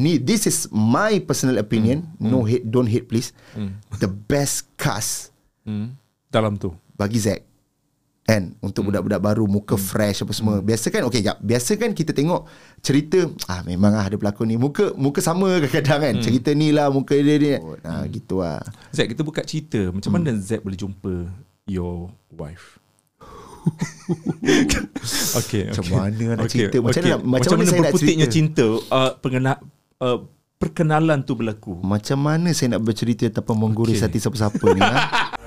Ni this is my personal opinion. No hate, don't hate please. The best cast. Hmm. Dalam tu. bagi Zack. Kan untuk budak-budak baru muka fresh apa semua. Biasa kan okey jap. Biasa kan kita tengok cerita ah memang ah ada pelakon ni. Muka muka sama kadang-kadang kan. Cerita ni lah muka dia ni ah gitu lah. Zack kita buka cerita. Macam mana Zack boleh jumpa Your wife? Okay, Macam okay. mana nak cerita? Macam mana nak- macam mana nak berputiknya cerita? cinta uh, pengena, uh, Perkenalan tu berlaku. Macam mana saya nak bercerita tanpa menggurui Okey. hati siapa-siapa ni ha?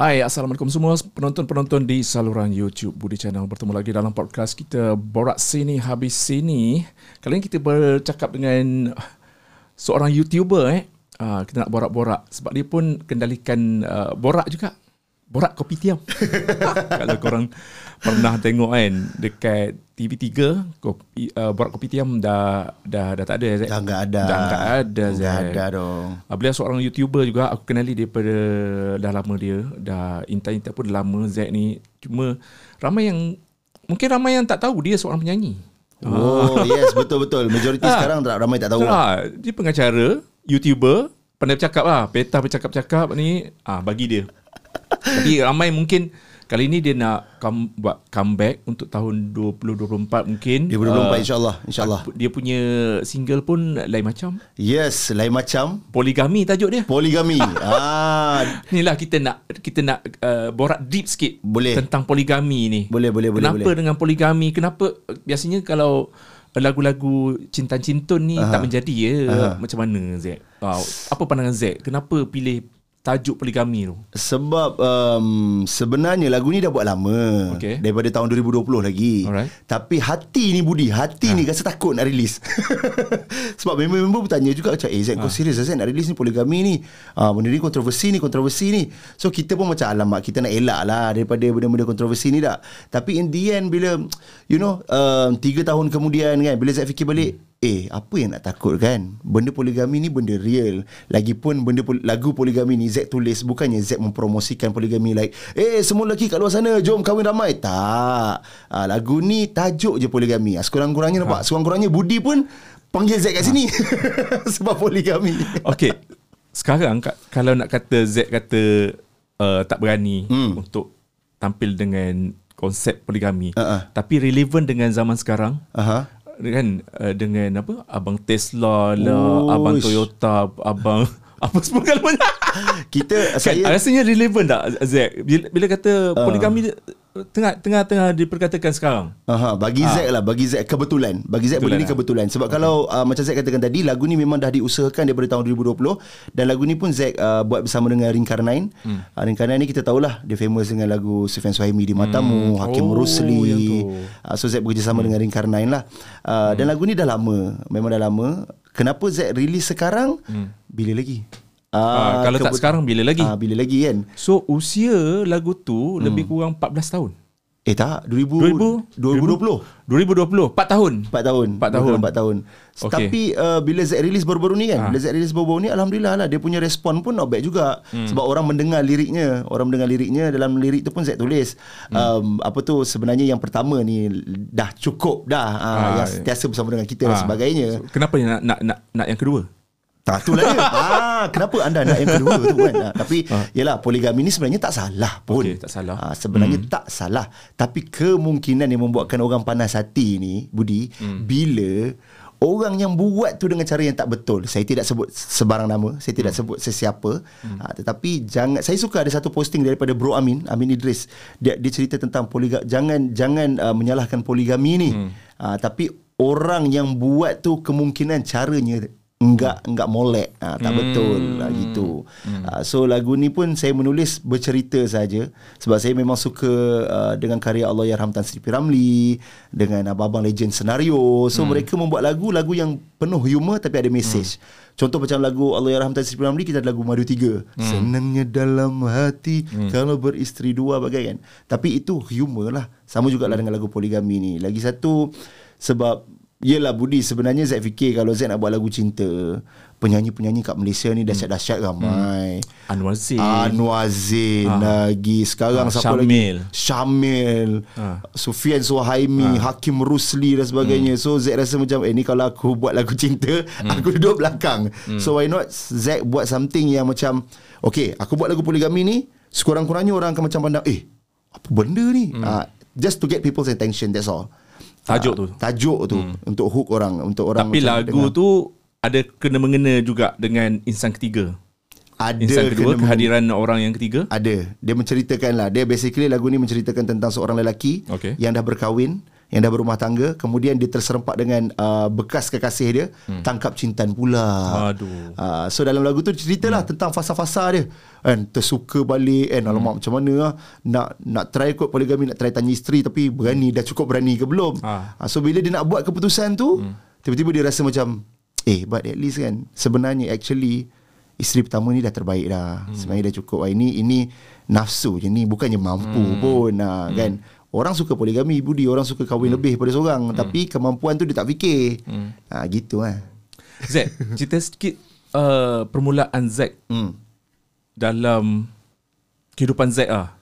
Hai, Assalamualaikum semua. Penonton-penonton di saluran YouTube Budi Channel. Bertemu lagi dalam podcast kita Borak Sini Habis Sini. Kali ini kita bercakap dengan seorang YouTuber eh. Uh, kita nak borak-borak. Sebab dia pun kendalikan uh, borak juga. Borak kopi tiam. Kalau korang pernah tengok kan dekat TV3 kopi uh, borak kopi tiam dah dah dah tak ada Zack. dah enggak ada. Dah tak ada dah ada dong. Ah, Beliau seorang YouTuber juga Aku kenali daripada Dah lama dia. Dah intai-intai pun dah lama Zack ni. Cuma Ramai yang Mungkin ramai yang tak tahu Dia seorang penyanyi. Oh yes betul-betul. Majoriti sekarang ramai tak tahu lah. ah, Dia pengacara YouTuber Pandai bercakap lah. Peta bercakap-cakap ni ah Bagi dia. Tapi ramai mungkin Kali ni dia nak come, Buat comeback Untuk tahun 2024 mungkin. 2024 Ah, insyaallah insyaallah. Dia punya single pun Lain macam? Yes lain macam. Poligami tajuk dia? Poligami. Ah. Ni lah kita nak kita nak uh, borak deep sikit Boleh. tentang poligami ni. Boleh, boleh, boleh, Kenapa boleh. dengan poligami? Kenapa biasanya kalau lagu-lagu cinta-cintun ni tak menjadi ya? Macam mana Zack? Uh, apa pandangan Zack? Kenapa pilih tajuk poligami tu? Sebab um, sebenarnya lagu ni dah buat lama. Okey. Daripada tahun 2020 lagi. Alright. Tapi hati ni Budi. Hati ni rasa takut nak release. Sebab member-member bertanya juga macam Eh Zack kau serius Zack nak release ni poligami ni? Ah, Benda ni kontroversi ni Kontroversi ni. So kita pun macam Alamak kita nak elak lah Daripada benda-benda kontroversi ni tak Tapi in the end bila You know um, Tiga tahun kemudian kan Bila Zack fikir balik Eh apa yang nak takut kan Benda poligami ni benda real Lagipun benda pol- lagu poligami ni Zack tulis Bukannya Zack mempromosikan poligami like Eh semua lelaki kat luar sana Jom kahwin ramai Tak ah, Lagu ni tajuk je poligami ah, Sekurang-kurangnya nampak Sekurang-kurangnya Budi pun Panggil Zack kat sini Sebab poligami Okey. Sekarang ka- kalau nak kata Zack kata uh, tak berani Hmm. untuk tampil dengan konsep poligami. Uh-uh. Tapi relevan dengan zaman sekarang. Aha. Kan uh, dengan apa abang Tesla lah, Uish. abang Toyota, abang apa semua kalau banyak. Kita Kan, Saya rasanya relevan tak Zack bila, bila kata poligami dia, tengah tengah tengah diperkatakan sekarang. Aha, bagi Zack lah Bagi Zack kebetulan Bagi Zack benda ni kebetulan Sebab okay. kalau uh, Macam Zack katakan tadi Lagu ni memang dah diusahakan Daripada tahun 2020 Dan lagu ni pun Zack uh, Buat bersama dengan Rinkarnain hmm. uh, Rinkarnain ni kita tahulah Dia famous dengan lagu Sufian Suhaimi di Matamu hmm. Hakim Oh, Rusli uh, So Zack bekerjasama hmm. dengan Rinkarnain lah uh, hmm. Dan lagu ni dah lama Memang dah lama Kenapa Zack release sekarang hmm. Bila lagi Ah, kalau tak sekarang, bila lagi? Ah, bila lagi kan So usia lagu tu hmm. lebih kurang 14 tahun. Eh tak 2000, 2020 2020 4 tahun. 4 tahun Empat tahun. 4 tahun okay. Tapi uh, Bila Zack release baru-baru ni kan Ha. Bila Zack release baru-baru ni Alhamdulillah lah Dia punya respon pun not bad juga hmm. Sebab orang mendengar liriknya Orang mendengar liriknya Dalam lirik tu pun Zack tulis hmm. um, Apa tu Sebenarnya yang pertama ni Dah cukup dah uh, Ah, Yang sentiasa bersama dengan kita dan Ah. sebagainya kenapa nak nak nak, nak yang kedua? Tak tu lah dia ah, Kenapa anda nak yang kedua tu kan ah, Tapi Yelah poligami ni sebenarnya tak salah pun Okey, tak salah. ah, Sebenarnya hmm. tak salah Tapi kemungkinan yang membuatkan orang panas hati ni Budi hmm. Bila Orang yang buat tu dengan cara yang tak betul Saya tidak sebut sebarang nama Saya tidak hmm. sebut sesiapa hmm. ah, Tetapi jangan Saya suka ada satu posting daripada Bro Amin Amin Idris Dia, dia cerita tentang poligami Jangan jangan uh, menyalahkan poligami ni hmm. ah, Tapi orang yang buat tu Kemungkinan caranya enggak enggak molek ha, tak hmm. betul ha, gitu hmm. ha, so lagu ni pun saya menulis bercerita saja sebab saya memang suka uh, dengan karya Allah Yarham Tan Sri P. Ramlee dengan abang-abang legend senario so hmm. mereka membuat lagu lagu yang penuh humor tapi ada message hmm. contoh macam lagu Allah Yarham Tan Sri P. Ramlee kita ada lagu Madu Tiga hmm. senangnya dalam hati hmm. kalau beristeri dua bagai kan tapi itu humor lah sama jugalah dengan lagu poligami ni lagi satu sebab Yelah Budi sebenarnya Zack fikir kalau Zack nak buat lagu cinta penyanyi-penyanyi kat Malaysia ni dahsyat-dahsyat ramai. Anwar Zain. Anwar Zain lagi. Sekarang Ah, siapa Syamil. lagi? Syamil. Ah. Sufian Suhaimi Hakim Rusli dan sebagainya. So Zack rasa macam Eh ni kalau aku buat lagu cinta Aku duduk belakang. So why not Zack buat something yang macam Okay aku buat lagu poligami ni Sekurang-kurangnya orang akan macam pandang Eh apa benda ni Ah, Just to get people's attention That's all Tajuk tu. Tajuk tu Untuk hook orang Untuk orang Tapi lagu dengar. tu ada kena mengena juga dengan insan ketiga. Ada Insan kedua kena kehadiran orang yang ketiga. Ada. Dia menceritakan lah. Dia basically lagu ni menceritakan tentang seorang lelaki Okey. yang dah berkahwin, yang dah berumah tangga, kemudian dia terserempak dengan uh, bekas kekasih dia, hmm. tangkap cintan pula. Aduh. Uh, so dalam lagu tu ceritalah hmm. tentang fasa-fasa dia. Kan tersuka balik kan Hmm. alamak macam mana lah nak nak try kot poligami nak try tanya isteri tapi berani dah cukup berani ke belum. Ah. Uh, so bila dia nak buat keputusan tu, hmm. tiba-tiba dia rasa macam eh but at least kan sebenarnya actually isteri pertama ni dah terbaik dah. Hmm. Sebenarnya dah cukup. Ah, Ini ini nafsu je ni bukannya mampu hmm. pun nah, hmm. kan. Orang suka poligami budi, orang suka kahwin hmm. lebih pada seorang hmm. tapi kemampuan tu dia tak fikir. Hmm. Ha gitu lah. Zack, cerita sikit uh, permulaan Zack Hmm. dalam kehidupan Zack ah.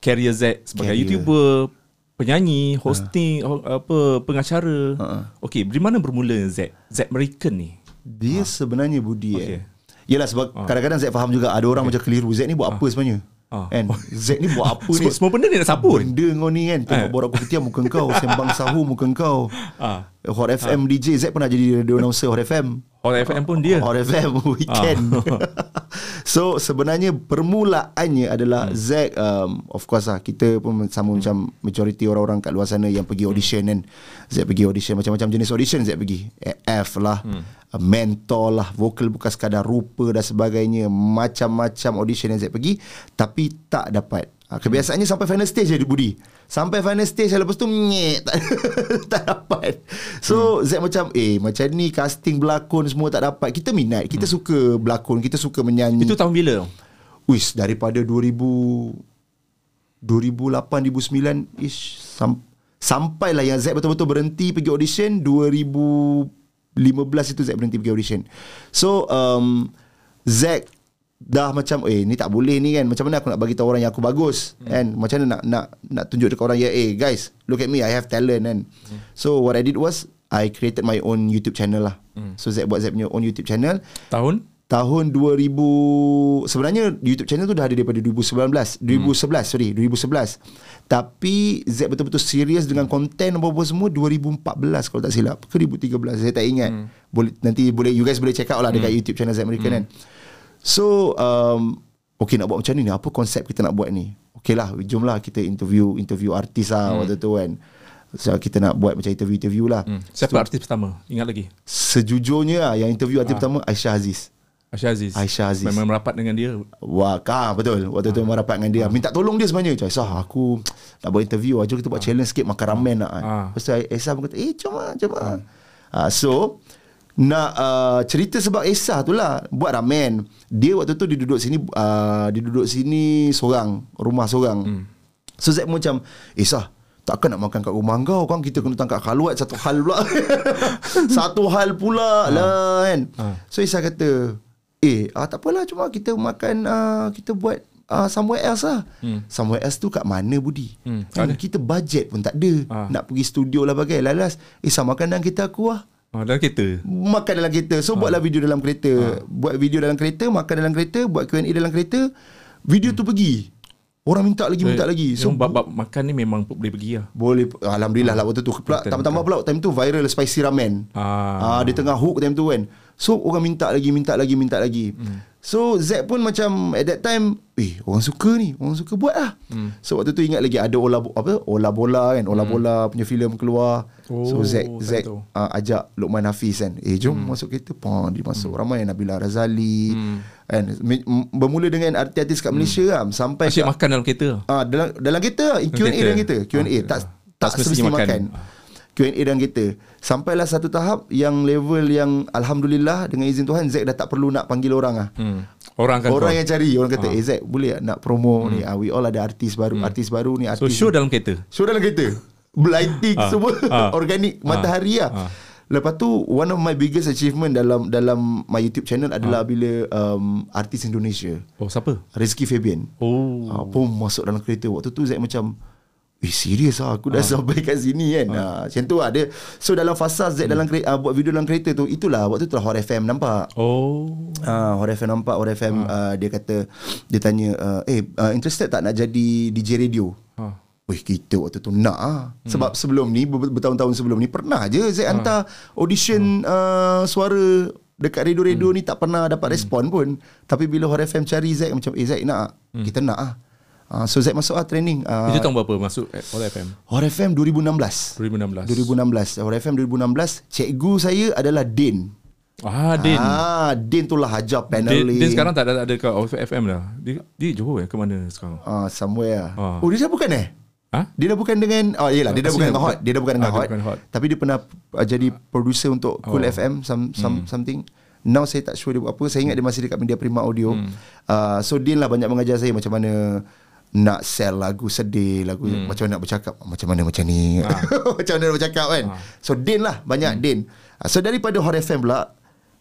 Career Zack sebagai Career. YouTuber, penyanyi, hosting, ho- apa pengacara. Ha. Okey, dari mana bermula Zack? Zack American ni. Dia sebenarnya budi okay. eh. Yelah sebab kadang-kadang Zack faham juga ada orang macam keliru Zack ni buat apa sebenarnya? Ah. Kan? Zack ni buat apa ni? Semua, benda ni nak sabun. Benda kau ni kan Tengok Eh. borak kopitiam muka kau Sembang sahu muka kau Ah. Hot FM DJ Zack pernah jadi radio announcer Hot FM Hot FM pun dia. Hot FM weekend So sebenarnya permulaannya adalah hmm. Zack um, Of course lah Kita pun sama hmm. macam Majority orang-orang kat luar sana Yang pergi audition kan Zack pergi audition Macam-macam jenis audition Zack pergi F lah hmm. Mentor lah Vokal bukan sekadar rupa dan sebagainya Macam-macam audition yang Zack pergi Tapi tak dapat Ha, kebiasaannya sampai final stage je Budi Sampai final stage Lepas tu nyek Tak, tak dapat So hmm. Zack macam Eh macam ni Casting berlakon Semua tak dapat Kita minat Kita hmm. suka berlakon Kita suka menyanyi Itu tahun bila? Wis daripada 2000 2008 2009 ish sam, sampailah yang Zack betul-betul berhenti pergi audition 2015 itu Zack berhenti pergi audition. So um Zack dah macam eh ni tak boleh ni kan macam mana aku nak bagi tahu orang yang aku bagus hmm. kan macam mana nak nak nak tunjuk dekat orang ya eh guys look at me I have talent kan hmm. so what I did was I created my own YouTube channel lah hmm. so Zack buat Zack punya own YouTube channel Tahun? Tahun 2000 sebenarnya YouTube channel tu dah ada daripada 2019 2011 hmm. sorry 2011 tapi Z betul-betul serius dengan konten apa-apa semua 2014 kalau tak silap ke 2013 saya tak ingat hmm. boleh nanti boleh you guys boleh check out lah dekat YouTube channel Z American hmm. kan so um, okay nak buat macam ni apa konsep kita nak buat ni okay lah jomlah kita interview interview artis lah hmm. waktu tu kan so kita nak buat macam interview-interview lah Hmm. Siapa artis pertama? Ingat lagi? sejujurnya lah, yang interview artis pertama Aisyah Aziz Aisyah Aziz. Aisyah Aziz. Memang merapat dengan dia. Wah, kah, betul. Waktu tu memang rapat dengan dia. Minta tolong dia sebenarnya. Cakap, Sah, aku nak buat interview. Jom kita buat challenge sikit makan ramen nak. Ah. Lepas tu Esa pun kata, eh, jom lah, jom lah. Ah, so, nak uh, cerita sebab Esa tu lah buat ramen. Dia waktu tu dia duduk sini uh, dia duduk sini seorang, rumah seorang. Hmm. So Zack pun macam, Esa, takkan nak makan kat rumah kau kan kita kena tangkap khaluat satu hal pula. satu hal pula lah kan. So Esa kata, eh ah, tak apalah cuma kita makan uh, kita buat uh, somewhere else lah. Hmm. Somewhere else tu kat mana Budi? Hmm, Kan kita budget pun tak ada. Ah. Nak pergi studio lah bagai. Lalas, eh sama makan dalam kereta aku lah. Oh, dalam kereta. Makan dalam kereta. So buatlah video dalam kereta. Buat video dalam kereta, makan dalam kereta, buat Q&A dalam kereta. Video tu pergi. Orang minta lagi, minta lagi. So, So bab-bab makan ni memang boleh pergi lah. boleh Alhamdulillah lah waktu tu pula, Tambah-tambah pula Time tu viral spicy ramen Ah. ah. Dia tengah hook time tu kan So orang minta lagi Minta lagi Minta lagi hmm. So Zack pun macam At that time Eh orang suka ni Orang suka buat lah hmm. So waktu tu ingat lagi Ada Ola apa Ola Bola kan Ola Bola punya filem keluar Oh, So Zack tahu. uh, ajak Luqman Hafiz kan Eh jom hmm. masuk kereta Pah, Dia masuk hmm. Ramai Nabila Razali hmm. kan Bermula dengan artis-artis kat Malaysia kan Sampai Asyik kat- makan dalam kereta. Ah dalam dalam kereta Q&A dalam kereta Q&A Ah, tak tak Tak semestinya makan, makan. Q&A dalam kereta Sampailah satu tahap Yang level yang Alhamdulillah Dengan izin Tuhan Zack dah tak perlu nak panggil orang lah Hmm. Orang akan Orang call. yang cari Orang kata Eh Zack boleh nak promo ni ah, We all ada artis baru Artis baru ni Hmm. So artis show dalam kereta. Show dalam kereta Lighting Ah, semua ah, Organik Matahari lah ah. Lepas tu One of my biggest achievement Dalam dalam my YouTube channel Adalah Ah. bila um, Artis Indonesia Oh, siapa? Rizky Fabian Oh. uh, Pun masuk dalam kereta Waktu tu Zack macam Eh serius lah Aku dah sampai kat sini kan uh. Macam tu lah dia, So dalam fasa Zack dalam kereta, uh, Buat video dalam kereta tu Itulah Waktu tu lah Hot FM nampak Oh. Ah, Hot FM nampak Hot FM uh, dia kata dia tanya uh, eh uh, interested tak nak jadi DJ radio? Ha. Wih kita waktu tu nak ah. Sebab sebelum ni ber- bertahun-tahun sebelum ni pernah je Zack hantar audition uh, suara dekat radio-radio ni tak pernah dapat respon pun. Tapi bila Hot FM cari Zack macam eh Zack nak ah. kita nak ah. Uh, so Zack masuk ah training. Uh, Itu tahun berapa masuk Hot FM? Hot FM 2016. 2016. 2016. Hot FM 2016. Cikgu saya adalah Din. Ah, Din. Ah, Din tu lah ajar Din, paneling. Din sekarang tak ada ada kat Hot FM dah. Dia, dia Johor eh ke mana sekarang? Ah, somewhere. Ah. Oh, dia dah bukan eh? Ha? Dia dah bukan dengan Oh iyalah dia dah bukan dengan Hot. Dia dah bukan dengan Ah, Hot. bukan Hot. Tapi dia pernah uh, jadi producer untuk Cool Oh. FM some some something. Now saya tak sure dia buat apa. Saya ingat dia masih dekat Media Prima Audio. Uh, so Din lah banyak mengajar saya macam mana nak sell lagu sedih, lagu macam mana nak bercakap, macam mana macam ni. macam mana nak bercakap kan. So Din lah banyak Din. Uh, so daripada Hot FM pula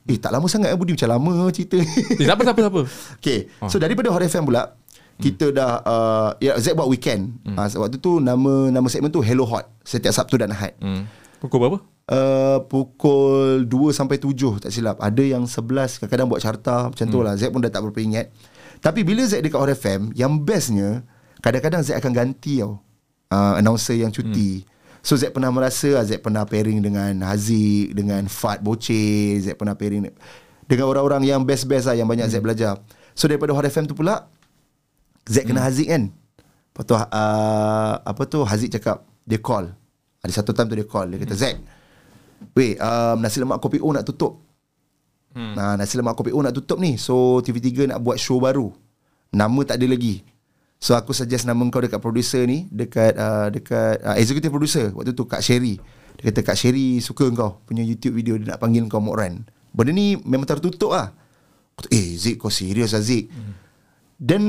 Eh tak lama sangat eh Budi? Macam lama cerita Eh, siapa siapa siapa? Okay So daripada Hot FM pula Kita dah uh, ya, Z buat weekend. Hmm. uh, Waktu tu Nama nama segmen tu Hello Hot Setiap Sabtu dan Ahad. Hmm. Pukul berapa? uh, Pukul 2 sampai 7 Tak silap. Ada yang 11 Kadang-kadang buat carta Macam tu lah. Z pun dah tak berapa ingat Tapi bila Z dekat Hot FM Yang bestnya Kadang-kadang Z akan ganti tau. Uh, Announcer yang cuti. So Z pernah merasa Z pernah pairing dengan Haziq Dengan Fat Boce Z pernah pairing Dengan orang-orang yang best-best lah Yang banyak Z belajar. So daripada Hot FM tu pula Z kena Haziq kan? Lepas tu uh, Apa tu Haziq cakap Dia call. Ada satu time tu dia call. Dia kata Z Weh um, Nasi lemak kopi O nak tutup hmm. nah, Nasi lemak kopi O nak tutup ni. So TV3 nak buat show baru. Nama tak ada lagi. So aku suggest nama kau dekat producer ni Dekat uh, Dekat uh, Executive producer Waktu tu Kak Sherry. Dia kata Kak Sherry Suka kau Punya YouTube video Dia nak panggil kau Mokran Benda ni memang tertutup lah. Aku tu, Eh Zik kau serius lah Zik. Hmm. Dan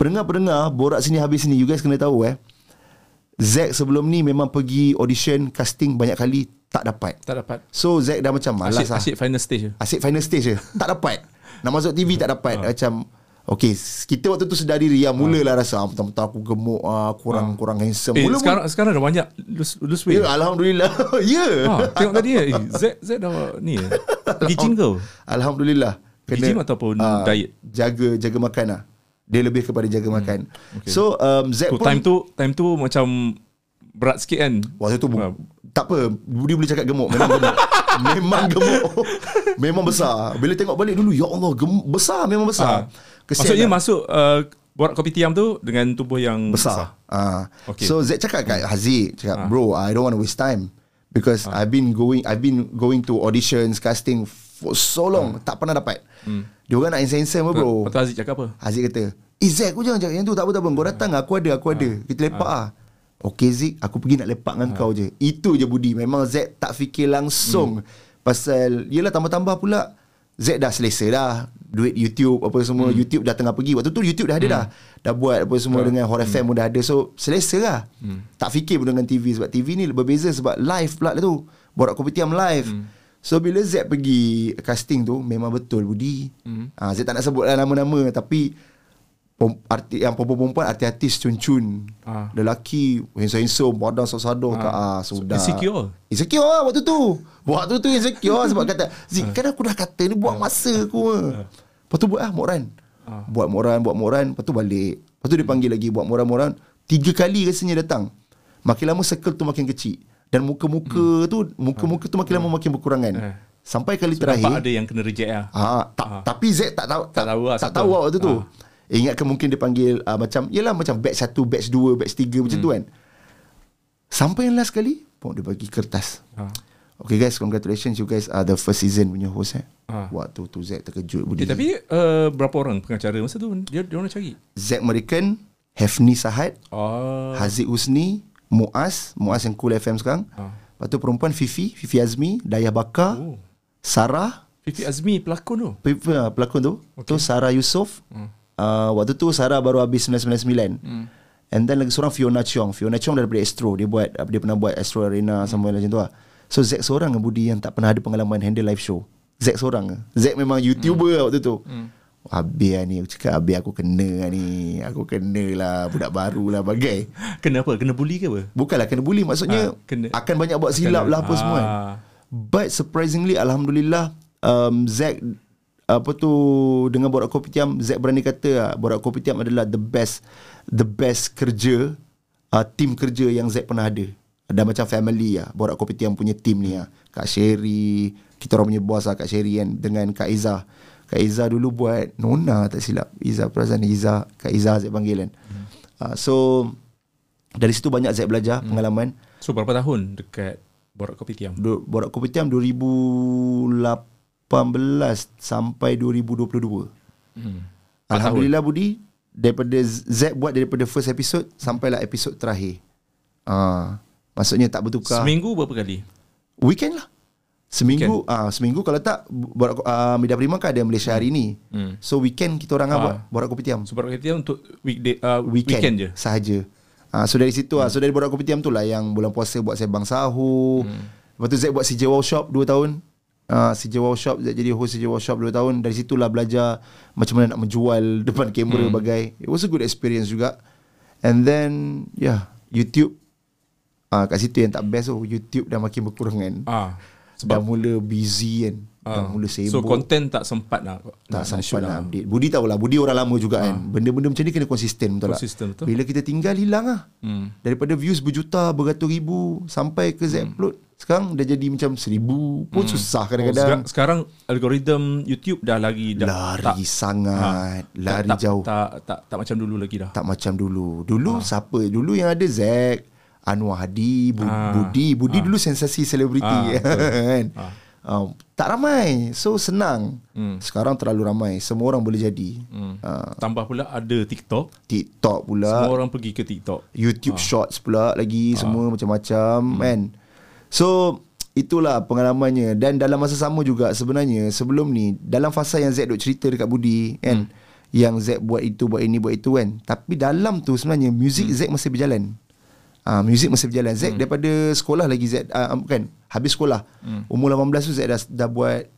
Pendengar-pendengar Borak sini habis sini You guys kena tahu eh Zack sebelum ni memang pergi audition casting banyak kali tak dapat. Tak dapat. So Zack dah macam malas Asyik, lah. asyik final stage je. Asyik final stage je. tak dapat. Nak masuk TV tak dapat. Ah. Macam Okay Kita waktu tu sedar diri Yang mulalah rasa ah, Betul-betul aku gemuk ah, Kurang kurang handsome Eh, Mula sekarang sekarang dah banyak lose, lose weight. Ya Alhamdulillah Ya Ha, tengok tadi eh, Z Z dah ni eh. Pergi gym kau. Alhamdulillah Pergi gym ataupun ah, diet? Jaga Jaga makan lah Dia lebih kepada jaga makan okay. So um, Zack Tu pun time tu time tu macam berat sikit kan. Waktu tu Ah. tak apa Budi boleh cakap gemuk Memang gemuk Memang gemuk Memang besar Bila tengok balik dulu Ya Allah gemuk, Besar memang besar. Kesian Maksudnya lah. masuk uh, borak kopi tiam tu dengan tubuh yang besar. Ah. Okay. So Z cakap kat Haziq cakap bro I don't want to waste time because I've been going I've been going to auditions casting for so long tak pernah dapat. Hmm. Dia orang nak handsome bro. Lepas tu Aziz cakap apa? Haziq kata Eh Zack kau jangan cakap yang tu. Tak apa tak apa. Kau datang aku ada Aku ada. Kita lepak ah. Okay Zik Aku pergi nak lepak dengan kau je. Itu je Budi. Memang Zack tak fikir langsung Pasal Yelah tambah-tambah pula. Zack dah selesa dah. Duit YouTube Apa semua YouTube dah tengah pergi. Waktu tu YouTube dah ada dah. Dah buat apa semua Dengan Hot FM pun dah ada. So selesa lah. Tak fikir pun dengan TV Sebab TV ni berbeza Sebab live pula tu. Borak Kopitiam live So bila Zack pergi casting tu Memang betul Budi ha, Zack tak nak sebut lah nama-nama Tapi pom, arti, Yang perempuan-perempuan Artis-artis cun-cun. Ah. Lelaki Handsome-handsome Badan sado ah. ah, Sudah. Insecure. Insecure lah waktu tu. Waktu tu insecure lah Sebab kata Zik kan aku dah kata Ni buat masa aku ah. Lepas tu buat lah Mokran Buat Mokran Buat Mokran Lepas tu balik. Lepas tu dia panggil lagi Buat Mokran-Mokran Tiga kali rasanya datang. Makin lama circle tu makin kecil Dan muka-muka tu Muka-muka tu makin lama makin berkurangan Eh. Sampai kali So, terakhir ada yang kena reject lah. Ah, tak, Ah. tapi Z tak tahu Tak tahu lah tak tahu lah waktu tu. Ah. Ingat ke mungkin dia panggil uh, macam yalah macam batch 1, batch 2, batch 3 macam tu Hmm. kan. Sampai yang last kali, pun dia bagi kertas. Ah. Okay guys, congratulations you guys are the first season punya host eh. Ah. Waktu tu Z terkejut Budi. Eh, tapi uh, berapa orang pengacara masa tu? Dia dia orang cari. Z American, Hefni Sahad, Oh. Haziq Husni, Muaz, Muaz yang Cool FM sekarang. Ah. Lepas tu perempuan Fifi, Fifi Azmi, Dayah Bakar, Oh. Sarah, Fifi Azmi pelakon tu. Pe- pe- pelakon tu okay. tu Sarah Yusof hmm. uh, waktu tu Sarah baru habis 999 hmm. And then lagi seorang Fiona Chong. Fiona Chong daripada Astro. Dia buat dia pernah buat Astro Arena sama macam tu lah. So Zack seorang dengan Budi yang tak pernah ada pengalaman handle live show. Zack seorang. Zack memang YouTuber hmm. waktu tu. Hmm. Habis lah ni Aku cakap habis aku kena ni Aku kena lah Budak baru lah bagai Kenapa? Kena bully ke apa? Bukanlah kena bully Maksudnya Ah, kena- Akan banyak buat silap lah Apa semua kan Ah. But surprisingly Alhamdulillah um, Zack Apa tu Dengan Borak Kopitiam Zack berani kata lah, Borak Kopitiam adalah the best The best kerja uh, Team kerja yang Zack pernah ada Ada macam family lah Borak Kopitiam punya team ni lah Kak Sherry Kita orang punya boss lah Kak Sherry kan Dengan Kak Izzah Kak Izzah dulu buat Nona tak silap Izzah perasaan Izzah Kak Izzah Zack panggil kan uh, So Dari situ banyak Zack belajar Pengalaman So berapa tahun dekat Borak Kopitiam? Du- Borak Kopitiam 2018 sampai 2022. Hmm. Alhamdulillah Budi daripada Z buat daripada first episode sampailah episod terakhir. Ah, maksudnya tak bertukar. Seminggu berapa kali? Weekend lah. Seminggu ah seminggu kalau tak Borak uh, Media Prima kan ada Malaysia hari ni. Hmm. So weekend kita orang ah. Ah. buat Borak Kopitiam. So Borak Kopitiam untuk weekday uh, weekend, weekend je. sahaja. Ah, so dari situ ah, so dari Borak Kopitiam tu lah yang bulan puasa buat sebang sahur. Hmm. Lepas tu Zack buat CJ Wow Shop 2 tahun. Ah, CJ Wow Shop Zack jadi host CJ Wow Shop 2 tahun. Dari situlah belajar macam mana nak menjual depan kamera hmm. bagai. It was a good experience juga. And then yeah, YouTube ah kat situ yang tak best tu YouTube dah makin berkurang kan. Ah. Dah mula busy kan. Dah Ah. mula sibuk. So content tak sempat nak tak nak, sempat nak update. Budi tahulah, Budi orang lama juga kan. Benda-benda macam ni kena konsisten betul Konsisten, tak? betul. Bila kita tinggal hilang lah. Hmm. Daripada views berjuta, beratus ribu sampai ke Z upload. Sekarang dah jadi macam seribu pun susah Oh, kadang-kadang. sekarang, sekarang algoritma YouTube dah lagi dah lari sangat, lari tak, jauh. Tak, tak, tak tak macam dulu lagi dah. Tak macam dulu. Dulu siapa? Dulu yang ada Zack, Anwar Hadi, Bu- Ah. Budi. Budi dulu sensasi selebriti Ah, kan. Ah. Um, tak ramai. So senang. Hmm. Sekarang terlalu ramai. Semua orang boleh jadi. Hmm. Ah, Tambah pula ada TikTok. TikTok pula. Semua orang pergi ke TikTok. YouTube Shorts pula lagi semua macam-macam kan. So itulah pengalamannya dan dalam masa sama juga sebenarnya sebelum ni dalam fasa yang Z duk cerita dekat Budi kan yang Z buat itu buat ini buat itu kan. Tapi dalam tu sebenarnya music Z masih berjalan. Ah, music masih berjalan. Z daripada sekolah lagi Z ah, kan habis sekolah. Umur 18 tu Z dah, dah buat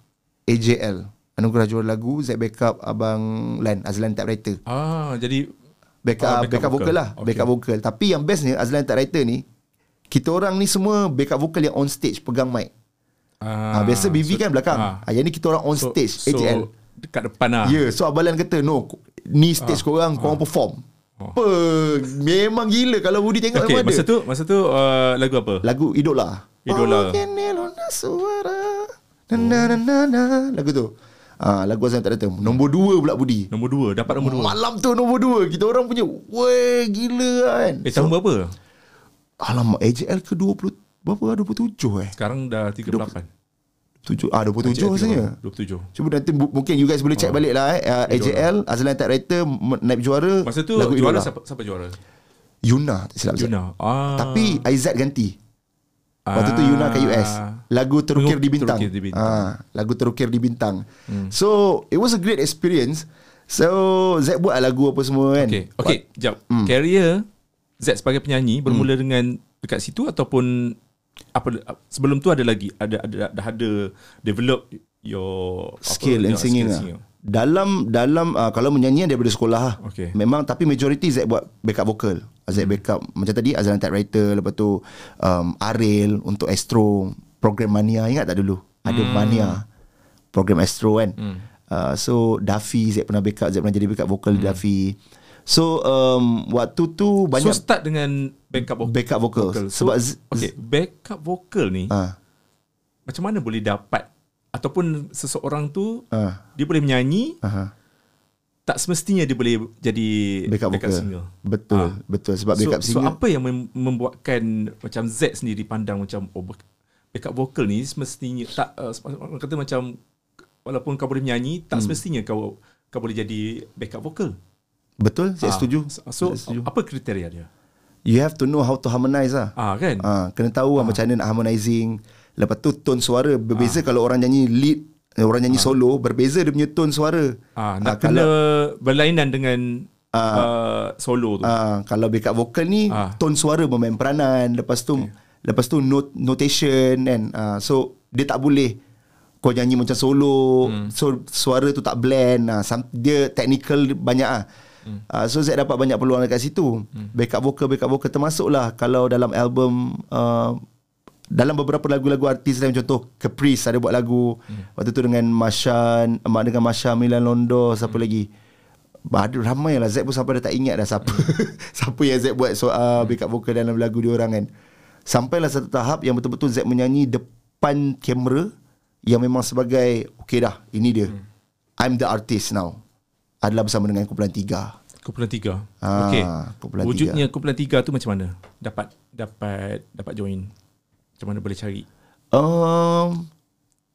AJL. Anugerah juara lagu Z backup abang Lan Azlan typewriter Ah, jadi backup, Ah, ah, backup backup, vocal, vocal. lah Okay. backup vocal tapi yang bestnya Azlan tak writer ni kita orang ni semua backup vocal yang on stage pegang mic ah, biasa BV kan belakang ah. ah. yang ni kita orang on so, stage so, AJL dekat depan lah. ya yeah, so Abalan kata no ni stage korang korang perform Oh. Apa? Memang gila kalau Budi tengok Okay, masa ada tu masa tu uh, lagu apa? lagu Idola. Idola. Oh, suara? Na na na na na. Lagu tu. Ah, lagu Azlan tak datang. Nombor dua pula Budi Nombor dua, dapat nombor dua. Malam tu nombor dua. Kita orang punya Weh gila kan. Eh, tahun berapa? Alamak AJL ke 20 Berapa? Lah 27 eh? Sekarang dah 38. 7, Ah 27 rasanya 27. Cuba nanti mungkin you guys boleh check balik lah eh. Uh, AJL Azlan Tak Writer Naib juara Masa tu lagu juara Idola. siapa, siapa juara? Yuna tak silap. Yuna. Ah. Tapi Aizat ganti Waktu tu Yuna kat US Lagu Terukir di Bintang, Terukir di Bintang. Ah, Lagu Terukir di Bintang So It was a great experience So Zack buat lagu apa semua kan Okay, okay, jap. Hmm. Career Z sebagai penyanyi bermula hmm. dengan dekat situ ataupun apa sebelum tu ada lagi ada ada dah ada develop your skill apa, and your singing skill lah. Dalam dalam uh, kalau menyanyi daripada sekolah lah. Okay. Memang tapi majority Zack buat backup vocal. Zack backup macam tadi Azlan typewriter lepas tu um, Ariel untuk Astro program Mania ingat tak dulu? Ada Mania program Astro kan. Uh, so Duffy Zack pernah backup Zack pernah jadi backup vocal hmm. Duffy. So um, waktu tu So banyak start dengan backup vocal. backup vocal. So, Sebab Z- okay, backup vocal ni ah macam mana boleh dapat ataupun seseorang tu ah dia boleh menyanyi aha. tak semestinya dia boleh jadi backup, vocal. singer. Betul, Ah. betul sebab so, backup so singer. apa yang mem- membuatkan macam Z sendiri pandang macam oh back- backup vocal ni semestinya tak uh, orang kata macam walaupun kau boleh menyanyi tak Hmm. semestinya kau kau boleh jadi backup vocal. Betul, saya Ah, setuju. So Saya setuju. apa kriteria dia? You have to know how to harmonize lah. Ah kan? Ah, kena tahu lah macam mana nak harmonizing. Lepas tu tone suara berbeza kalau orang nyanyi lead, orang nyanyi solo berbeza dia punya tone suara. Ah, Ah, nak kena berlainan dengan uh, solo tu. Ah, kalau backup vokal ni Ah. tone suara bermain peranan, lepas tu lepas tu note, notation kan. Ah, so dia tak boleh kau nyanyi macam solo. Hmm. So suara tu tak blend. Ah, some, dia technical banyak ah. Hmm. Uh, so Zack dapat banyak peluang dekat situ. Hmm. Backup vokal backup vokal termasuklah kalau dalam album uh, dalam beberapa lagu-lagu artis lain contoh Caprice ada buat lagu hmm. waktu tu dengan Masha mak dengan Masha Milan Londo siapa hmm. lagi ada ramai lah Zack pun sampai dah tak ingat dah siapa siapa yang Zack buat so, uh, backup vokal dalam lagu dia orang kan sampailah satu tahap yang betul-betul Zack menyanyi depan kamera yang memang sebagai okay dah ini dia hmm. I'm the artist now adalah bersama dengan kumpulan tiga Kumpulan tiga. Ah, Okey. kumpulan Wujudnya kumpulan tiga tu macam mana? Dapat dapat dapat join. Macam mana boleh cari? Um,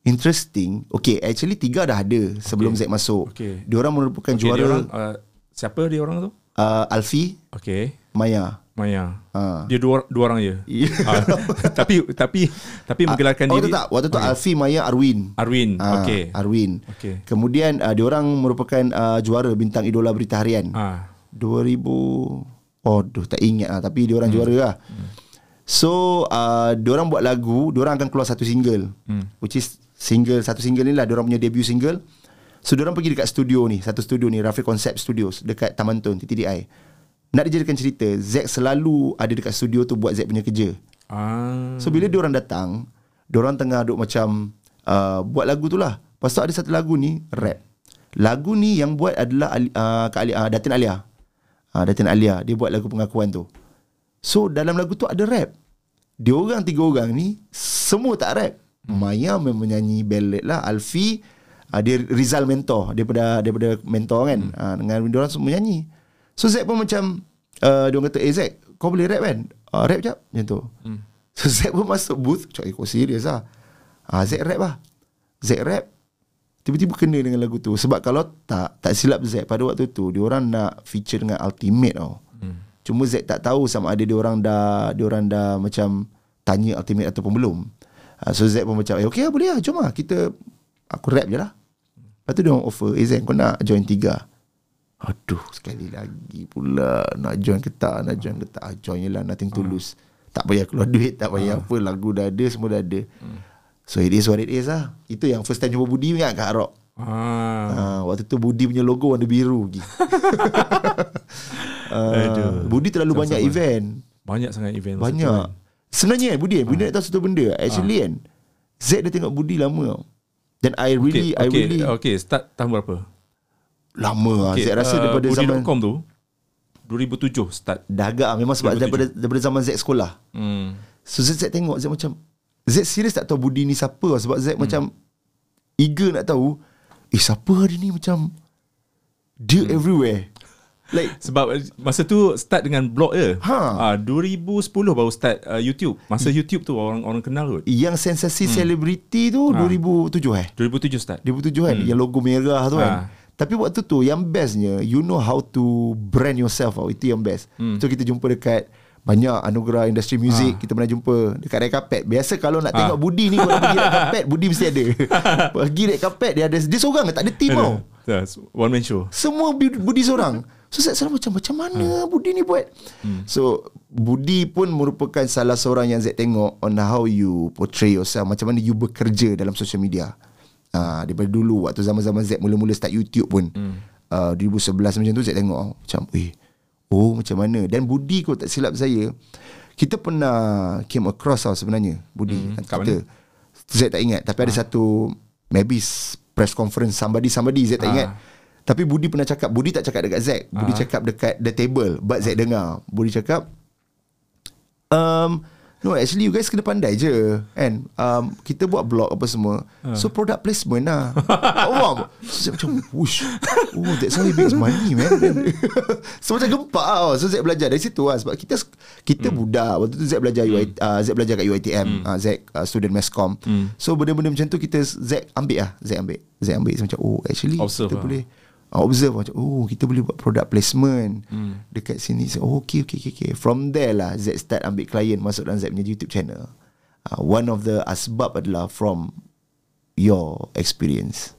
interesting. Okay, actually tiga dah ada sebelum Okay. Zack masuk. Okay. Diorang merupakan Okay, juara dia orang, uh, siapa dia orang tu? uh, Alfi, Okay. Maya. Maya. Ah. Dia dua dua orang je. Ya. Ah, tapi tapi tapi menggelarkan oh, diri tu tak. Waktu tu okay. Alfi, Maya, Arwin. Arwin. Ah, okay. Arwin. Okay. Kemudian uh, diorang merupakan uh, juara bintang idola berita harian. Ah. 2000 Oh, duh, tak ingat lah tapi diorang hmm. juara lah. Hmm. So, uh, diorang buat lagu, diorang akan keluar satu single. Hmm. Which is single satu single ni lah diorang punya debut single. So diorang pergi dekat studio ni, satu studio ni, Rafiq Concept Studios dekat Taman Tun, TTDI. Nak dijadikan cerita, Zack selalu ada dekat studio tu buat Zack punya kerja. Ah. So bila diorang datang, diorang tengah duk macam uh, buat lagu tu lah. Lepas tu ada satu lagu ni rap. Lagu ni yang buat adalah uh, Kak Ali, uh, Datin Alia. Uh, Datin Alia dia buat lagu pengakuan tu. So dalam lagu tu ada rap. Dia orang tiga orang ni semua tak rap. Maya memang menyanyi ballad lah. Alfi uh, dia Rizal mentor daripada daripada mentor kan. Hmm. Uh, dengan dia orang semua menyanyi. So Zack pun macam uh, dia orang kata, "Eh Zack, kau boleh rap kan?" Uh, rap jap macam tu. Hmm. So Zack pun masuk booth, cakap, "Eh, kau serius lah." Ah, Zack rap lah. Zack rap tiba-tiba kena dengan lagu tu sebab kalau tak tak silap Zack pada waktu tu dia orang nak feature dengan Ultimate tau. Hmm. Cuma Zack tak tahu sama ada dia orang dah dia orang dah macam tanya Ultimate ataupun belum. Uh, so Zack pun macam eh okey lah boleh lah jom lah kita aku rap je lah. Lepas tu dia orang offer eh Zack kau nak join tiga. Aduh sekali lagi pula nak join ke tak nak join ke tak Ah, join je lah nothing to lose. Tak payah keluar duit tak payah apa lagu dah ada semua dah ada. So it is what it is lah. Itu yang first time jumpa Budi ingat kat Rock. Ah. Ha, waktu tu Budi punya logo warna biru lagi. uh, Budi terlalu Sama-sama. banyak event. Banyak sangat event. Banyak. kan. Sebenarnya kan Budi, Budi nak tahu satu benda. Actually kan, Z dah tengok Budi lama tau. Dan I really, Okay, I okay, really okay, start tahun berapa? Lama lah. Okay, Z rasa uh, daripada zaman Budi.com tu 2007 start. dah agak lah. memang sebab 2007. daripada daripada zaman Z sekolah. Hmm. So Z, Z tengok Z macam Z serius tak tahu Budi ni siapa tau. Sebab Z hmm. macam Eager nak tahu Eh siapa dia ni macam Dia hmm. everywhere Like Sebab uh, masa tu start dengan blog je. Ha. Ah 2010 baru start uh, YouTube. Masa YouTube tu orang orang kenal kot. Yang sensasi hmm. selebriti tu Ha. 2007 eh 2007 start. 2007 kan hmm. Yang logo merah tu kan Ha. Tapi waktu tu Yang bestnya You know how to Brand yourself tau. Itu yang best. Hmm. So kita jumpa dekat banyak anugerah industri muzik Kita pernah jumpa Dekat red carpet. Biasa kalau nak tengok Budi ni Kalau pergi red carpet Budi mesti ada. Pergi red carpet Dia ada Dia seorang Tak ada team tau. Yes, one man show. Semua Budi seorang. So saya selalu macam Macam mana Budi ni buat? So Budi pun merupakan Salah seorang yang Zack tengok On how you Portray yourself Macam mana you bekerja Dalam social media uh, Daripada dulu Waktu zaman-zaman Zack Mula-mula start YouTube pun. Uh, 2011 macam tu Zack tengok oh, Macam Eh Oh macam mana? Dan Budi kot tak silap saya Kita pernah Came across tau sebenarnya Budi. Hmm, kat kita, Zack tak ingat Tapi ada satu Maybe press conference Somebody somebody Zack tak Ah. ingat. Tapi Budi pernah cakap Budi tak cakap dekat Zack Budi cakap dekat the table But Zack dengar. Budi cakap um, No actually you guys kena pandai je Kan? Um, Kita buat blog apa semua So product placement lah. Oh So Zack macam Whoosh Oh that's how he makes money man. So macam gempak tau So Zack belajar dari situ lah. Sebab kita Kita budak. Waktu tu Zack belajar UI, uh, Zack belajar kat UiTM uh, Zack uh, student masscom So benda-benda macam tu Kita Zack ambil lah. Zack ambil. Zack ambil. So, macam Oh actually Observe Kita lah. boleh uh, observe macam oh kita boleh buat product placement hmm. dekat sini so, oh okay, okay okay okay from there lah Z start ambil klien masuk dalam Z punya YouTube channel uh, one of the asbab adalah from your experience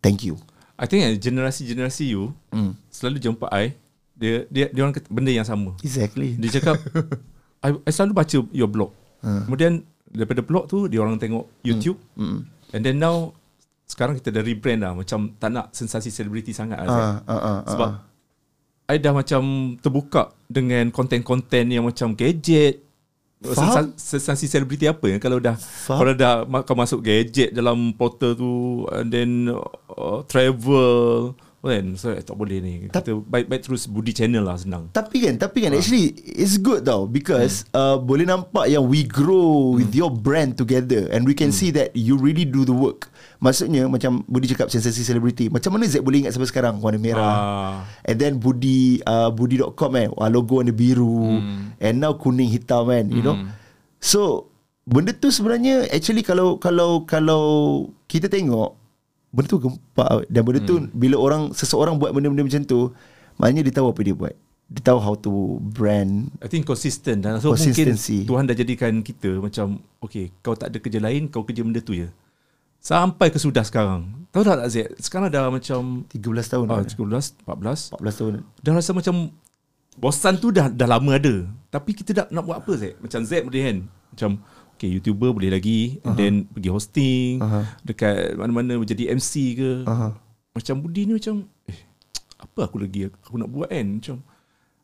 thank you I think eh, generasi-generasi you Hmm. selalu jumpa I dia dia dia orang kata benda yang sama. Exactly. Dia cakap I, I selalu baca your blog. Kemudian daripada blog tu dia orang tengok YouTube. And then now sekarang kita dah rebrand lah macam tak nak sensasi selebriti sangat lah. Ah, ah, ah, ah. Sebab I dah macam terbuka dengan konten-konten yang macam gadget. Faham. Sensa- Sensasi selebriti apa yang kalau dah Faham. kalau dah kau masuk gadget dalam portal tu and then uh, travel kan so tak boleh ni. Kita baik-baik terus budi channel lah senang. Tapi kan, tapi kan actually it's good tau because uh, boleh nampak yang we grow with your brand together and we can see that you really do the work. Maksudnya macam Budi cakap sensasi celebrity. Macam mana Z boleh ingat sampai sekarang warna merah. Ah. And then Budi uh, Budi.com kan wah, logo warna biru and now kuning hitam kan you know. So benda tu sebenarnya actually kalau kalau kalau kita tengok benda tu gempak dan benda tu bila orang seseorang buat benda-benda macam tu maknanya dia tahu apa dia buat. Dia tahu how to brand I think consistent dan so mungkin. Tuhan dah jadikan kita macam okay kau tak ada kerja lain kau kerja benda tu je. Sampai ke sudah sekarang. Tahu tak tak Zek? Sekarang dah macam 13 tahun. ah, kan? 13, 14 14 tahun. dah rasa macam bosan tu dah dah lama ada. Tapi kita dah nak buat apa Zek? Macam Zek boleh kan? Macam okay YouTuber boleh lagi and then pergi hosting Aha. dekat mana-mana menjadi MC ke. Aha. Macam Budi ni macam eh apa aku lagi aku nak buat kan? Macam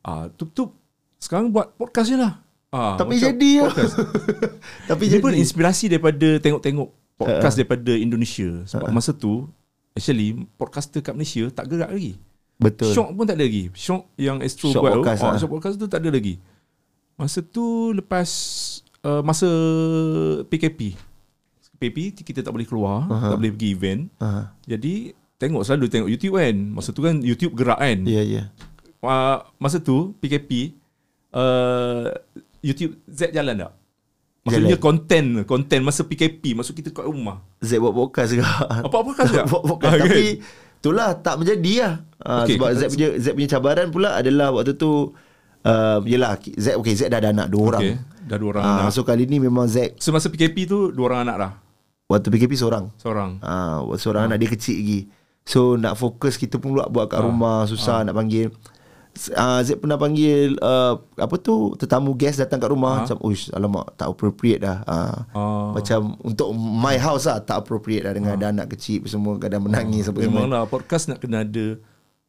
ah tup-tup sekarang buat podcast je lah. Ah, Tapi jadi lah. Tapi Dia jadi. pun inspirasi daripada tengok-tengok podcast daripada Indonesia. Sebab masa tu actually podcaster kat Malaysia tak gerak lagi. Betul. Shock pun tak ada lagi. Shock yang Astro Shock buat podcast. Oh, ah. Shock podcast tu tak ada lagi. Masa tu lepas uh, masa PKP. PKP kita tak boleh keluar, tak boleh pergi event. Aha. Jadi tengok selalu tengok YouTube kan. Masa tu kan YouTube gerak kan. Ya, ya. Uh, masa tu PKP uh, YouTube Z jalan tak? Maksudnya Jalan. konten konten masa PKP masuk kita kat rumah. Z buat podcast juga. Apa podcast tak? buat podcast Ah, kan? tapi itulah tak menjadi lah. Uh, Okey, sebab Z punya Z punya cabaran pula adalah waktu tu uh, yalah Z okey Z dah ada anak dua orang. Okey, dah dua orang Ah, anak. so kali ni memang Z So masa PKP tu dua orang anak dah. waktu PKP seorang. Seorang. Ah, seorang anak dia kecil lagi. So nak fokus kita pun pula buat kat rumah susah nak panggil. Uh, Z pernah panggil uh, apa tu tetamu guest datang kat rumah macam uish alamak tak appropriate dah. Uh, Ah. Macam untuk my house lah tak appropriate lah dengan ada anak kecil semua kadang menangis apa semua. Memanglah podcast nak kena ada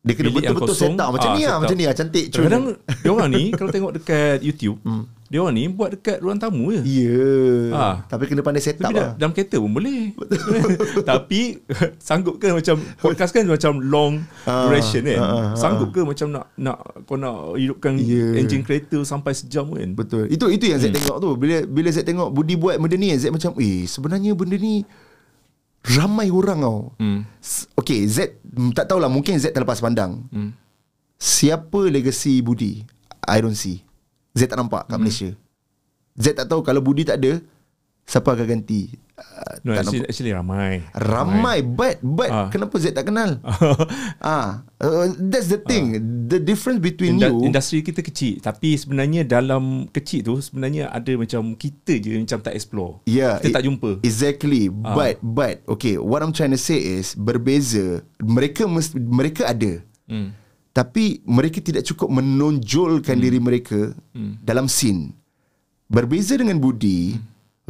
Dia kena betul-betul set up macam Ah, ni lah macam ni lah cantik cun. Kadang dia orang ni kalau tengok dekat YouTube, dia orang ni buat dekat ruang tamu je. Ya. Ah. Tapi kena pandai set up Tapi lah. dalam kereta pun boleh. Tapi sanggup ke macam podcast kan macam long Ah, duration kan. ah, ah, Sanggup ke macam nak nak kau nak hidupkan Ya. engine kereta sampai sejam kan. Betul. Itu itu yang Z Hmm. tengok tu. Bila bila Z tengok Budi buat benda ni, Z macam, "Eh, sebenarnya benda ni ramai orang tau." Hmm. Okay, Z tak tahulah mungkin Z terlepas pandang. Hmm. Siapa legacy Budi? I don't see. Z tak nampak Hmm. kat Malaysia. Z tak tahu kalau Budi tak ada, siapa akan ganti? Uh, No, tak actually, nampak. actually ramai. Ramai but but Ah. kenapa Z tak kenal? ah, uh, that's the thing. The difference between Inda- you industri kita kecil tapi sebenarnya dalam kecil tu sebenarnya ada macam kita je macam tak explore. Yeah, kita it- tak jumpa. Exactly. But but okay, what I'm trying to say is berbeza. Mereka mesti, mereka ada. Hmm. Tapi mereka tidak cukup menonjolkan diri mereka dalam scene. Berbeza dengan Budi,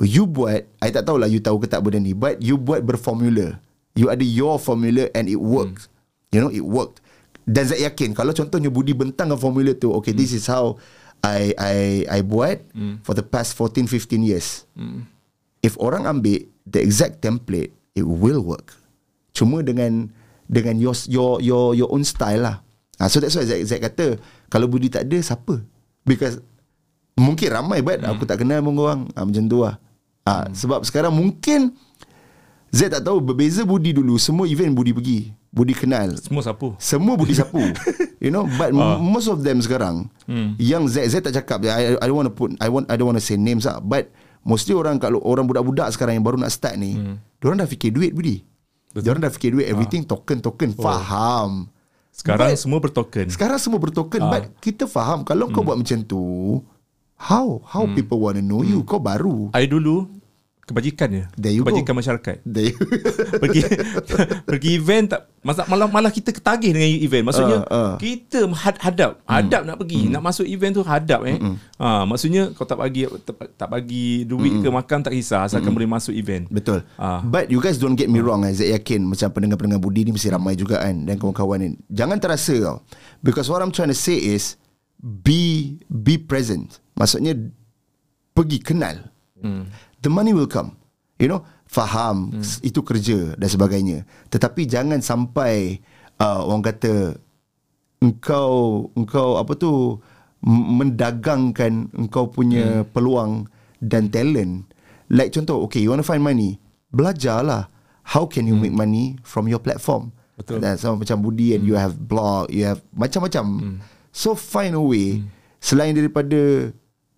you buat, I tak tahulah you tahu ke tak benda ni, but you buat berformula. You ada your formula and it worked. You know, it worked. Dan saya yakin kalau contohnya Budi bentangkan formula tu, okay, this is how I I I buat for the past 14 15 years. If orang ambil the exact template, it will work. Cuma dengan dengan your your your your own style lah. Ha, so that's why Zack, Zack kata kalau Budi tak ada siapa? Because mungkin ramai but hmm. aku tak kenal pun orang. Ha, macam tu lah. Ha, hmm. sebab sekarang mungkin Zack tak tahu berbeza Budi dulu semua event Budi pergi. Budi kenal. Semua sapu. Semua Budi sapu You know But uh. most of them sekarang hmm. Yang Z Z tak cakap I, I don't want to put I want I don't want to say names lah But Mostly orang Kalau orang budak-budak sekarang Yang baru nak start ni hmm. Diorang dah fikir duit Budi Diorang dah fikir duit Everything token token oh. Faham Sekarang But- semua bertoken. Sekarang semua bertoken uh. But kita faham Kalau kau buat macam tu How How people want to know you Kau baru I dulu kebajikan je. There you go. kebajikan masyarakat. There you- pergi pergi event tak malah malah, malah kita ketagih dengan event. Maksudnya Ah, ah. kita had, hadap, hadap nak pergi, nak masuk event tu hadap eh. Ha, maksudnya kau tak bagi tak, tak bagi duit ke makan tak kisah asalkan boleh masuk event. Betul. Ah. But you guys don't get me wrong. Saya yakin macam pendengar-pendengar Budi ni mesti ramai juga kan dan kawan-kawan ni. Jangan terasa tau. Because what I'm trying to say is be be present. Maksudnya pergi kenal. Hmm. The money will come. You know, faham hmm. itu kerja dan sebagainya. Tetapi jangan sampai uh, orang kata engkau engkau apa tu mendagangkan engkau punya hmm. peluang dan talent. Like contoh, okay, you want to find money, belajarlah how can you hmm. make money from your platform. Betul. Dan sama macam Budi and you have blog, you have macam-macam. Hmm. So find a way hmm. selain daripada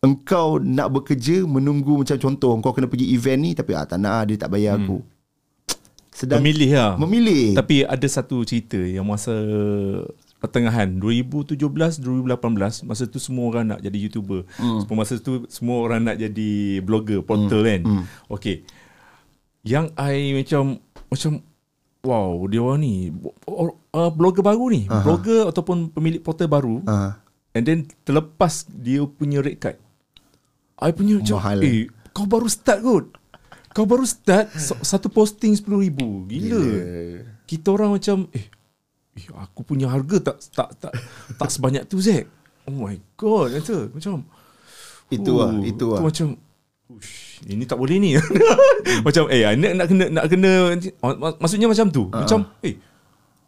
engkau nak bekerja menunggu macam contoh kau kena pergi event ni tapi ah tak nak ah, dia tak bayar hmm. aku. Sedang Memilih lah. memilih. Tapi ada satu cerita yang masa pertengahan 2017 2018 masa tu semua orang nak jadi youtuber. Hmm. Masa tu semua orang nak jadi blogger, portal hmm. kan. Hmm. Okay. Yang I macam macam wow, dia orang ni uh, blogger baru ni, uh-huh. blogger ataupun pemilik portal baru. Ah. And then terlepas dia punya rate card. I punya macam Mahal. eh kau baru start kot. Kau baru start sa- satu posting RM10,000. Gila. Gila. Kita orang macam eh, eh aku punya harga tak tak tak tak sebanyak tu Zack. Oh my god kata macam Itu oh, lah, itu lah. Macam Ush, ini tak boleh ni. macam eh nak nak kena nak kena mak- maksudnya macam tu. Ah. Macam eh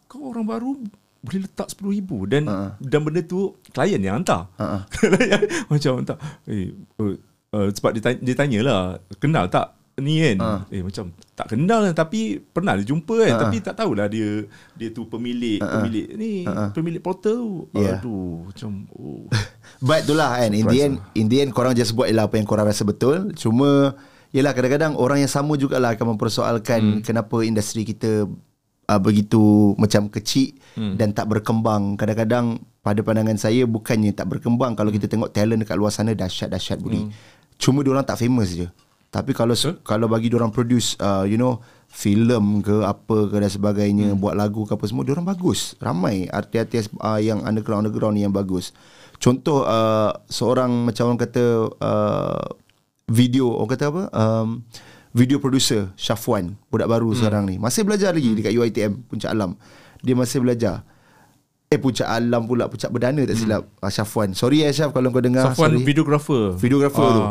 kau orang baru boleh letak RM10,000 dan Ah. dan benda tu klien yang hantar. Klien macam hantar. Eh uh, uh, sebab dia tanya, dia tanyalah kenal tak ni kan. Ah. Eh macam tak kenal kan tapi pernah dia jumpa kan Ah. tapi tak tahulah dia dia tu pemilik pemilik ni pemilik portal tu. Yeah. Aduh macam oh. But itulah kan In the end In the end korang just buat Ialah apa yang korang rasa betul Cuma Yelah kadang-kadang Orang yang sama jugalah Akan mempersoalkan hmm. Kenapa industri kita uh, Begitu Macam kecil hmm. Dan tak berkembang Kadang-kadang Pada pandangan saya Bukannya tak berkembang Kalau kita tengok talent Dekat luar sana Dahsyat-dahsyat Budi hmm. Cuma diorang tak famous je Tapi kalau Betul. kalau bagi diorang produce uh, You know filem ke apa ke dan sebagainya hmm. buat lagu ke apa semua diorang bagus ramai artis-artis uh, yang underground underground ni yang bagus contoh uh, seorang macam orang kata uh, video orang kata apa um, video producer Syafwan budak baru hmm. sekarang ni masih belajar lagi dekat UiTM Puncak Alam dia masih belajar eh Puncak Alam pula Puncak Berdana tak silap hmm. Syafwan sorry eh Syaf kalau kau dengar Safwan sorry. videographer. videographer tu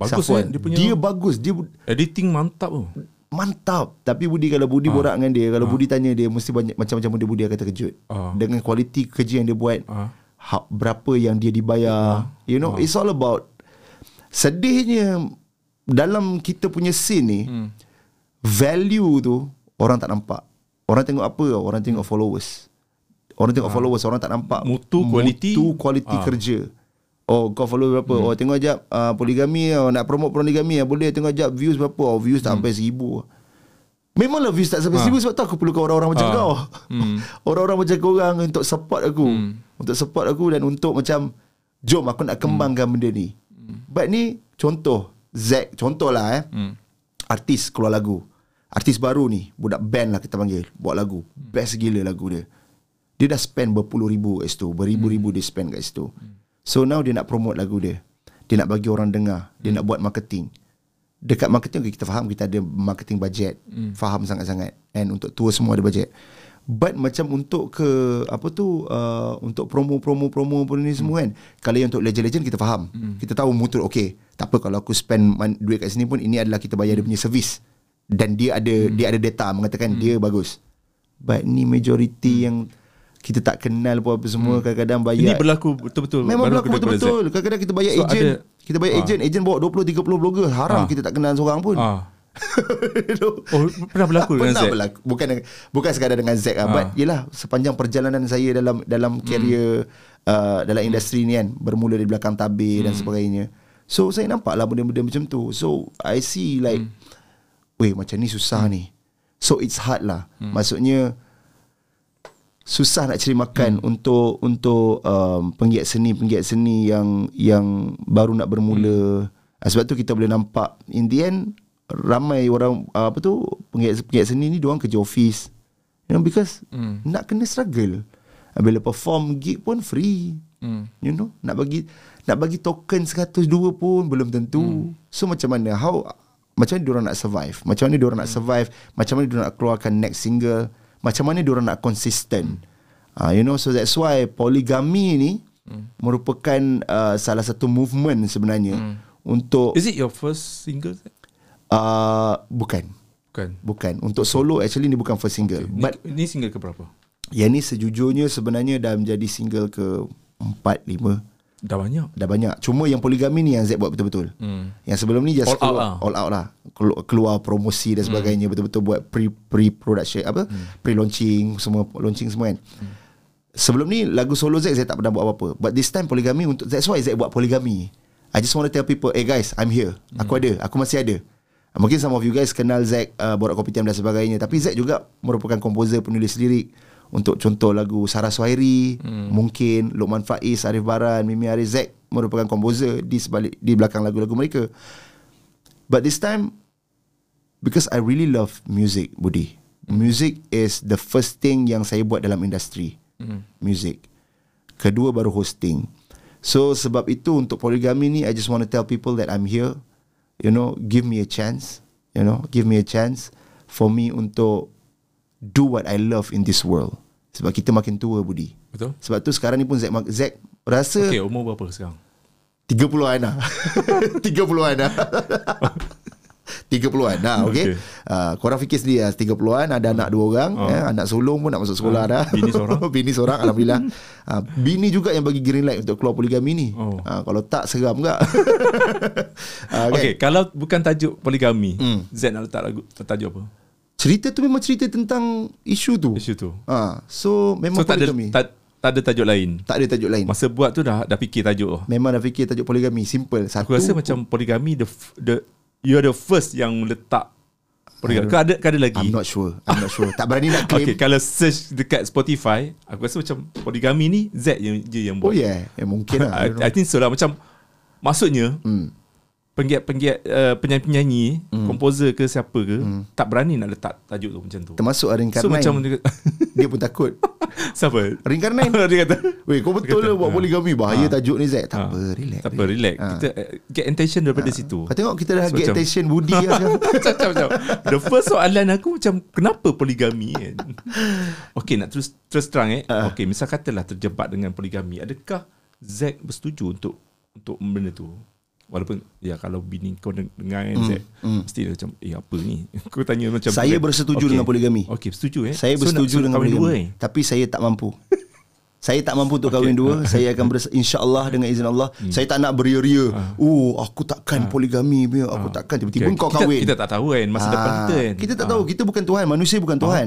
Bagus Syafwan. eh dia punya dia bagus dia editing mantap tu. Mantap Tapi Budi kalau Budi borak dengan dia Kalau Budi tanya dia Mesti banyak macam-macam benda Budi akan terkejut Ah. Dengan kualiti kerja yang dia buat Ah. ha, Berapa yang dia dibayar You know It's all about Sedihnya Dalam kita punya scene ni Hmm. Value tu Orang tak nampak. Orang tengok apa? Orang tengok followers. Orang tengok followers Orang tak nampak. Mutu, kualiti. Mutu kualiti Ah. kerja. Oh kau follow berapa? Hmm. Oh tengok jap uh, Poligami oh, Nak promote poligami ah, Boleh. Tengok jap Views berapa? Oh views tak sampai seribu. Memanglah views tak sampai seribu Sebab tu aku perlukan orang-orang macam Ah. kau. Hmm. Orang-orang macam kau orang Untuk support aku. Untuk support aku Dan untuk macam Jom aku nak kembangkan benda ni. But ni Contoh Zack Contoh lah eh. Hmm. Artis keluar lagu. Artis baru ni Budak band lah kita panggil Buat lagu. Best gila lagu dia. Dia dah spend berpuluh ribu kat situ. Beribu-ribu dia spend kat situ. So now dia nak promote lagu dia. Dia nak bagi orang dengar. Dia nak buat marketing. Dekat marketing okay, kita faham Kita ada marketing budget. Faham sangat-sangat. And untuk tour semua ada budget But macam untuk ke Apa tu uh, Untuk promo-promo-promo pun ni semua kan Kalau yang untuk legend-legend kita faham Kita tahu mutur Okay Tak apa kalau aku spend man- duit kat sini pun Ini adalah kita bayar dia punya servis Dan dia ada Dia ada data Mengatakan dia bagus But ni majority yang kita tak kenal pun apa semua kadang-kadang bayar Ini berlaku betul-betul. Memang berlaku betul-betul. Kadang-kadang kita bayar So, ejen. ada- Kita bayar Ah. ejen. Ejen bawa 20 30 blogger. Haram Ah. kita tak kenal seorang pun. Zack. Ah. Oh, pernah berlaku dengan Pernah Zack? berlaku. Bukan bukan sekadar dengan Zack ah. But yelah sepanjang perjalanan saya dalam dalam career uh, dalam industri ni kan bermula dari belakang tabir dan sebagainya. So saya nampak lah benda-benda macam tu. So I see like weh macam ni susah ni. So it's hard lah. Maksudnya susah nak cari makan hmm. untuk untuk um, penggiat seni penggiat seni yang yang baru nak bermula. Hmm. Sebab tu kita boleh nampak in the end ramai orang uh, apa tu penggiat seni ni diorang kerja office. You know because Hmm. nak kena struggle. Uh, Bila perform gig pun free. Hmm. You know, nak bagi nak bagi token 102 pun belum tentu. Hmm. So macam mana how macam mana diorang nak survive? Macam mana diorang Hmm. nak survive? Macam mana diorang nak keluarkan next single? Macam mana diorang nak consistent? Ah, you know, so that's why poligami ni Hmm. merupakan uh, salah satu movement sebenarnya untuk Is it your first single? Uh, bukan Bukan. bukan untuk solo actually ni bukan first single Ni, but ni single ke berapa? yang ni sejujurnya sebenarnya dah menjadi single ke 4 5 Dah banyak. dah banyak cuma yang poligami ni yang Z buat betul-betul Hmm. Yang sebelum ni just All out keluar, lah. all out lah. Keluar, promosi dan sebagainya betul-betul buat pre pre production apa? Pre launching semua launching semua kan. Sebelum ni lagu solo Z saya tak pernah buat apa-apa. But this time poligami untuk that's why Z buat poligami. I just want to tell people, "Hey guys, I'm here. Aku ada, aku masih ada." Mungkin some of you guys kenal Zack uh, Borak Kopitiam dan sebagainya. Tapi Zack juga merupakan komposer penulis lirik Untuk contoh lagu Sarah Suhairi hmm. Mungkin Lokman Faiz, Arif Baran, Mimi Arif. Zack Merupakan komposer di sebalik di belakang lagu-lagu mereka. But this time Because I really love music Budi Music is the first thing yang saya buat dalam industri Hmm. Music. Kedua baru hosting. So sebab itu untuk poligami ni I just want to tell people that I'm here You know Give me a chance You know Give me a chance For me untuk Do what I love in this world Sebab kita makin tua Budi Betul? Sebab tu sekarang ni pun Zack, Zack rasa Okay, umur berapa sekarang? 30-an lah 30-an lah 30-an lah okay, Okay. Uh, Korang fikir sendiri lah 30-an Ada anak dua orang Oh. eh, Anak sulung pun nak masuk sekolah dah bini seorang. Bini seorang Alhamdulillah uh, Bini juga yang bagi green light Untuk keluar poligami ni Oh. uh, Kalau tak seram tak uh, Okay, kalau bukan tajuk poligami, Hmm. Z nak letak lagu tajuk apa? Cerita tu memang cerita tentang Isu tu Isu tu. uh, So memang So tak ada poligami tak, tak ada tajuk lain. tak ada tajuk lain Masa buat tu dah dah fikir tajuk. Memang dah fikir tajuk poligami Simple Satu Aku rasa macam poligami the f- the you're the first yang letak poligami. Ke ada ke ada lagi? I'm not sure I'm not sure Tak berani nak claim Okay, kalau search dekat Spotify, aku rasa macam poligami ni Z je, je yang Oh buat. yeah, yeah Mungkin lah I I. I think so lah macam maksudnya Hmm. Penggiat-penggiat uh, penyanyi-penyanyi, komposer ke siapa ke tak berani nak letak tajuk tu macam tu. Termasuk Arin So Karnain macam dia, Dia pun takut. Siapa? Ring Karnain dia kata Weh kau betul lah buat poligami. Bahaya tajuk ni Zack. Tak Ah. apa relax tak apa relax. Ah. Kita uh, get attention daripada situ. Kau tengok kita dah So, get macam- attention Budi lah. Macam, macam, The first soalan aku macam Kenapa poligami kan Okay nak terus Terus terang eh. Ah. Okay misal katalah terjebak dengan poligami. Adakah Zack bersetuju untuk Untuk benda tu Walaupun Ya kalau bini kau deng- dengar kan Zack Mesti dia macam Eh apa ni? Kau tanya macam Saya bersetuju dengan poligami. Okay bersetuju eh? Saya So, bersetuju so, dengan poligami. dua, eh? Tapi saya tak mampu. Saya tak mampu untuk kahwin dua. Saya akan bers- InsyaAllah dengan izin Allah. Hmm. Saya tak nak beria-ria. Oh aku takkan poligami punya. Aku takkan. Tiba-tiba Ah. Okay, kau kita, kahwin. Kita tak tahu kan Masa depan Ah, kita kan. Kita tak tahu. Kita bukan Tuhan. Manusia bukan Tuhan.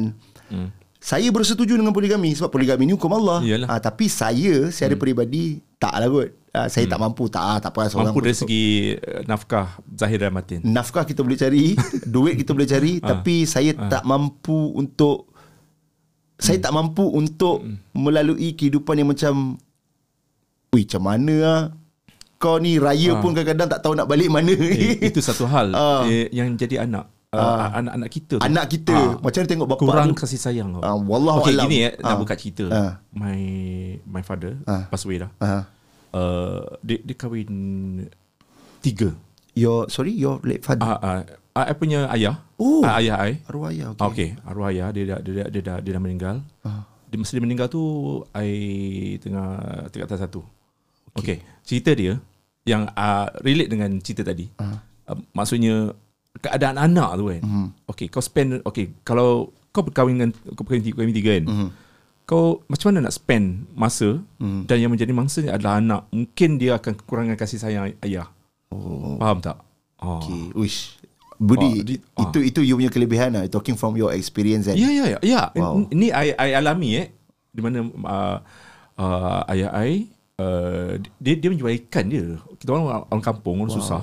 Hmm. Saya bersetuju dengan poligami Sebab poligami ni hukum Allah. Iyalah. Ah, Tapi saya Secara peribadi Tak lah kot. Ah, Saya tak mampu Tak ah, tak apa seorang Mampu dari segi uh, Nafkah Zahir dan Matin Nafkah kita boleh cari Duit kita boleh cari. Tapi saya tak mampu untuk Saya Hmm. tak mampu untuk Melalui kehidupan yang macam Wih macam mana lah Kau ni raya pun kadang-kadang Tak tahu nak balik mana. Eh, Itu satu hal. Ah. eh, Yang jadi anak uh, Anak-anak kita tu. Anak kita Ah. Macam mana tengok bapak kurang tu kasih sayang kau. Ah, wallahu okay, alam. gini eh, nak Ah. buka cerita. Ah. My my father Ah. pass away dah. Ah. Uh, dia, dia kahwin tiga. Your Sorry Your late father Ah, ah, ah, I punya ayah. Oh. Ah, ayah I. Arwah ayah Okay. okay, arwah ayah dia dah dia, dah- dia, dah dia dah meninggal. Ah. Dia masa dia meninggal tu I tengah tingkat atas satu. Okay. okay. Cerita dia yang uh, relate dengan cerita tadi. Ah. Uh, maksudnya keadaan anak tu kan. Mhm. Okay, kau spend okay kalau kau berkahwin dengan kau berkahwin tiga, tiga kan. Mhm. Kau macam mana nak spend masa Mhm. dan yang menjadi mangsa adalah anak. Mungkin dia akan kekurangan kasih sayang ayah. Oh Faham tak? Oh. Okay Uish Budi Ah, di- ah. Itu itu you punya kelebihan lah Talking from your experience kan Ya ya ya. Ya, Wow. ini I, I alami eh di mana uh, uh, ayah I uh, dia dia menjual ikan dia. Kita orang orang kampung orang wow. susah.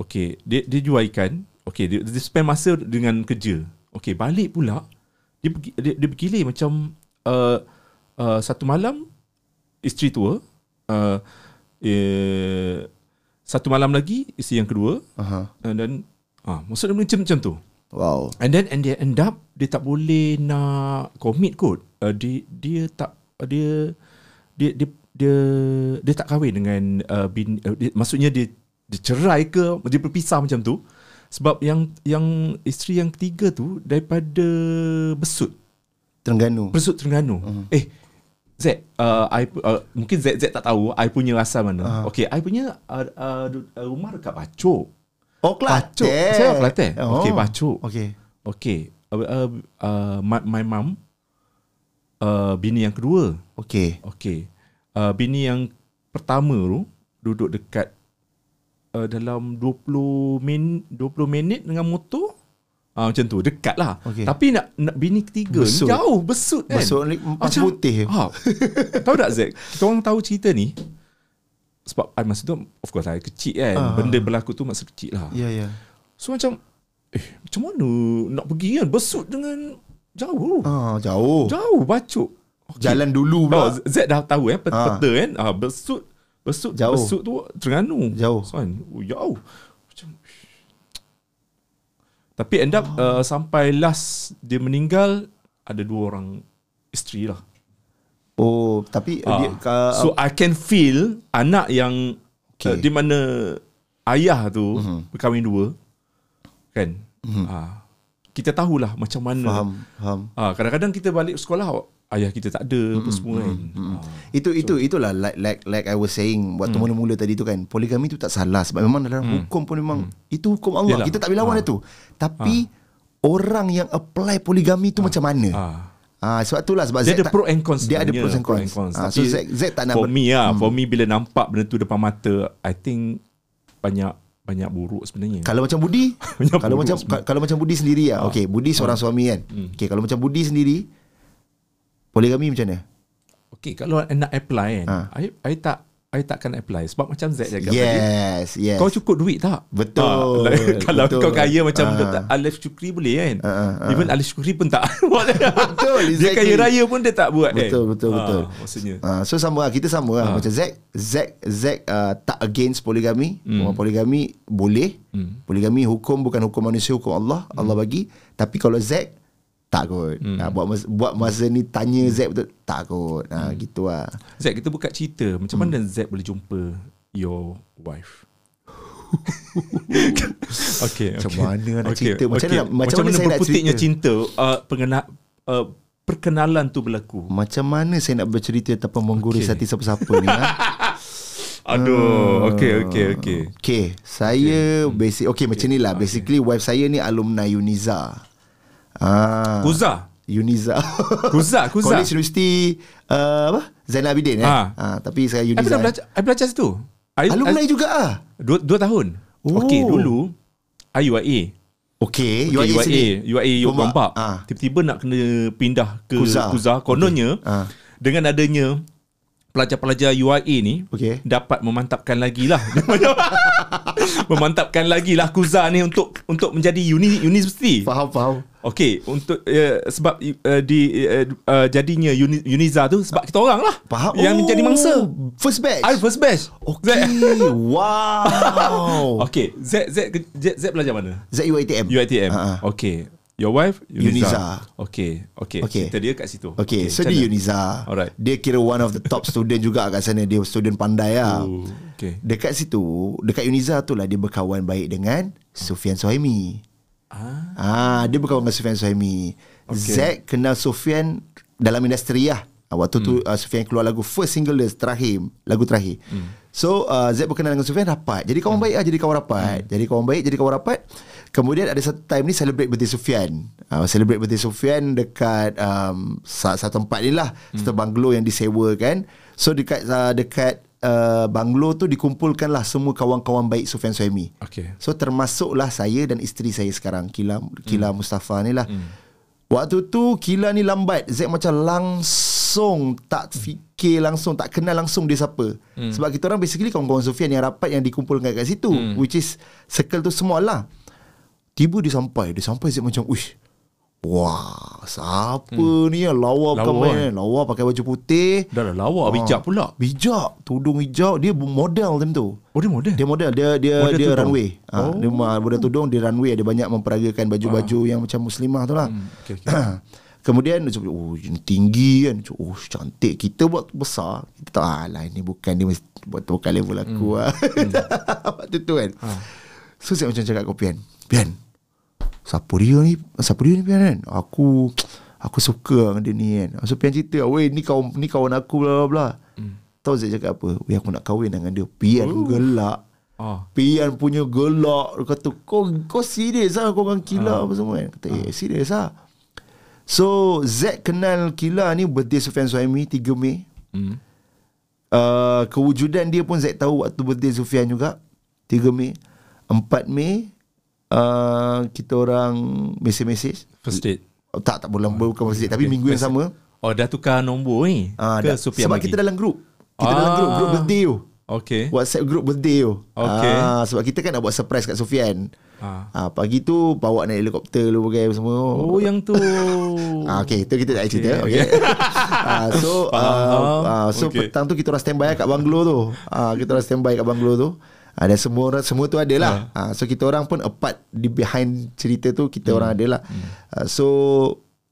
Okey, dia dia jual ikan. Okey, dia, dia spend masa dengan kerja. Okey, balik pula dia dia, dia bergilir macam uh, uh, satu malam isteri tua uh, eh, satu malam lagi isteri yang kedua Aha. uh, dan Ah, maksudnya macam macam tu. Wow. And then and they end up dia tak boleh nak commit kot. Uh, dia dia tak uh, dia dia dia dia, dia tak kahwin dengan uh, bin uh, dia, maksudnya dia dia cerai ke dia berpisah macam tu sebab yang yang isteri yang ketiga tu daripada Besut Terengganu. Besut Terengganu. Uh-huh. Eh Z, uh, I, uh, mungkin Z, Z tak tahu I punya asal mana. Uh-huh. Okay, I punya uh, uh, rumah dekat Bacok. Oh, Kelantan. Bacok. Saya Kelantan. Oh. Okay, Bacok. Okay. Okay. Uh, uh, uh, my, my mum, uh, bini yang kedua. Okay. Okay. Uh, bini yang pertama tu duduk dekat uh, dalam 20 min 20 minit dengan motor. Ah macam tu dekat lah Okey. Tapi nak, nak bini ketiga Besut. ni jauh besut kan Besut ni macam putih. ha, Tahu tak Zack Kita orang tahu cerita ni Sebab I masa tu Of course I kecil kan Ah. Benda berlaku tu masa kecil lah Ya, ya. So macam Eh macam mana nak pergi kan Besut dengan Jauh Ah, jauh. Jauh bacuk okay. Jalan dulu oh, pula. Z dah tahu eh pet-. Peta kan ah, Besut Besut Jauh. Besut tu Terengganu Jauh. so, kan? oh, Jauh Macam Tapi end up uh, Sampai last Dia meninggal Ada dua orang Isteri lah Oh, tapi Ah. dia ka, So I can feel Anak yang Okay. okay. uh, Di mana Ayah tu Mhm. Berkahwin dua Kan ah, Kita tahulah Macam mana faham, faham. Ah, kadang-kadang kita balik sekolah ayah kita tak ada apa semua kan. Ah. Itu itu itulah like like like I was saying waktu Hmm. mula-mula tadi tu kan poligami tu tak salah sebab memang dalam hukum pun memang itu hukum Allah. Yalah. kita tak boleh lawan Ah. itu tapi orang yang apply poligami tu macam mana? Ah. ah sebab itulah sebab Dia Zack ada tak- pro and cons dia ada pros and pro cons, Ah, so Zack Zack tak nak For ber- me lah For me bila nampak benda tu depan mata I think Banyak Banyak buruk sebenarnya. Kalau macam Budi Kalau macam sebenarnya. Kalau macam Budi sendiri lah. Okay Budi seorang suami kan. Okay kalau macam Budi sendiri Poligami macam mana Okay kalau nak apply kan Ah. I, I tak I takkan apply Sebab macam Z cakap tadi Yes Yes Kau cukup duit tak? Betul, like, kalau betul. kau kaya macam uh, Alif Syukri boleh kan? Ah. Even Alif Syukri pun tak. Betul, Dia exactly. kaya raya pun dia tak buat Betul, kan? betul, Ah, betul. Maksudnya. Uh, so sama lah Kita sama lah Ah. Macam Zack Zack Zack uh, tak against poligami hmm. Poligami boleh Hmm. Poligami hukum Bukan hukum manusia Hukum Allah Allah bagi Tapi kalau Zack Tak kot hmm. uh, buat, masa, buat masa ni Tanya Zack betul Tak kot uh, Hmm. Gitu lah Zack kita buka cerita Macam Hmm. mana Zack boleh jumpa Your wife Okay Macam mana nak cerita? Macam mana nak- macam mana saya nak berputiknya cinta uh, pengena, uh, Perkenalan tu berlaku Macam mana saya nak bercerita Tanpa mengguris Okay. hati siapa-siapa ni ha? Aduh Okay okay okay Okay Saya okay. basic Okay macam ni lah Basically wife saya ni Alumni Uniza ah, Kuza Uniza Kuza Kuza College University uh, apa? Zainal Abidin eh. Ah. Ah. tapi saya Uniza. pernah belajar I belajar situ I, Alumni I, juga ah. dua, dua tahun Oh. Okay dulu I UIA Okay, Okay, UIA sini. UIA Yog Gombak. Gombak Ah. Tiba-tiba nak kena pindah ke Kuza. Kuza, Kononnya Ah. Dengan adanya Pelajar-pelajar UIA ni Okey. Dapat memantapkan lagi lah Memantapkan lagi lah Kuza ni Untuk untuk menjadi uni, universiti Faham, faham. Okey Untuk uh, Sebab uh, di uh, uh, Jadinya uni, Uniza tu Sebab kita orang lah Faham. Yang oh, menjadi mangsa First batch. I first batch Okay. wow. Okay Z, Z, Z, Z belajar mana? ZUITM. UiTM. Ah, ah. Okay. Your wife Uniza. Uniza. Okay. Okay. Okay. Cerita dia kat situ. Okay, so macam dia? Uniza. Alright. Dia kira one of the top student juga kat sana. Dia student pandai lah. Oh, okay. Dekat situ, dekat Uniza tu lah dia berkawan baik dengan Sufian Sohaimi. Ah. Ah, dia berkawan dengan Sufian Sohaimi. Okay. Zack kenal Sufian dalam industri lah. Ah, Waktu hmm. tu uh, Sufian keluar lagu first single dia terakhir, lagu terakhir. Hmm. So uh, Zack berkenal dengan Sufian rapat. Jadi kawan hmm. baik lah, jadi kawan rapat. Hmm. Jadi kawan baik, jadi kawan rapat. Kemudian ada satu time ni celebrate birthday Sufian. Uh, celebrate birthday Sufian dekat um, sa- satu tempat ni lah, hmm. satu banglo yang disewakan. So dekat uh, dekat uh, banglo tu dikumpulkanlah semua kawan-kawan baik Sufian Suhaimi. Okay. So termasuklah saya dan isteri saya sekarang Kila Kila hmm. Mustafa ni lah. Hmm. Waktu tu Kila ni lambat. Zack macam langsung tak fikir langsung tak kenal langsung dia siapa. Hmm. Sebab kita orang basically kawan-kawan Sofian yang rapat yang dikumpulkan kat situ hmm. which is circle tu semua lah. Tiba dia sampai, dia sampai Zack macam, "Uish. Wah, siapa hmm. ni yang lawa bukan Lawa, main. Lawa pakai baju putih. Dah lah lawa bijak pula. Bijak, tudung hijau, dia model time tu. Oh dia model. Dia model, dia dia Model dia tudung? runway. Ha, Oh. dia ma- model tudung, dia runway, dia banyak memperagakan baju-baju yang macam muslimah tu lah. Hmm, okey, okey. Kemudian dia cakap, oh tinggi kan. Cakap, oh cantik. Kita buat besar. Kita tahu, alah ini bukan dia mesti buat tu bukan level aku Hmm. lah. Waktu tu kan. Ha. So saya macam cakap kau Pian. Pian. Siapa dia ni? Siapa dia ni Pian kan? Aku aku suka dengan dia ni kan. So Pian cerita, weh ni kawan ni kawan aku bla bla bla. Hmm. Tahu saya cakap apa? Weh aku nak kahwin dengan dia. Pian Oh. gelak. Ah. Pian punya gelak Dia kata kau kau serius lah kau orang Kila Ah. apa semua kan Kata eh serius lah So Z kenal Kila ni birthday Sufian Suhaimi 3 Mei Hmm. uh, Kewujudan dia pun Z tahu waktu birthday Sufian juga 3 Mei 4 Mei uh, Kita orang mesej-mesej First date. oh, Tak tak bulan bukan mesej Tapi minggu yang sama Oh dah tukar nombor ni. uh, Ke Sebab bagi? kita dalam grup Kita dalam Ah. grup Grup birthday tu Okay. WhatsApp group birthday tu Okay. ah, Sebab kita kan nak buat surprise kat Sufian Ah. ah, Pagi tu bawa naik helikopter lu pakai semua Oh yang tu. Ah, okay, itu kita tak cerita. Okay. ah, so, Faham. uh, uh, so Okay. petang tu kita orang standby kat banglo tu. Ah, kita orang standby kat banglo tu. Ada semua orang semua tu ada lah. Ah, so kita orang pun apart di behind cerita tu kita orang ada lah. Ah, so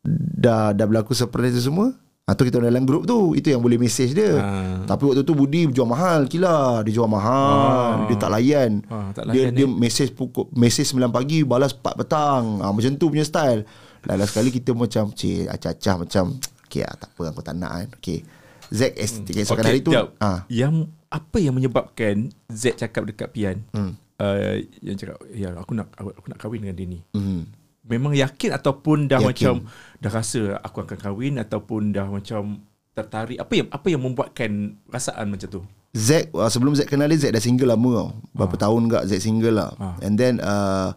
dah dah berlaku surprise tu semua. Ah, tu kita dalam grup tu Itu yang boleh message dia Ah. Tapi waktu tu Budi jual mahal Kila Dia jual mahal Ah. Dia tak layan Ah, tak Dia layan, dia eh. message pukul Message 9 pagi Balas 4 petang ah, Macam tu punya style Lala sekali kita macam Cik acah-acah macam Okay lah tak apa Aku tak nak kan Okay Zack es, hmm. Esokkan hari tu jap. ah, Yang apa yang menyebabkan Z cakap dekat Pian? Hmm. Uh, yang cakap ya aku nak aku nak kahwin dengan dia ni. hmm. Memang yakin ataupun dah Yakin. macam dah rasa aku akan kahwin ataupun dah macam tertarik apa yang apa yang membuatkan perasaan macam tu? Zack uh, Sebelum Zack kenal dia Zack dah single lama tau Berapa tahun tak Zack single lah Ah. And then uh,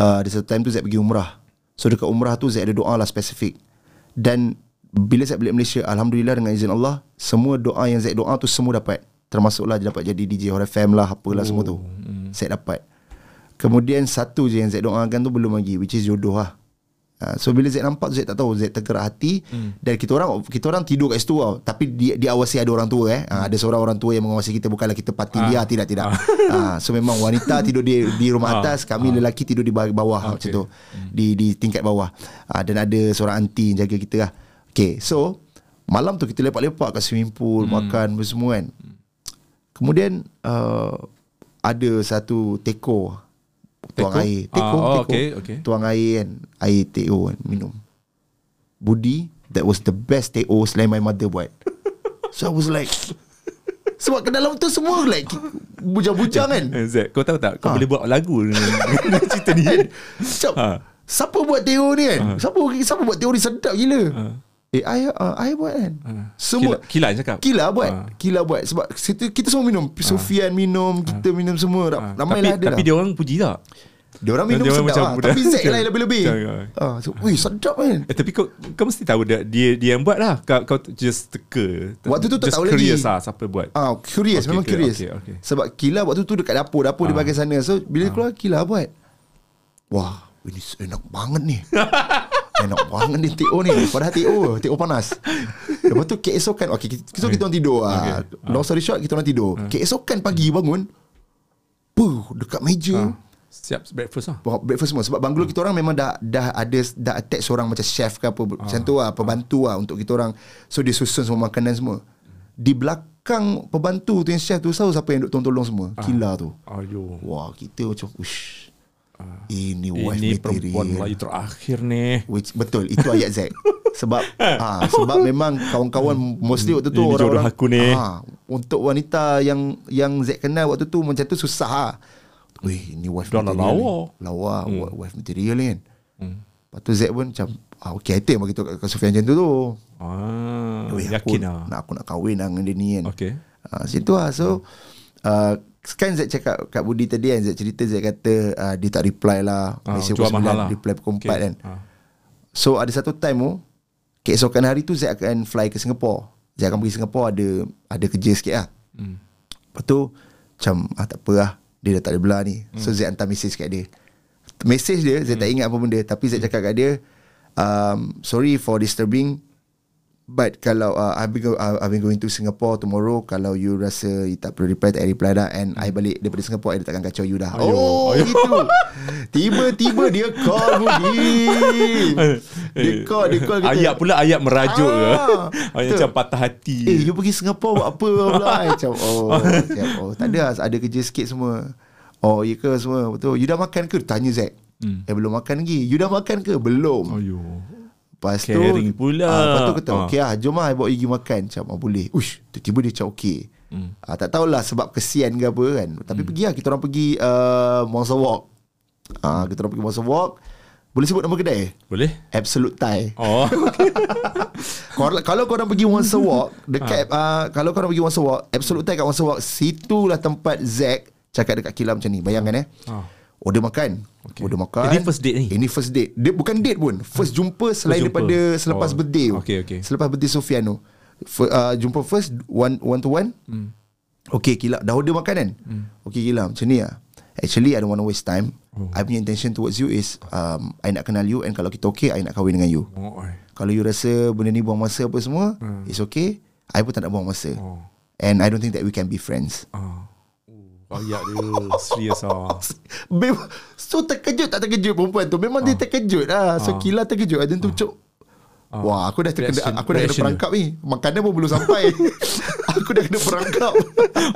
uh, Ada satu time tu Zack pergi umrah So dekat umrah tu Zack ada doa lah spesifik Dan Bila Zack balik Malaysia Alhamdulillah dengan izin Allah Semua doa yang Zack doa tu Semua dapat Termasuklah dia dapat jadi DJ Hot FM lah Apalah semua tu. Zack dapat. Kemudian satu je yang Zack doakan tu Belum lagi Which is jodoh lah. Ha, so bila Zack nampak Zack tak tahu. Zack tergerak hati. Hmm. dan kita orang kita orang tidur kat situ tau. Tapi dia diawasi ada orang tua eh. Ha, ada seorang orang tua yang mengawasi kita. Bukanlah kita parti Ah. liar tidak tidak. Ha, so memang wanita tidur di di rumah Ah. atas kami lelaki tidur di ba- bawah Okay. macam tu. Di di tingkat bawah. Ha, dan ada seorang aunty yang jaga kita lah. Okay so malam tu kita lepak-lepak kat swimming pool hmm. makan semua kan kemudian uh, ada satu teko tuang Teko? air teko, Ah, oh, teko okay, okay. tuang air kan air teo kan minum Budi that was the best teo selain my mother buat so I was like sebab ke dalam tu semua like bujang-bujang kan Eh, Z, kau tahu tak kau Ah. boleh buat lagu dengan cerita ni. Macam Ha. Siapa buat teo ni kan Siapa siapa buat teo ni sedap gila Ha. Eh I, uh, I buat kan Semua Kila, kila cakap. Kila buat Ah. Kila buat Sebab kita, kita semua minum Sofian minum Kita minum semua Ah, Ramai tapi, lah ada tapi dah. dia orang puji tak? Dia orang minum dia sedap macam lah budak- Tapi Zack lain lebih-lebih ah, so, Wih sedap kan Eh, tapi kau kau mesti tahu dia dia, dia yang buat lah. Kau, kau just teka. Waktu tu tak just tahu lagi. curious lah siapa buat. Ah, curious Okay, memang okay, curious. okay, okay. Sebab Kila waktu tu dekat dapur, dapur di Ah. bahagian sana. So bila keluar Kila buat. Wah, ini enak banget ni. enak banget ni TO ni. Padahal TO, TO panas. Lepas tu keesokan, okay, kita, kita, kita orang tidur. Ah. Long story short, kita orang tidur. Keesokan pagi bangun, puh, dekat meja. Ah. Siap breakfast lah. Breakfast semua Sebab banglo kita orang memang dah dah ada dah attach seorang macam chef ke apa macam tu lah pembantu lah untuk kita orang so dia susun semua makanan semua di belakang pembantu tu yang chef tu tahu siapa yang duk tolong-tolong semua kila tu Ayo. wah kita macam ush ini wife Ini material perempuan Melayu terakhir ni. Which, betul itu ayat Zack sebab ha, sebab memang kawan-kawan mostly waktu tu Ini jodoh orang-orang aku ni. ha, untuk wanita yang yang Zack kenal waktu tu macam tu susah ha. Weh ini wife lah material lawa. ni. lawa hmm. wife material ni kan hmm. lepas tu Zack pun macam ah, okay I think bagi tu kat Sofian macam tu tu Ah, Weh, yakin aku, lah. nak, aku nak kahwin dengan dia ni kan Okay. Ha, situ lah So uh, Kan Zack cakap Kat Budi tadi kan Zack cerita Zack kata uh, Dia tak reply lah. Ah, Malaysia pukul mahal 9 lah. Reply pukul 4 Okay. kan. Ah. So ada satu time tu Keesokan hari tu Zack akan fly ke Singapore. Zack akan pergi Singapore Ada ada kerja sikit lah. Hmm. Lepas tu Macam ah, tak apa lah. Dia dah tak ada belah ni. So Zack hantar message kat dia. Message dia Zack tak ingat apa benda. Tapi Zack cakap kat dia um, sorry for disturbing But kalau uh, I've, been go, uh, I've been going to Singapore tomorrow Kalau you rasa you tak perlu reply Tak reply dah And I balik daripada Singapore I takkan kacau you dah. Ayo, Oh ayo. gitu. Tiba-tiba dia call Budi Dia call Dia call kata, Ayat pula ayat merajuk ke? Ah, Ayat betul. macam patah hati. Eh you pergi Singapore buat apa? Pula Macam oh, macam, oh Tak ada Ada kerja sikit semua. Oh ya ke semua? Betul. You dah makan ke? Tanya Zack. Hmm. Eh belum makan lagi. You dah makan ke? Belum. Ayo. Lepas tu Caring pula. ah, Lepas tu kata Ah. Okay lah jom lah I bawa pergi makan Macam ah, boleh Ush Tiba-tiba dia macam okay Hmm. ah, Tak tahulah sebab kesian ke apa kan Tapi pergi lah Kita orang pergi uh, Monster Walk ah, Kita orang pergi Monster Walk Boleh sebut nama kedai Boleh? Absolute Thai Oh. kalau, kalau korang pergi Monster Walk Dekat uh, Kalau korang pergi Monster Walk Absolute Thai kat Monster Walk Situlah tempat Zack Cakap dekat kilam macam ni Bayangkan eh Ah. Order makan okay. Order makan Ini first date ni? Ini first date Dia bukan date pun First jumpa Selain jumpa. daripada Selepas Oh. birthday. Okay, okay. Selepas birthday Sofian tu F- uh, Jumpa first One one to one Hmm. Okay kilat Dah order makanan hmm. Okay kilat Macam ni lah Actually I don't want to waste time oh. I punya intention towards you is um, I nak kenal you And kalau kita okay I nak kahwin dengan you Oh, kalau you rasa benda ni buang masa apa semua, hmm. it's okay. I pun tak nak buang masa. Oh. And I don't think that we can be friends. Oh, ayat dia serius ah. Mem- so terkejut tak terkejut perempuan tu. Memang dia terkejut lah. So kila terkejut. Dan tu cuk. Wah, aku dah terkena, Reaction- aku dah kena perangkap ni. Makanan pun belum sampai. aku dah kena perangkap.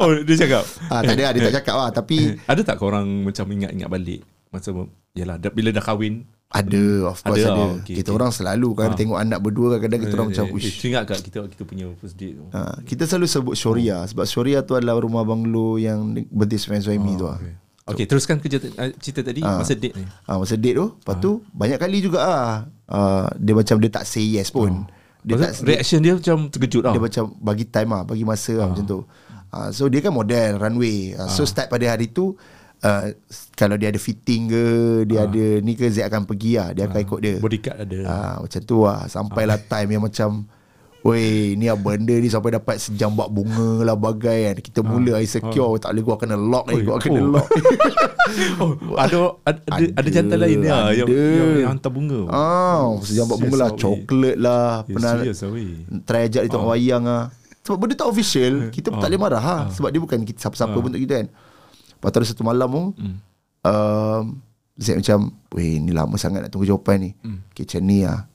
Oh, dia cakap. ah, tak ada, dia tak cakap lah. Tapi Ada tak korang macam ingat-ingat balik masa yalah bila dah kahwin ada, of course Ada, ada. oh, okay, kita okay. orang selalu kan tengok anak berdua kadang-kadang kita orang macam, eh, ush. eh, ingat kat kita kita punya first date tu. Ah, kita selalu sebut Shoria sebab Shoria tu adalah rumah banglo yang birthday Sven Suhaimi tu lah. Okay. Okay, teruskan kerja uh, cerita tadi masa date ni. Ah masa date tu, lepas tu banyak kali juga ah uh, dia macam dia tak say yes pun. Dia tak Maksud, reaction dia macam terkejut lah. dia macam bagi time ah, bagi masa lah macam tu. Ah so dia kan model runway. Ah, so start pada hari tu uh, kalau dia ada fitting ke, dia ada ni ke Zack akan pergi lah, dia akan ikut dia. Bodyguard ada. Ah macam tu lah sampailah time yang macam Weh ni apa benda ni sampai dapat sejambak bunga lah bagai kan. Kita mula insecure tak boleh gua kena lock ni, Oi, gua kena oh. lock. oh, ada ada ada, ada jantan lain ya yang, ada. yang, yang hantar bunga. Ah, sejambak bunga lah, Serious, ah, coklat lah, Eh, pernah serious ah, weh. try ajak dia tengok wayang ah. Sebab benda tak official, kita pun tak boleh marah ha. Ah. sebab dia bukan kita siapa-siapa pun untuk kita kan. Lepas tu ada satu malam tu, Hmm. um, Zack macam, weh ni lama sangat nak tunggu jawapan ni. Hmm. Okay, macam ni lah.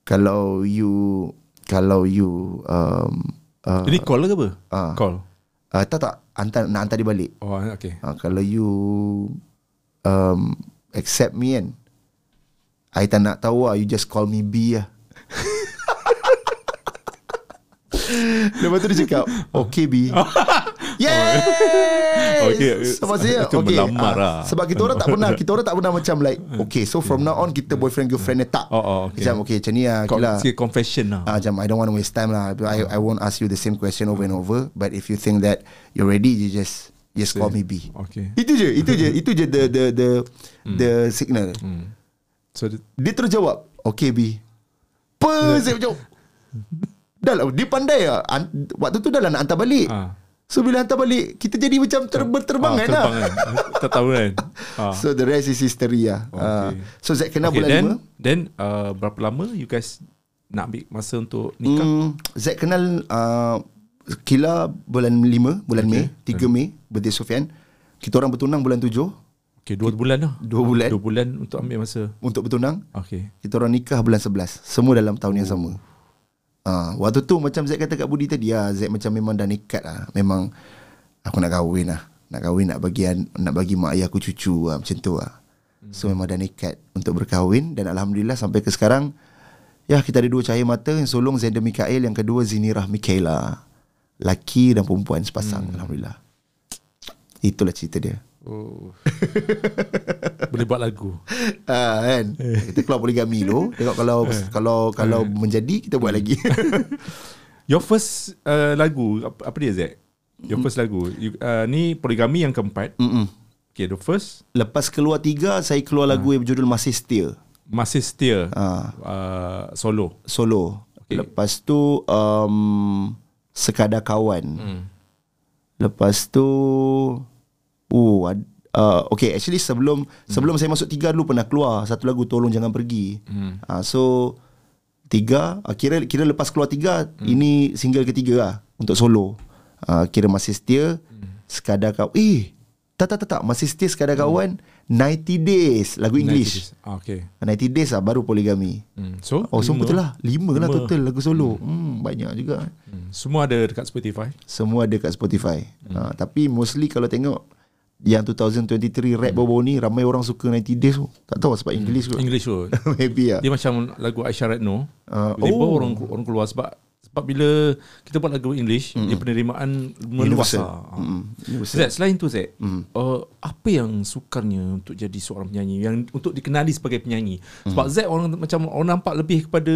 Kalau you, kalau you, um, uh, Ini call ke apa? Ah. Call. uh, tak tak, hantar, nak hantar dia balik. Oh, okay. Uh, kalau you um, accept me kan, I tak nak tahu lah, you just call me B lah. Lepas tu dia cakap Okay B Yes Okay. Sama saya Itu okay. melamar ah, lah. Sebab kita orang tak pernah Kita orang tak pernah macam like Okay so from now on Kita boyfriend girlfriend ni tak Oh, oh, okay. Macam okay macam ni lah Con- confession lah. Ah, macam I don't want to waste time lah. I I won't ask you the same question over and over. But if you think that you're ready, you just just call me B. Okay. Itu je, itu je, itu je the the the the signal. Hmm. So dia, Dia terus jawab, okay B. Apa saya macam Dah lah, dia pandai lah. Waktu tu dah lah nak hantar balik. Ah. So bila hantar balik, kita jadi macam ter- berterbangan ah, lah. terbang kan. tak tahu kan. Ah. So the rest is history lah. Okay. Ah, so Zack kenal okay, bulan then, lima. Then uh, berapa lama you guys nak ambil masa untuk nikah? Hmm, Zack kenal uh, Kila bulan 5 Bulan Mei 3 Mei Birthday Sofian Kita orang bertunang bulan 7 Okay, dua bulan lah. Dua bulan. Dua bulan untuk ambil masa. Untuk bertunang Okay. Kita orang nikah bulan 11 Semua dalam tahun yang sama uh, Waktu tu macam Zack kata kat Budi tadi ah, Zack macam memang dah nekat lah Memang Aku nak kahwin lah Nak kahwin nak bagi Nak bagi mak ayah aku cucu lah Macam tu lah So memang dah nekat Untuk berkahwin Dan Alhamdulillah sampai ke sekarang Ya kita ada dua cahaya mata Yang sulung Zenda Mikael Yang kedua Zinirah Mikaela. Laki dan perempuan sepasang Alhamdulillah. Itulah cerita dia Oh. Boleh buat lagu. Ah kan. Kita keluar poligami dulu. Tengok kalau kalau kalau menjadi kita buat lagi. Your first uh, lagu apa, apa dia Zack? Your first lagu. You, uh, ni poligami yang keempat. Mm-mm. Okay, the first Lepas keluar tiga saya keluar lagu yang berjudul Masih Setia. masih setia Ah. uh, solo. Solo. Okay. Lepas tu um, Sekadar Kawan. Hmm. Lepas tu Oh ad, uh, okay actually sebelum sebelum saya masuk tiga dulu pernah keluar satu lagu tolong jangan pergi. Hmm. Uh, so tiga uh, kira kira lepas keluar tiga hmm. ini single ketiga lah untuk solo. Uh, kira masih setia hmm. sekadar kau eh tak tak tak tak masih setia sekadar kawan 90 days lagu English. 90 days. Ah, okay. 90 days lah baru poligami. Hmm. So, Oh, so lima. betul lah. Lima, lah Lima. total lagu solo. Hmm. banyak juga. Hmm. Semua ada dekat Spotify. Semua ada kat Spotify. Hmm. Ha, tapi mostly kalau tengok yang 2023 rap baru ni ramai orang suka 90 days tu. Tak tahu sebab English kot. English tu. Maybe lah. Dia macam lagu Aisyah. Ah, Label oh. orang orang keluar sebab sebab bila kita buat lagu English, mm. dia penerimaan meluas lah. Mm. Zed, selain tu Zed, mm. uh, apa yang sukarnya untuk jadi seorang penyanyi yang untuk dikenali sebagai penyanyi? Sebab Zed orang macam orang nampak lebih kepada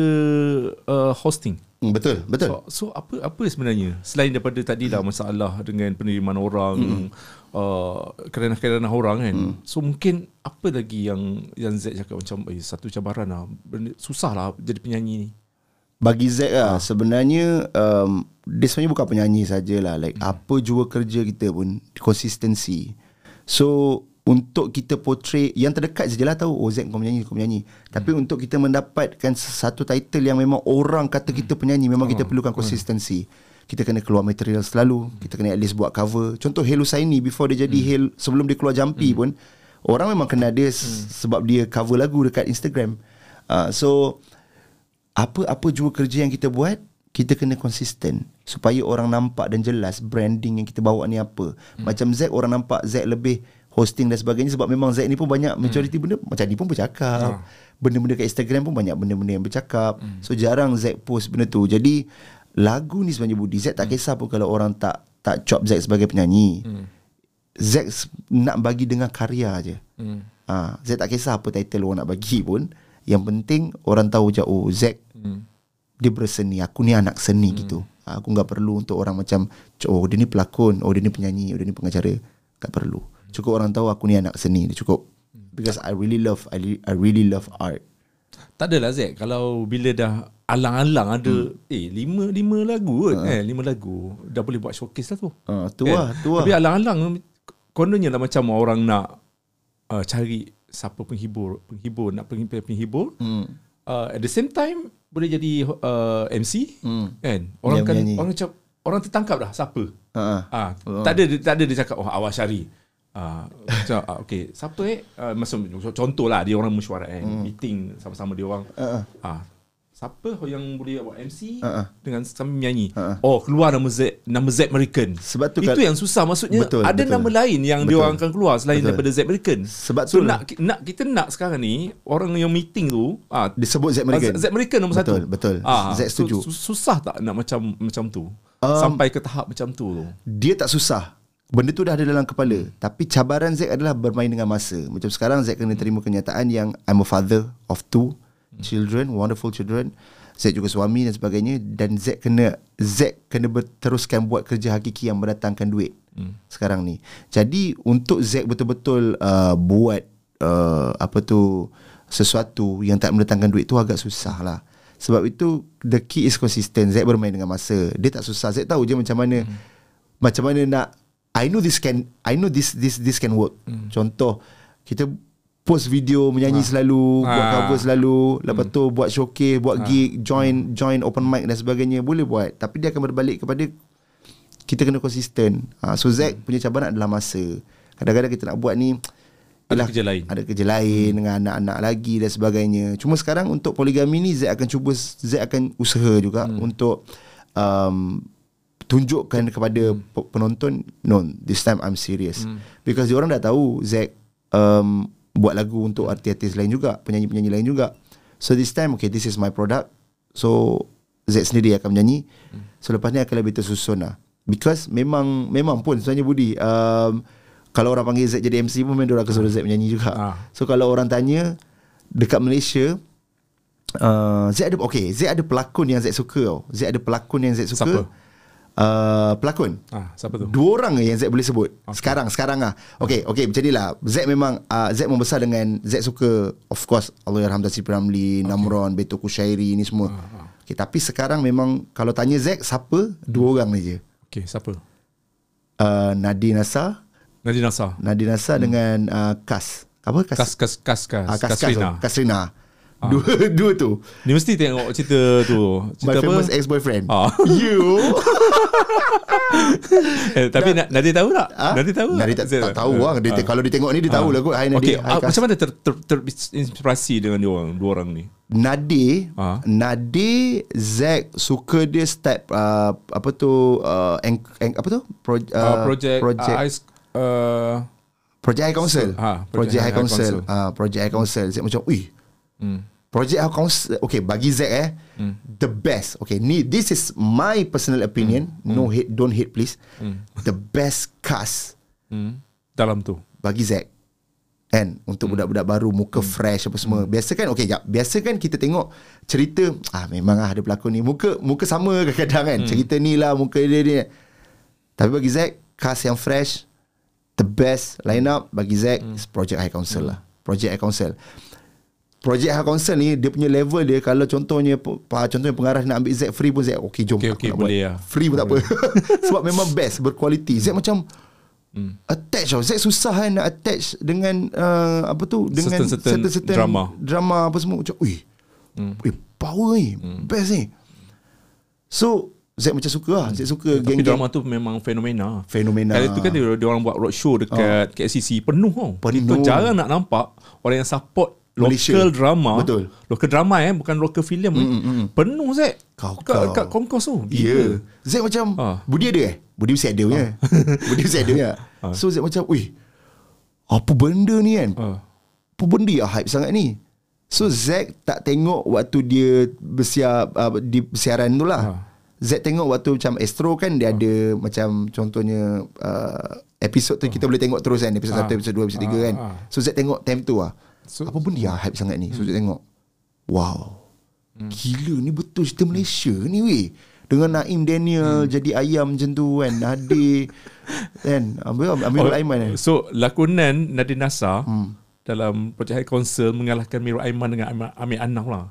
uh, hosting. Hmm, betul, betul. So, so apa apa sebenarnya selain daripada tadi lah masalah dengan penerimaan orang, mm. Uh, kerana-kerana orang kan. Mm. So mungkin apa lagi yang yang Z cakap macam eh, satu cabaran lah, susah lah jadi penyanyi ni. Bagi Zack lah Sebenarnya um, Dia sebenarnya bukan penyanyi sajalah. Like hmm. apa jua kerja kita pun Konsistensi. So Untuk kita portray Yang terdekat sajalah tahu Oh Zack kau penyanyi Kau penyanyi. Tapi untuk kita mendapatkan Satu title yang memang Orang kata kita penyanyi Memang kita perlukan konsistensi kita kena keluar material selalu Kita kena at least buat cover Contoh Hel Husaini Before dia jadi Hel Sebelum dia keluar Jampi pun Orang memang kenal dia Sebab dia cover lagu Dekat Instagram uh, So apa-apa jua kerja yang kita buat kita kena konsisten supaya orang nampak dan jelas branding yang kita bawa ni apa. Hmm. Macam Zack orang nampak Zack lebih hosting dan sebagainya sebab memang Zack ni pun banyak majority benda macam ni pun bercakap. Benda-benda kat Instagram pun banyak benda-benda yang bercakap. Hmm. So jarang Zack post benda tu. Jadi lagu ni sebenarnya Budi Zack tak kisah pun kalau orang tak tak chop Zack sebagai penyanyi. Hmm. Zack nak bagi dengan karya je. Hmm. Ha, Zack tak kisah apa title orang nak bagi pun. Yang penting orang tahu je oh Zack Hmm. dia berseni aku ni anak seni hmm. gitu Ha, aku nggak perlu untuk orang macam oh dia ni pelakon oh dia ni penyanyi oh dia ni pengacara tak perlu cukup orang tahu aku ni anak seni cukup because I really love I, I really love art Tak adalah Zek Kalau bila dah Alang-alang ada hmm. Eh lima Lima lagu kot uh. eh, Lima lagu Dah boleh buat showcase lah tu ha, tu lah tu lah Tapi alang-alang Kononnya lah macam orang nak uh, Cari Siapa penghibur Penghibur Nak penghibur, penghibur. hmm. Uh, At the same time Boleh jadi uh, MC Hmm. Kan Orang Yang kan menyanyi. Orang macam Orang tertangkap dah Siapa Ha, Ah, tak ada tak ada dia cakap oh awal syari. Ah, macam ah, okey, siapa eh? Uh, macam contohlah dia orang mesyuarat kan, Hmm. meeting sama-sama dia orang. Ha, Ah, siapa yang boleh buat MC ha. dengan sambil menyanyi? Ha. Oh, keluar nama Z nama Z American. Sebab tu itu yang susah maksudnya Betul, ada betul. nama lain yang dia Betul. orang akan keluar selain Betul. daripada Z American. Sebab so tu nak nak kita nak sekarang ni orang yang meeting tu ah disebut Zack American Z American nombor Betul, satu. betul. Ah, Zack setuju. So, susah tak nak macam macam tu? Um, Sampai ke tahap macam tu tu. dia tak susah Benda tu dah ada dalam kepala Tapi cabaran Zack adalah bermain dengan masa Macam sekarang Zack kena terima kenyataan yang I'm a father of two children Wonderful children Zack juga suami dan sebagainya Dan Zack kena Zack kena berteruskan buat kerja hakiki yang mendatangkan duit Sekarang ni Jadi untuk Zack betul-betul uh, buat uh, Apa tu Sesuatu yang tak mendatangkan duit tu agak susah lah sebab itu the key is consistent. Zack bermain dengan masa. Dia tak susah. Zack tahu je macam mana hmm. macam mana nak I know this can I know this this this can work. Hmm. Contoh kita post video menyanyi selalu, buat Ah. cover selalu, lepas tu buat showcase, buat gig, join join open mic dan sebagainya boleh buat. Tapi dia akan berbalik kepada kita kena konsisten. Ha, so Zack punya cabaran adalah masa. Kadang-kadang kita nak buat ni Ada kerja lain. Ada kerja lain dengan anak-anak lagi dan sebagainya. Cuma sekarang untuk poligami ni Zack akan cuba Zack akan usaha juga hmm. untuk um, tunjukkan kepada pe- penonton no this time I'm serious. Hmm. Because diorang dah tahu Zack um, buat lagu untuk artis-artis lain juga, penyanyi-penyanyi lain juga. So this time okay this is my product. So Zack sendiri akan menyanyi. Hmm. So lepas ni akan lebih tersusun lah. Because memang memang pun sebenarnya Budi um, kalau orang panggil Z jadi MC pun memang dia akan suruh Z menyanyi juga. Ah. So kalau orang tanya dekat Malaysia uh, Z ada okay, Z ada pelakon yang Z suka tau. Z ada pelakon yang Z suka. Siapa? Uh, pelakon. Ah, siapa tu? Dua orang yang Z boleh sebut. Okay. Sekarang, sekarang lah. Okay, okay macam ni lah. Z memang, uh, Z membesar dengan, Z suka, of course, Allahyarham Tasir Piramli, okay. Namron, Beto Kushairi ni semua. Ah, Okay, tapi sekarang memang, kalau tanya Z, siapa? Dua orang ni je. Okey, siapa? Uh, Nadir Nasar Nadine Nasa. Nadine Nasa hmm. dengan uh, Kas. Apa Kas? Kas kas kas kas. Ah, Kas Kas. Kasrina. Kasrina. Dua dua tu. Ni mesti tengok cerita tu. My Cerita apa? famous ex-boyfriend. Ah. You. Eh, tapi Na- Nadia tahu tak? Ah? Nadia tahu Nadia tak, tak tahu lah. Dia, Ah. Kalau dia tengok ni dia tahu lah kot. Hai. Hai ah, macam mana ter, ter, terinspirasi dengan dia orang, dua orang ni? Nade Ah. Nade Zack suka dia step uh, apa tu uh, eng, eng, apa tu Pro, uh, Uh, project, project uh, Ice, uh, Project High Council. Ah, Project, Project High High Council. Council. Ah, Project High Council. Zack macam, "Ui, hmm. Project High Council okay bagi Zack eh Hmm. the best. Okay, ni this is my personal opinion. Hmm. No hate, don't hate please. The best cast Hmm. dalam tu. bagi Zack. Kan untuk budak-budak baru muka fresh apa semua. Biasa kan okey jap. Biasa kan kita tengok cerita ah memang ah ada pelakon ni muka muka sama kadang-kadang kan. Cerita ni lah muka dia ni. Tapi bagi Zack cast yang fresh the best line up bagi Zack is Project High Council lah. Project High Council. Project High Council ni dia punya level dia kalau contohnya pa, contohnya pengarah nak ambil Zack free pun Zack okey jom. Aku okey, nak buat. boleh lah. Free pun tak apa. Sebab memang best berkualiti. Zack macam Hmm. attach tau. Zack susah kan nak attach dengan uh, apa tu dengan Certain- certain drama. drama apa semua macam ui. Hmm. Ui, power ni. Hmm. Best ni. So Zack macam suka lah. Zack suka Tapi geng-geng drama tu memang fenomena. fenomena. Kali tu kan dia, dia orang buat roadshow dekat KLCC penuh tau. Penuh. Kita jarang nak nampak orang yang support Malaysia. local drama. Betul. Local drama eh bukan local film. Mm, mm, mm. Penuh Zack. Kau- kau. kat Comcos tu. Ya. Yeah. Zack macam Ah. Budi ada eh? Budi mesti ada punya. Budi mesti ada punya. So Zack macam, "Ui. Apa benda ni kan? Ah. Apa benda yang hype sangat ni?" So Zack tak tengok waktu dia bersiar uh, di siaran tu lah. Ha. Zack tengok waktu macam Astro kan dia ada macam contohnya uh, episod tu kita boleh tengok terus kan episod Ha. 1, episod 2, episod 3 Ha, kan. ha. So Zack tengok time tu lah. So- Apa benda yang hype sangat ni? So Zack tengok. Wow. Hmm. Gila ni betul cerita Malaysia ni weh. Dengan Naim Daniel Hmm. jadi ayam macam tu kan. Nadir kan. Ambil Amirul Aiman kan. So lakonan Nadine Nasa Hmm. dalam Project High Council mengalahkan Mirul Aiman dengan Amir, Amir Anaf lah.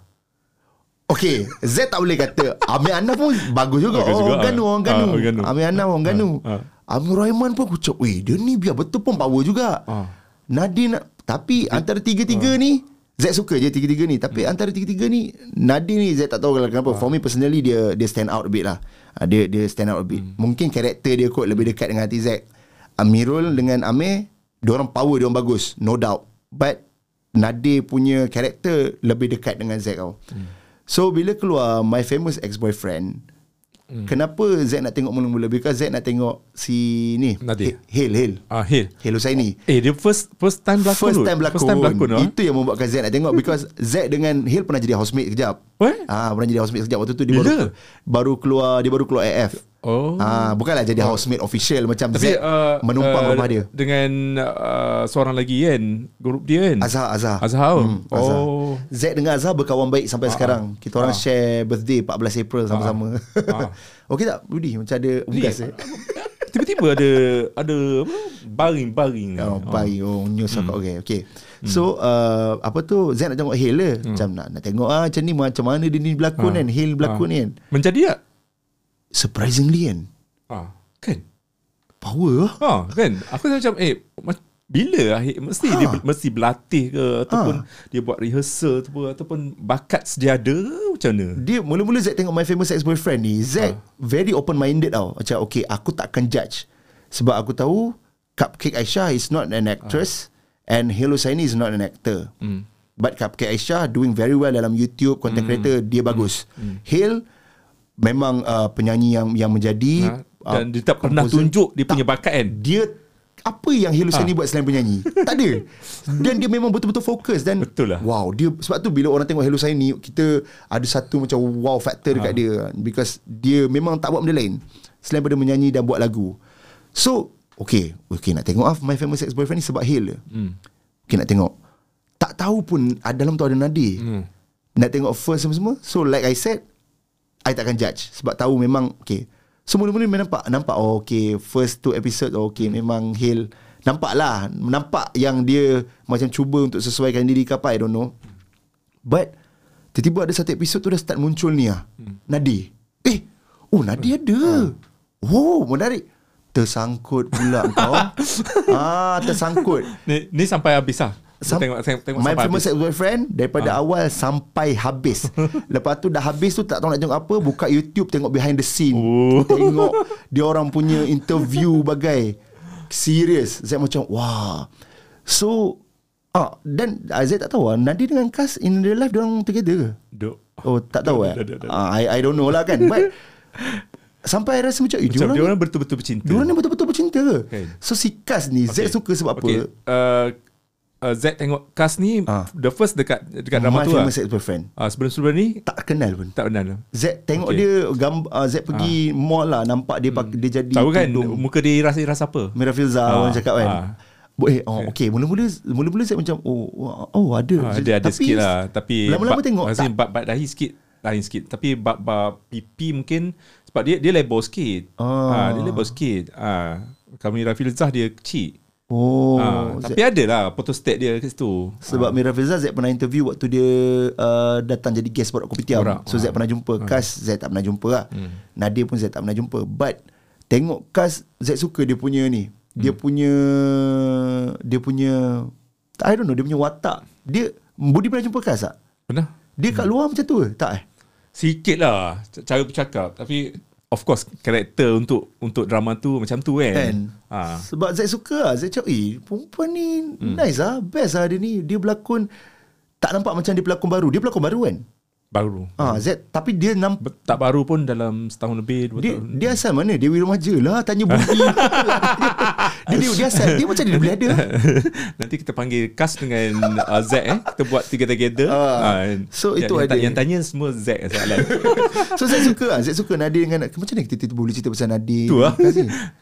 Okay Z tak boleh kata Amir Anaf pun bagus juga Bagus Oh juga, orang Ganu ah. Orang Ganu Ah, Ganu. Amir Anaf orang Ganu ah. Amir Rahman pun aku cakap Weh dia ni biar betul pun power juga Ah. Nadine Tapi antara tiga-tiga ni Z suka je tiga-tiga ni. Tapi Hmm. antara tiga-tiga ni Nadine ni Z tak tahu kenapa. Ah. For me personally Dia dia stand out a bit lah. Ah, Dia dia stand out a bit. Hmm. Mungkin karakter dia kot Lebih dekat dengan hati Z Amirul dengan Amir Dia orang power Dia orang bagus. No doubt. But Nadir punya karakter Lebih dekat dengan Z tau. Hmm. So bila keluar My Famous Ex-Boyfriend Hmm. Kenapa Z nak tengok mula-mula Because Z nak tengok Si ni Nadir. Hil Hil Ah, Hil. Hil Husaini Eh, dia first first time berlakon. First time berlakon, First time berlakon. ah. Itu yang membuatkan Z nak tengok Because Z dengan Hil pernah jadi housemate sekejap What? Ah, Pernah jadi housemate sekejap Waktu tu dia Bila? baru Baru keluar Dia baru keluar AF Oh. Ah, Bukanlah jadi housemate official Macam Tapi Z uh, Menumpang uh, rumah dia Dengan uh, seorang lagi kan, grup dia kan. Azhar Azhar Azhar. Azhar. Oh. Z dengan Azhar berkawan baik sampai sekarang Kita orang share birthday 14 April sama-sama Ah. Okey tak Budi Macam ada Unggas eh Tiba-tiba ada ada apa? Baring-baring. Oh, baik. Oh, news hmm. okay, okay. So, uh, apa tu, Z nak tengok Hale le. Hmm. Macam nak, nak tengok ah, macam ni, macam mana dia ni berlakon Ah. kan. Hale berlakon Ah. kan. Menjadi tak? Surprisingly kan. Ah, kan? Power lah. Ha, kan? Aku macam eh bila akhir mesti Ha. dia mesti berlatih ke ataupun dia buat rehearsal tu ataupun bakat sedia ada ke macam mana? Dia mula-mula Z tengok My Famous Ex-Boyfriend ni, Z Ah. very open-minded tau. Macam, okay, aku takkan judge. Sebab aku tahu Cupcake Aisyah is not an actress and Halo Saini is not an actor. Hmm. But Cupcake Aisyah doing very well dalam YouTube, content creator, dia bagus. Hale memang uh, penyanyi yang yang menjadi Ha, dan uh, dia tak pernah tunjuk dia punya bakat kan? dia apa yang Halo Saini buat selain penyanyi? tak ada. Dan dia memang betul-betul fokus dan Betul lah. Wow, dia sebab tu bila orang tengok Halo Saini kita ada satu macam wow factor dekat Ha. dia because dia memang tak buat benda lain selain daripada menyanyi dan buat lagu. So, okay, okay nak tengok ah My Famous Ex-Boyfriend ni sebab Hale. Hmm. Okay nak tengok. Tak tahu pun ada dalam tu ada Nadir. Hmm. Nak tengok first semua-semua. So like I said, I takkan judge sebab tahu memang okay. So mula-mula memang nampak nampak oh okay first two episode oh, okay memang Hale nampak lah nampak yang dia macam cuba untuk sesuaikan diri ke apa I don't know. But tiba-tiba ada satu episod tu dah start muncul ni ah. Hmm. Nadi. Eh, oh Nadi ada. Oh, menarik. Tersangkut pula kau. ah, tersangkut. Ni, ni sampai habis lah. Sam- tengok tengok, tengok My famous habis. ex boyfriend daripada awal sampai habis. Lepas tu dah habis tu tak tahu nak tengok apa, buka YouTube tengok behind the scene. Oh. Tengok dia orang punya interview bagai serius. Saya macam wah. So ah dan ah, saya tak tahu ah, Nadi dengan Kas in real life dia orang together ke? Duk. Oh tak tahu eh. Ah, I I don't know lah kan. But sampai rasa macam, eh, Macam orang dia orang betul-betul bercinta. dia orang ni betul-betul bercinta ke? Kan. So si Kas ni okay. Z suka sebab okay. apa? Uh, uh, Z tengok cast ni Ah. the first dekat dekat drama My tu lah. famous ex-boyfriend. Ah sebelum-sebelum ni Tak kenal pun. tak lah. Z tengok Okay. dia gambar uh, Z pergi mall lah nampak dia pak, dia jadi Tahu kan tudung muka dia rasa rasa apa? Mira Filza Ah, orang cakap kan. ah. Bo- Eh, oh, okay. Mula-mula mula-mula saya macam oh wah, oh ada. Ah, ada ada sikit lah tapi lama-lama tengok tak. bab, bab dahi sikit lain sikit tapi bab bab pipi mungkin sebab dia dia lebar sikit. Ah. Ah. dia lebar sikit. Ah kami Rafil Zah dia kecil. Oh, Z, tapi ada lah photostat dia kat situ. sebab Mira Filza Z pernah interview waktu dia uh, datang jadi guest borak kopitiam. Borak. So Z Ah. pernah jumpa. Kas Z tak pernah jumpa lah. Nadir pun Z tak pernah jumpa. But tengok Kas Z suka dia punya ni. Dia punya dia punya I don't know dia punya watak. Dia Budi pernah jumpa Kas tak? Pernah? Dia kat luar macam tu ke? Tak eh? Sikit lah cara bercakap tapi of course karakter untuk untuk drama tu macam tu kan. Kan? Ah. Sebab Zaid suka lah. Zaid cakap Eh perempuan ni hmm. Nice lah. Best lah dia ni. Dia berlakon. Tak nampak macam dia pelakon baru. Dia pelakon baru kan Baru. ha, Zaid Tapi dia nampak Be- Tak baru pun dalam setahun lebih dua dia, tahun. dia asal mana? Dewi Remaja lah Tanya Budi dia, dia, dia asal Dia macam dia boleh ada Nanti kita panggil Kas dengan uh, Z eh. Kita buat tiga together. Ah. Ah, So, yang, itu yang, ada. Yang tanya semua Z soalan. So Zaid suka lah Zaid suka Nadir dengan Macam mana kita tiba-tiba boleh cerita pasal Nadir tu lah.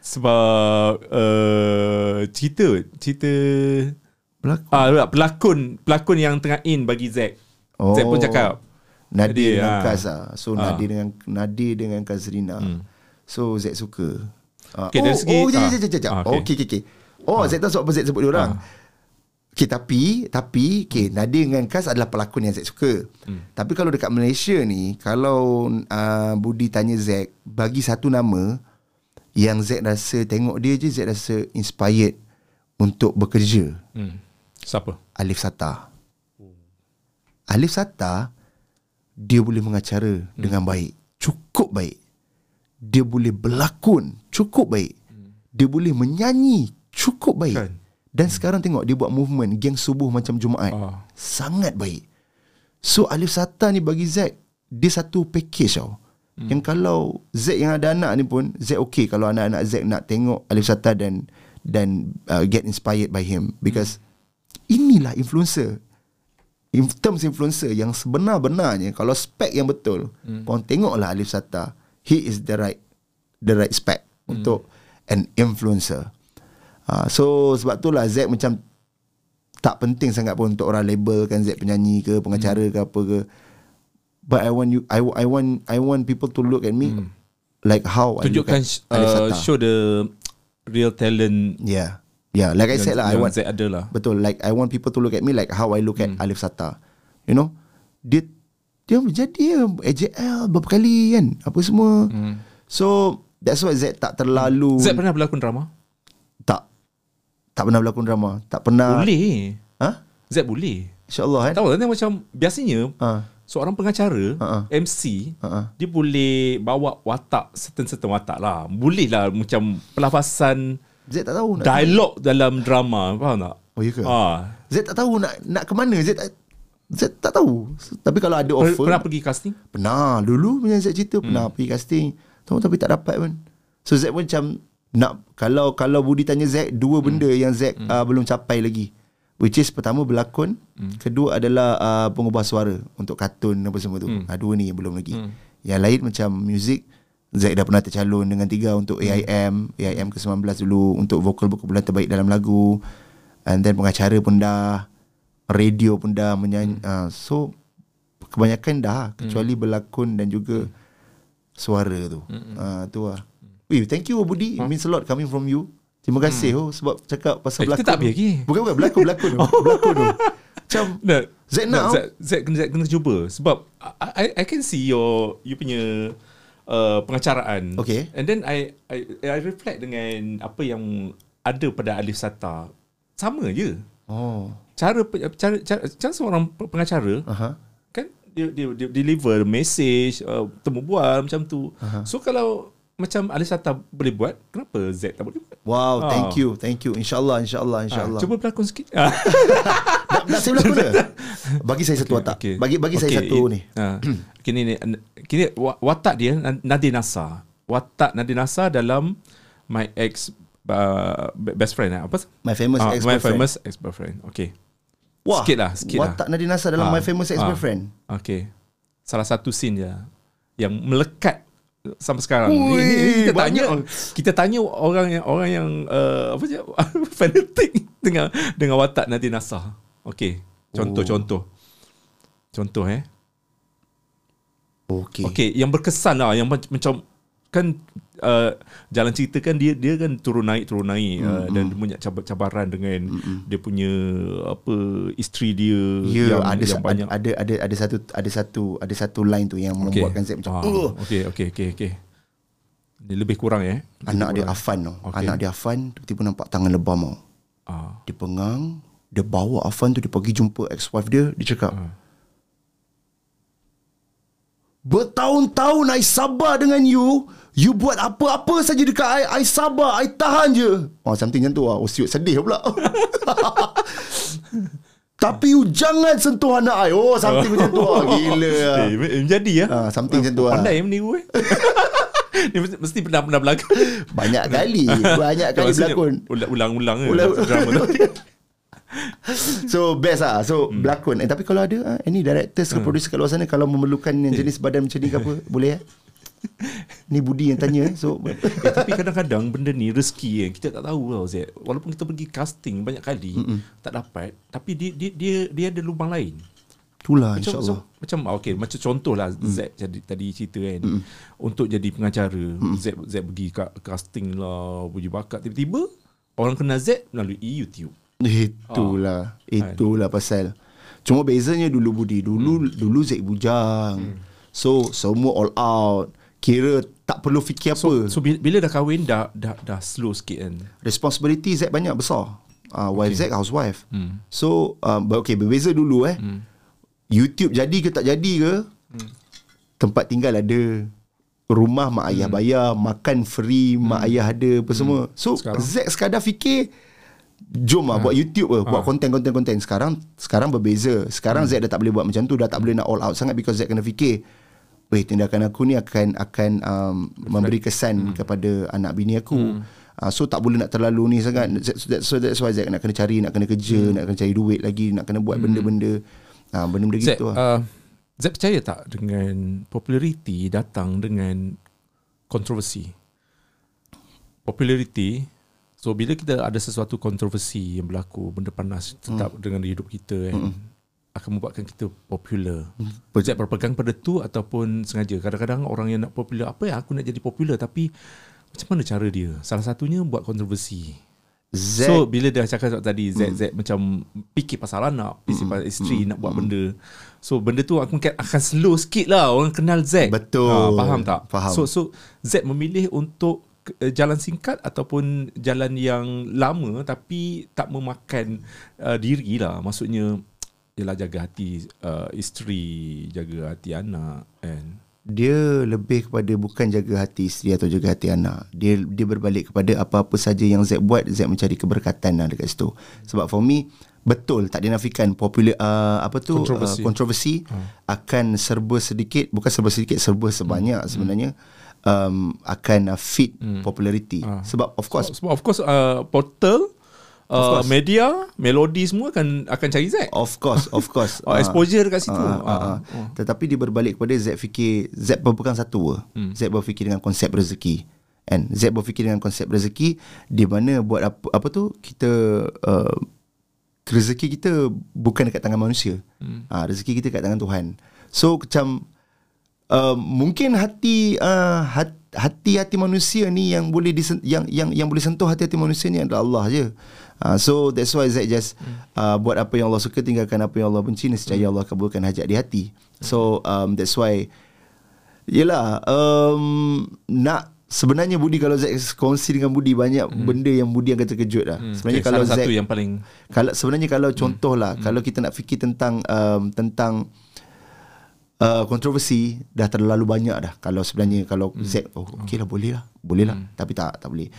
Sebab uh, cerita cerita Pelakon ah uh, pelakon pelakon yang tengah in bagi Z. Oh. Z pun cakap. Nadir dengan ah. Kaz lah So Ah. Nadir dengan Nadir dengan Kazrina So Zaid suka Ah, Okay, oh, segi- oh, jap, jap, jap, Oh, okay. okay, okay. Oh, Zaid tahu sebab apa Zaid sebut dia orang. Okay, tapi tapi okay, Nadir dengan Kaz adalah pelakon yang Zaid suka. Hmm. Tapi kalau dekat Malaysia ni, kalau uh, Budi tanya Zaid, bagi satu nama yang Zaid rasa tengok dia je Zaid rasa inspired untuk bekerja. Hmm. Siapa? Alif Sata. Alif Sata dia boleh mengacara hmm. dengan baik, cukup baik. Dia boleh berlakon cukup baik. Dia boleh menyanyi cukup baik. Kan. Dan sekarang tengok dia buat movement geng subuh macam Jumaat. Ah. Sangat baik. So Alif Sata ni bagi Zack dia satu package tau. Hmm. Yang kalau Zack yang ada anak ni pun Zack okay kalau anak-anak Zack nak tengok Alif Sata dan dan uh, get inspired by him because inilah influencer. In terms influencer yang sebenar-benarnya kalau spek yang betul, hmm. korang tengoklah Alif Sata. He is the right the right spec hmm. untuk an influencer. Uh, so sebab tu lah Zack macam tak penting sangat pun untuk orang labelkan Zack penyanyi ke pengacara hmm. ke apa ke. But I want you I, I want I want people to look at me hmm. like how I look Tunjukkan at Alif uh, Sata. show the real talent Yeah. Yeah, like I said lah I want ada lah. Betul like I want people to look at me like how I look at Hmm. Alif Sata. You know? Dia dia jadi AJL berapa kali kan apa semua. Hmm. So that's why Z tak terlalu Z pernah berlakon drama? tak tak pernah berlakon drama. Tak pernah. Boleh. Ha? Z boleh. InsyaAllah kan. Tahu kan macam biasanya Ha. seorang pengacara Ha-ha. MC Ha-ha. dia boleh bawa watak certain-certain watak lah. Boleh lah macam pelafasan Z tak tahu nak dialog dalam drama, faham tak? Oh ya ke? Ah. Z tak tahu nak nak ke mana. Z tak Z tak tahu. Tapi kalau ada offer pernah pergi casting? Pernah. Dulu punya Z cerita Pernah pergi casting. Tahu tapi tak dapat pun. So Z pun macam nak Kalau kalau Budi tanya Z Dua benda yang Z uh, belum capai lagi. Which is pertama berlakon Kedua adalah uh, pengubah suara Untuk kartun apa semua tu. Uh, Dua ni yang belum lagi. Yang lain macam music Z dah pernah tercalon dengan tiga Untuk AIM AIM ke-19 dulu Untuk vokal-vokal terbaik dalam lagu And then pengacara pun dah Radio pun dah menyanyi uh, So kebanyakan dah kecuali Hmm. berlakon dan juga suara tu. Ah tu lah. Wih, thank you Budi. It means a lot coming from you. Terima kasih oh sebab cakap pasal Hmm. Eh, kita berlakon. tak habis tu. lagi. Bukan bukan berlakon berlakon tu. Berlakon tu. Macam Nah, Z nah, now. Z, Z, kena, Z kena cuba sebab I, I- I can see your you punya uh, pengacaraan. Okay. And then I, I I reflect dengan apa yang ada pada Alif Sata. Sama je. Oh. Cara cara cara, cara seorang pe- pengacara Aha. kan dia dia, dia deliver message uh, temu bual macam tu. So kalau macam Alif Sata boleh buat, kenapa Z tak boleh buat? Wow, Ah. thank you, thank you. InsyaAllah, insyaAllah, Ah, insyaAllah. cuba berlakon sikit. Nak, nak saya berlakon ke? Bagi saya satu watak. Okay. Bagi bagi saya Okay, satu i- ni. ah. kini ni kini wa- watak dia Nadia Nasa. Watak Nadia Nasa dalam my ex uh, best friend eh? apa? My famous Ah, My ex-girlfriend. famous ex-boyfriend. Okay. Wah, sikit lah, sikit lah. watak Nadia Nasa dalam Ah, My Famous ah. Ex-Girlfriend. Okay. Salah satu scene je yang melekat sampai sekarang. Ui, Ni- ni- ni kita tanya banyak. kita tanya orang yang orang yang uh, apa je fanatik dengan dengan watak Nadia Nasa. Okay. Contoh Oh. contoh. Eh. Okay. Okay, yang berkesan lah yang mac- macam kan uh, jalan cerita kan dia dia kan turun naik turun naik mm, uh, dan dia punya cabar, cabaran dengan mm, dia punya apa isteri dia Ya, yang, ada, yang banyak ada ada ada satu ada satu ada satu line tu yang membuatkan saya macam Ah, uh, Okey, okey, okey, okey. Dia lebih kurang ya. Lebih anak dia kurang. Afan tau. Okey. Anak dia Afan tiba-tiba nampak tangan lebam tau. Ah. Dia pengang, dia bawa Afan tu dia pergi jumpa ex-wife dia, dia cakap, Ah. Bertahun-tahun I sabar dengan you You buat apa-apa saja dekat I I sabar I tahan je Oh something macam tu lah Oh siut sedih pula Tapi you jangan sentuh anak I Oh something macam tu lah Gila lah Eh, eh, jadi ya. Ah, something macam tu lah. Pandai meniru eh. Dia mesti, mesti pernah pernah berlakon. Banyak kali Banyak kali berlakon ulang- Ulang-ulang eh, Ulang- drama tu. So best lah So hmm. berlakon eh, Tapi kalau ada ah, Any directors Hmm. ke producer kat luar sana Kalau memerlukan yang jenis badan macam ni ke apa Boleh eh Ni Budi yang tanya So eh, tapi kadang-kadang benda ni rezeki eh. Kita tak tahu tau Z. Walaupun kita pergi casting banyak kali Mm-mm. tak dapat, tapi dia dia dia, dia ada lubang lain. Itulah Macam, insyaAllah so, macam ah, okay, macam contoh lah mm. Z jadi, tadi cerita kan mm. untuk jadi pengacara mm. Z Z pergi kat casting lah uji bakat tiba-tiba orang kenal Z melalui YouTube Itulah Ah. Itulah pasal Cuma bezanya dulu Budi Dulu Hmm. dulu Zack bujang So semua all out Kira tak perlu fikir apa. so bila, bila dah kahwin dah dah dah slow sikit kan? Responsibility Zack banyak besar. Uh, Wife Zack housewife. Hmm. So um, Okay berbeza dulu eh. YouTube jadi ke tak jadi ke? Hmm. Tempat tinggal ada. Rumah mak Hmm. ayah bayar Makan free Mak ayah ada Apa semua. So Sekarang? Zack sekadar fikir Jom lah buat YouTube lah Buat konten-konten-konten Sekarang Sekarang berbeza. Sekarang Zack dah tak boleh buat macam tu Dah tak boleh nak all out sangat Because Zack kena fikir Weh tindakan aku ni akan akan um, memberi kesan kepada anak bini aku. Uh, so tak boleh nak terlalu ni sangat. So, that, so that's why Zack nak kena cari, nak kena kerja, nak kena cari duit lagi, nak kena buat benda-benda. Uh, benda-benda Z, gitu lah. uh, Z percaya tak dengan populariti datang dengan kontroversi? Populariti, so bila kita ada sesuatu kontroversi yang berlaku, benda panas tetap Hmm. dengan hidup kita kan, akan membuatkan kita popular. Hmm. Z berpegang pada tu ataupun sengaja. Kadang-kadang orang yang nak popular, apa yang aku nak jadi popular tapi macam mana cara dia? Salah satunya buat kontroversi. Zack So bila dia cakap tadi Z Z macam fikir pasal anak, fikir pasal isteri nak buat benda. So benda tu aku mungkin akan slow sikit lah orang kenal Z. Betul. Ha, faham tak? Faham. So so Z memilih untuk uh, jalan singkat ataupun jalan yang lama tapi tak memakan uh, diri lah. Maksudnya ialah jaga hati uh, isteri, jaga hati anak kan. dia lebih kepada bukan jaga hati isteri atau jaga hati anak. Dia dia berbalik kepada apa-apa saja yang Zack buat, Zack mencari keberkatan lah dekat situ. Sebab for me betul tak dinafikan popular uh, apa tu Kontroversi. uh, kontroversi akan serba sedikit, bukan serba sedikit, serba sebanyak sebenarnya um, akan uh, fit popularity. Sebab of course So, sebab of course uh, portal uh, media, melodi semua akan akan cari Z. Of course, of course. Oh, exposure dekat situ. Ah, ah, Ah. ah. Tetapi dia berbalik kepada Z fikir Z berpegang satu hmm. Z berfikir dengan konsep rezeki. And Z berfikir dengan konsep rezeki di mana buat apa apa tu kita uh, rezeki kita bukan dekat tangan manusia. Hmm. Ah, rezeki kita dekat tangan Tuhan. So macam uh, mungkin hati uh, hati hati manusia ni yang boleh disen, yang yang yang boleh sentuh hati-hati manusia ni adalah Allah je. Uh, so that's why Zack just uh, buat apa yang Allah suka tinggalkan apa yang Allah benci nescaya Allah kabulkan hajat di hati. So um, that's why Yelah um, Nak Sebenarnya Budi Kalau Zack kongsi dengan Budi Banyak hmm. benda yang Budi akan terkejut lah. Hmm. Sebenarnya okay, kalau salah Zack satu yang paling kalau Sebenarnya kalau contoh lah Kalau kita nak fikir tentang um, Tentang uh, Kontroversi Dah terlalu banyak dah. Kalau sebenarnya Kalau Zack Oh okey lah boleh lah. Boleh lah. Tapi tak tak boleh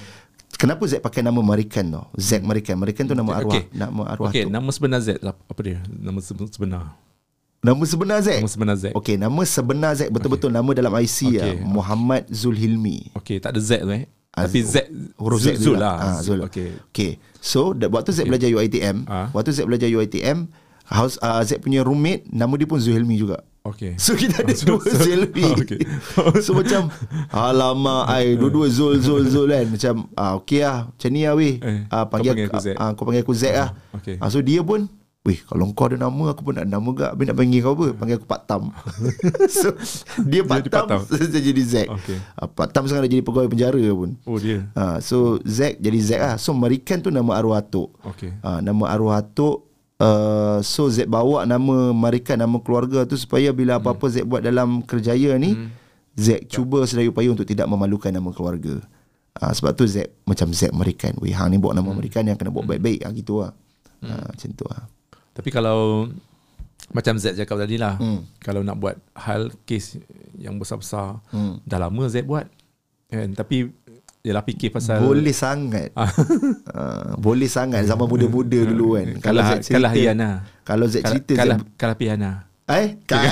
Kenapa Zack pakai nama Marikan tau Zack Marikan Marikan tu nama arwah Okey. Nama arwah Okay, tu nama sebenar Z lah. Apa dia? Nama se- sebenar. Nama sebenar Zack Nama sebenar Z. Okey nama sebenar Zack Betul-betul nama dalam IC Okey. okay. Muhammad Zulhilmi Okay, tak ada Z tu eh. Ah, Tapi Z huruf Zul, Z Zul dulu lah. Ah, Zul. Okay. Okay. So waktu Z belajar UiTM, Ah. waktu Z belajar UiTM, house uh, Z punya roommate nama dia pun Zuhilmi juga. Okay. So kita ada So- dua so- Zulmi okay. So macam Alamak ai Dua-dua Zul Zul Zul kan Macam ah, Okay lah Macam ni lah weh Eh, ah, kau panggil, panggil aku Z. ah, Kau panggil aku Z lah okay. ah, So dia pun Weh kalau kau ada nama Aku pun nak ada nama gak Habis nak panggil kau apa Panggil aku Pak Tam So Dia Pak Tam. Saya jadi Z Okay. ah, Pak Tam sekarang dah jadi pegawai penjara pun Oh dia. Ah, so Zack jadi Zack lah. So Marikan tu nama arwah atuk. Okay. Ah, nama arwah atuk uh, so Zack bawa nama Marikan nama keluarga tu supaya bila apa-apa Zack buat dalam kerjaya ni Zack cuba sedaya upaya untuk tidak memalukan nama keluarga. Ah, sebab tu Zack macam Zack Marikan. Weh hang ni bawa nama Marikan yang kena buat baik-baik ah gitu lah. Ah, macam tu lah. Tapi kalau macam Z cakap tadi lah, Hmm. kalau nak buat hal kes yang besar-besar, Hmm. dah lama Z buat. Kan? Tapi Yelah fikir pasal Boleh sangat. Ah, boleh sangat zaman muda-muda dulu kan. Kalau Kalah- cerita kalah Hiana. Kalau Kalah, cerita kalah, Zack kalah Piana. Eh, tak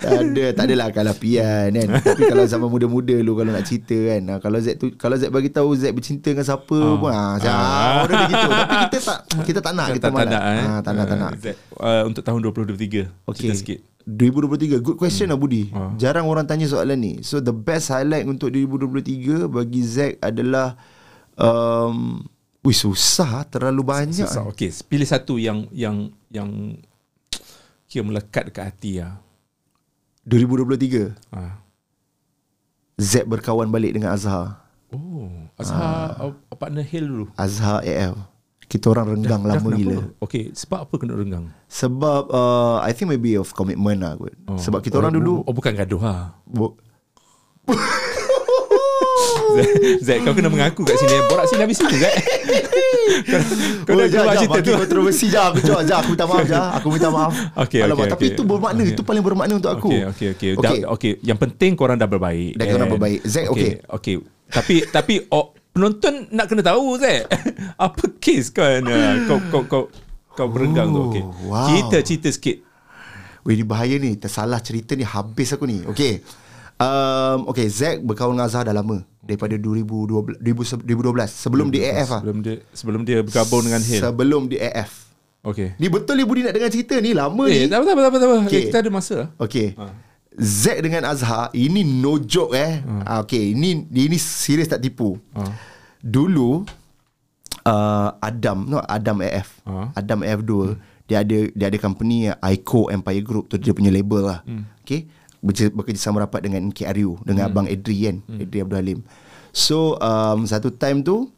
tak ada, tak adalah kalau pian kan. Tapi kalau zaman muda-muda lu kalau nak cerita kan. ah, Kalau Z tu kalau Z bagi tahu Z bercinta dengan siapa Ah. pun ah, macam ah, orang dia gitu. Tapi kita tak kita tak nak kita tak, tak malas. nak, eh? Ah, tak nak tak nak. Z, uh, untuk tahun 2023. Okay. Cerita sikit. 2023 Good question lah Budi Ah. Jarang orang tanya soalan ni So the best highlight Untuk 2023 Bagi Zack adalah um, Wih susah Terlalu banyak Susah. Okay, pilih satu yang yang yang kira melekat dekat hati lah. 2023 Ah. Zack berkawan balik dengan Azhar Oh, Azhar Ah. uh, partner Hill dulu. Azhar AF Kita orang renggang lama kenapa? gila Okay, sebab apa kena renggang? Sebab uh, I think maybe of commitment lah kot. Oh. Sebab kita orang oh, dulu Oh, bukan gaduh lah. bo- Zack, kau kena mengaku kat sini. Borak sini habis sini, Zack. kau, kau Oh, dah keluar jap, cerita tu. kontroversi jap. Aku jap, jap, aku minta maaf jap. Aku minta maaf. Okey, Alamak, okey, tapi itu bermakna, Okey. itu paling bermakna untuk aku. Okey, okey, okey. Okey. Dah- Okey, yang penting korang dah berbaik. Dah korang kan? berbaik. Zack, okey. Okey. Tapi tapi oh, penonton nak kena tahu, Zack. apa kes kan? Kau kau kau kau berenggang tu. Okey. Oh, wow. Cerita cerita sikit. Weh, ni bahaya ni. Tersalah cerita ni. Habis aku ni. Okay. Um, okay, Zack berkawan dengan Azhar dah lama. Daripada 2012. 2012 sebelum di AF lah. Sebelum dia sebelum dia bergabung dengan Hill. Sebelum di AF. Okey. Ni betul ni Budi nak dengar cerita ni. Lama Eh, ni. tak apa, tak apa, tak apa, tak apa. Okey. Kita ada masa. Okay. Ha. Zack dengan Azhar ini no joke eh. Hmm. Okay, ini ini serius tak tipu. Ha. Dulu uh, Adam, no Adam AF. Ha. Adam AF 2 dia ada dia ada company Ico Empire Group tu dia punya label lah. Hmm. Okay. Bekerja, bekerjasama rapat dengan KRU dengan abang Adri kan, Adri Abdul Halim. So um, satu time tu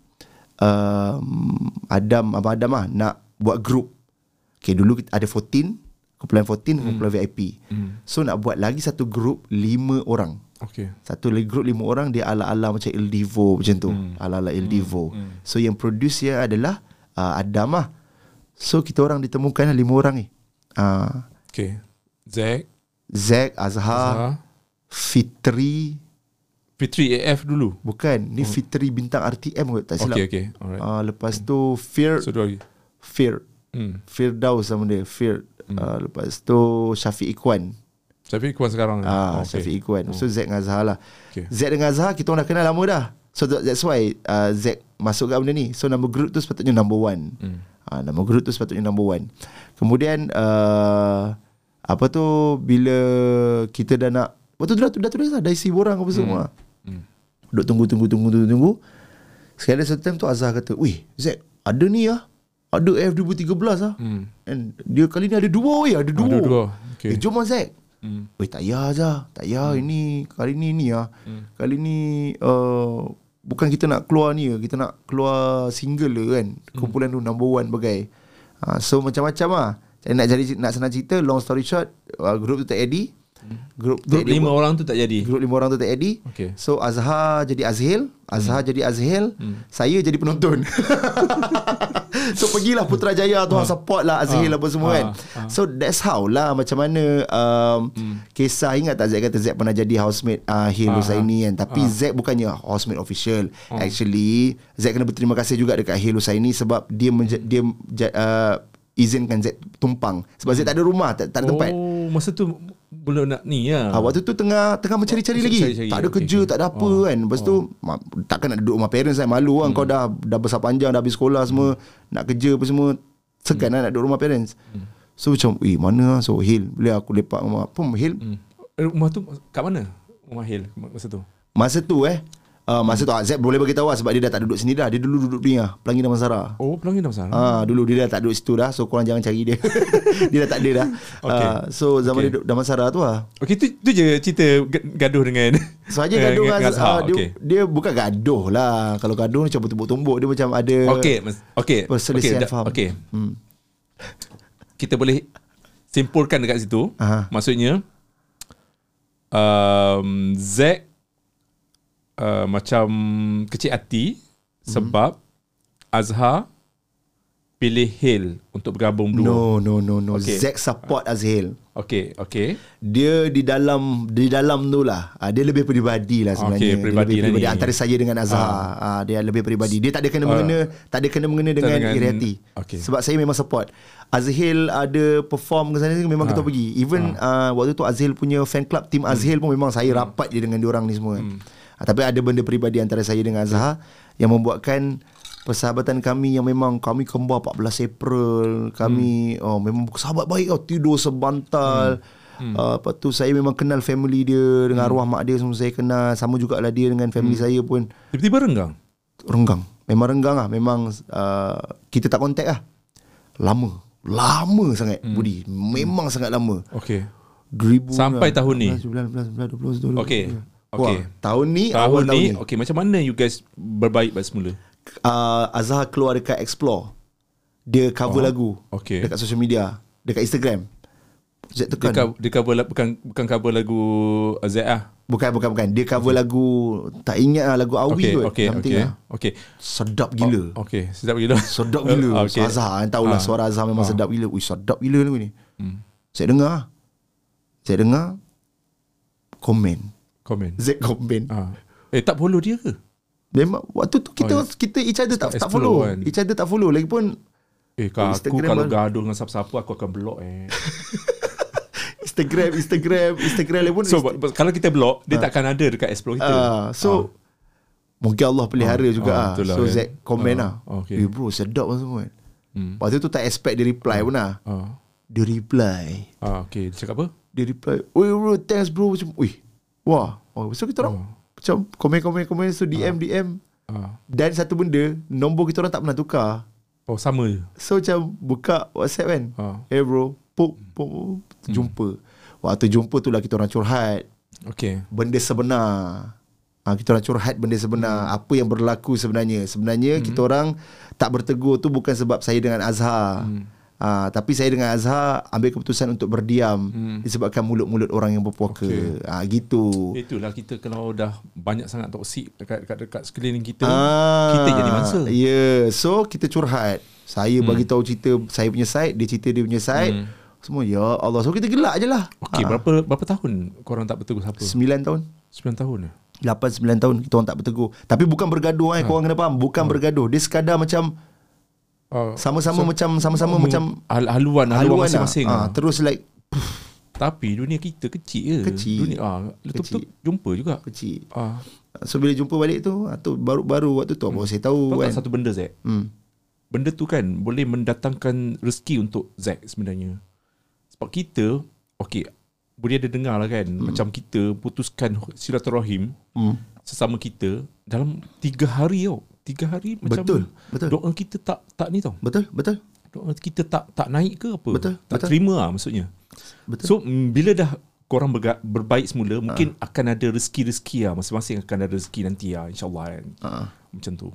um, Adam abang Adam lah nak buat group. Okay dulu kita ada 14 kumpulan 14 kumpulan VIP. So nak buat lagi satu group lima orang. Okey. Satu lagi group lima orang dia ala-ala macam Il Divo macam tu. Hmm. Ala-ala Il Divo. Hmm. So yang produce dia adalah uh, Adam lah. So kita orang ditemukan lah lima orang ni. Uh, Okey. Zack, Zack, Azhar, Azhar, Fitri, Fitri AF dulu. bukan. Ni Fitri bintang RTM kot tak silap. Okey, okey. Alright. Uh, lepas tu Fear, So dua lagi. Fear, Hmm. Firdaus sama dia. Fear. Uh, lepas tu Syafiq Ikwan. Tapi kuat sekarang. Ah, Okey. okay. Syafiq Ikwan. So Zack dengan Azhar lah. Okey. Zack dengan Azhar kita orang dah kenal lama dah. So that- that's why uh, Zack masuk kat benda ni. So nama group tu sepatutnya number one. Hmm. Uh, nama group tu sepatutnya number one. Kemudian uh, apa tu bila kita dah nak Waktu tu dah, dah tulis lah Dah isi borang apa semua. Hmm. Duk tunggu tunggu tunggu tunggu tunggu. Sekali satu time tu Azhar kata Weh Zack Ada ni lah Ada F 2013 lah Hmm. And dia kali ni ada dua weh Ada dua. Ada dua. okay. Eh jom lah Zack. Hmm. Weh tak payah Azhar. Tak payah ini Kali ni ni lah Hmm. Kali ni uh, Bukan kita nak keluar ni Kita nak keluar single lah kan. Kumpulan tu number one bagai. Uh, So macam-macam lah Saya nak jadi nak senang cerita Long story short uh, Group tu tak jadi Grup Grup tak- lima orang tu tak jadi. Grup lima orang tu tak jadi. Okey. So Azhar jadi Azhil, Azhar jadi Azhil, saya jadi penonton. so pergilah Putrajaya tu uh, support lah Azhil apa semua kan. So that's how lah macam mana um, kisah ingat tak Zack kata Zack pernah jadi housemate uh, Hil Husaini kan. Tapi Zack bukannya housemate official. Actually Zack kena berterima kasih juga dekat Hil Husaini sebab dia menja- dia uh, izinkan Zack tumpang sebab Zack tak ada rumah, tak, tak ada tempat. Oh, masa tu belum nak ni ya. Ah, waktu tu tengah tengah mencari-cari Oh, lagi. cari-cari. Tak ada Okey, kerja, okey. tak ada apa kan. Lepas tu ma- takkan nak duduk rumah parents kan. Malu kan kau dah dah besar panjang, dah habis sekolah semua, nak kerja apa semua. Segan lah nak duduk rumah parents. So macam, eh mana lah? So Hill, boleh aku lepak rumah. Apa Hill? Eh, Rumah tu kat mana? Rumah Hil masa tu. Masa tu eh, uh, masa tu Azab boleh bagi tahu lah sebab dia dah tak duduk sini dah. Dia dulu duduk ni lah, Pelangi Damansara. Oh, Pelangi Damansara. Ah dulu dia dah tak duduk situ dah. So korang jangan cari dia. dia dah tak ada dah. Okay. Ah, so zaman Okay. dia duduk Damansara tu lah. Okey, tu, tu je cerita ga- gaduh dengan Saja dengan- gaduh dengan dengan Azhar. Azhar. Dia, Okey. dia bukan gaduh lah. Kalau gaduh ni macam tumbuk-tumbuk. Dia macam ada... Okey, mas- okey. Perselisihan Okey, faham. Okey. Hmm. Kita boleh simpulkan dekat situ. Aha. Maksudnya um, Zack uh, macam kecil hati sebab Azhar pilih Hil untuk bergabung dua. No, no, no, no. Okay. Zack support Azhil. Okey, okey. Dia di dalam di dalam tu lah. Ah, dia lebih peribadi lah sebenarnya. Okey, peribadi dia lah lebih ni. antara saya dengan Azhar. Ah. dia lebih peribadi. Dia tak ada kena mengena, tak ada kena mengena dengan, dengan- iri hati. okey. Sebab saya memang support. Azhil ada perform ke sana memang kita pergi. Even ah. waktu tu Azhil punya fan club team Azhil pun memang saya rapat je dengan diorang ni semua. Ah, tapi ada benda peribadi antara saya dengan Azhar yang membuatkan persahabatan kami yang memang kami kembar 14 April kami oh memang sahabat baik tau tidur sebantal hmm. Uh, lepas tu saya memang kenal family dia dengan arwah mak dia semua saya kenal sama jugalah dia dengan family saya pun Tiba-tiba renggang. renggang memang renggang lah memang uh, kita tak kontak lah lama lama sangat hmm. Budi memang sangat lama Okey. 2000 Sampai tahun ni? 19 19 20 Okey. Wah, Okey. tahun ni Tahun awal tahun ni, ni okey macam mana you guys berbaik pada semula? uh, Azhar keluar dekat Explore dia cover oh. lagu okey. dekat social media dekat Instagram Zack Dia, tekan cover, dia cover bukan bukan cover lagu Z ah. bukan bukan bukan dia cover lagu tak ingat lah lagu Awi Okey, kot something okey. lah. Okey. sedap gila oh, Okey, sedap gila. sedap gila okay. Azhar kan tahulah Ah. suara Azhar memang Ah. sedap gila Ui sedap gila lagu ni Hmm. saya dengar saya dengar komen Komen. Zack komen Ah. Eh tak follow dia ke? memang waktu tu kita Oh, ya. kita each other tak, tak follow kan. each other tak follow lagipun Eh kalau aku kalau mana? gaduh dengan siapa-siapa aku akan block eh. Instagram Instagram Instagram lagi pun so but, but, kalau kita block dia takkan ada dekat explore kita. Ah, so mungkin Allah pelihara Ah, juga ah, ah. betul lah So kan. Zack komen Ah, lah. okey. Eh bro sedap lah semua kan. Hmm. Lepas tu tak expect dia reply pun lah. Ah. Dia reply. Ah okey, dia cakap apa? Dia reply, "Oi bro, thanks bro." Macam, "Ui. Wah." Oh, so kita orang macam komen-komen-komen so DM DM Ah. dan satu benda, nombor kita orang tak pernah tukar. Oh sama je. So macam buka WhatsApp kan. Ah. Eh bro, pop, pop, pop, jumpa. Waktu jumpa tu lah kita orang curhat Okey. benda sebenar. Ha, kita orang curhat benda sebenar. Apa yang berlaku sebenarnya. Sebenarnya hmm. kita orang tak bertegur tu bukan sebab saya dengan Azhar. Hmm. Ha, tapi saya dengan Azhar ambil keputusan untuk berdiam hmm. disebabkan mulut-mulut orang yang berpuaka. Okey. Ha, gitu. Itulah kita kalau dah banyak sangat toksik dekat dekat, dekat sekeliling kita, Ah, kita jadi mangsa. Ya, yeah. so kita curhat. Saya hmm. bagi tahu cerita saya punya side, dia cerita dia punya side. Hmm. Semua ya Allah. So kita gelak je lah. Okey, berapa berapa tahun korang tak bertegur siapa? 9 tahun. 9 tahun eh? 8 9 tahun kita orang tak bertegur. Tapi bukan bergaduh eh, korang kena faham, bukan bergaduh. Dia sekadar macam Oh, sama-sama macam sama-sama macam hal- haluan haluan masing-masing. lah. Ah, terus like Tapi dunia kita kecil je. Kecil. Dunia ah betul-betul jumpa juga. kecil. Ah, So bila jumpa balik tu, atau baru-baru waktu tu apa saya tahu tahu kan. satu benda Zack? Hmm. Benda tu kan boleh mendatangkan rezeki untuk Zack sebenarnya. Sebab kita, okey, boleh ada dengar lah kan, hmm. macam kita putuskan silaturahim Hmm. sesama kita dalam tiga hari tau. Tiga hari macam Betul, betul. doa kita tak tak ni tau. Betul, betul. Doa kita tak tak naik ke apa? Betul, Tak betul. terima lah maksudnya. Betul. So mm, bila dah korang berga- berbaik semula, mungkin akan ada rezeki-rezeki lah. Masing-masing akan ada rezeki nanti lah insyaAllah kan. Ah. Macam tu.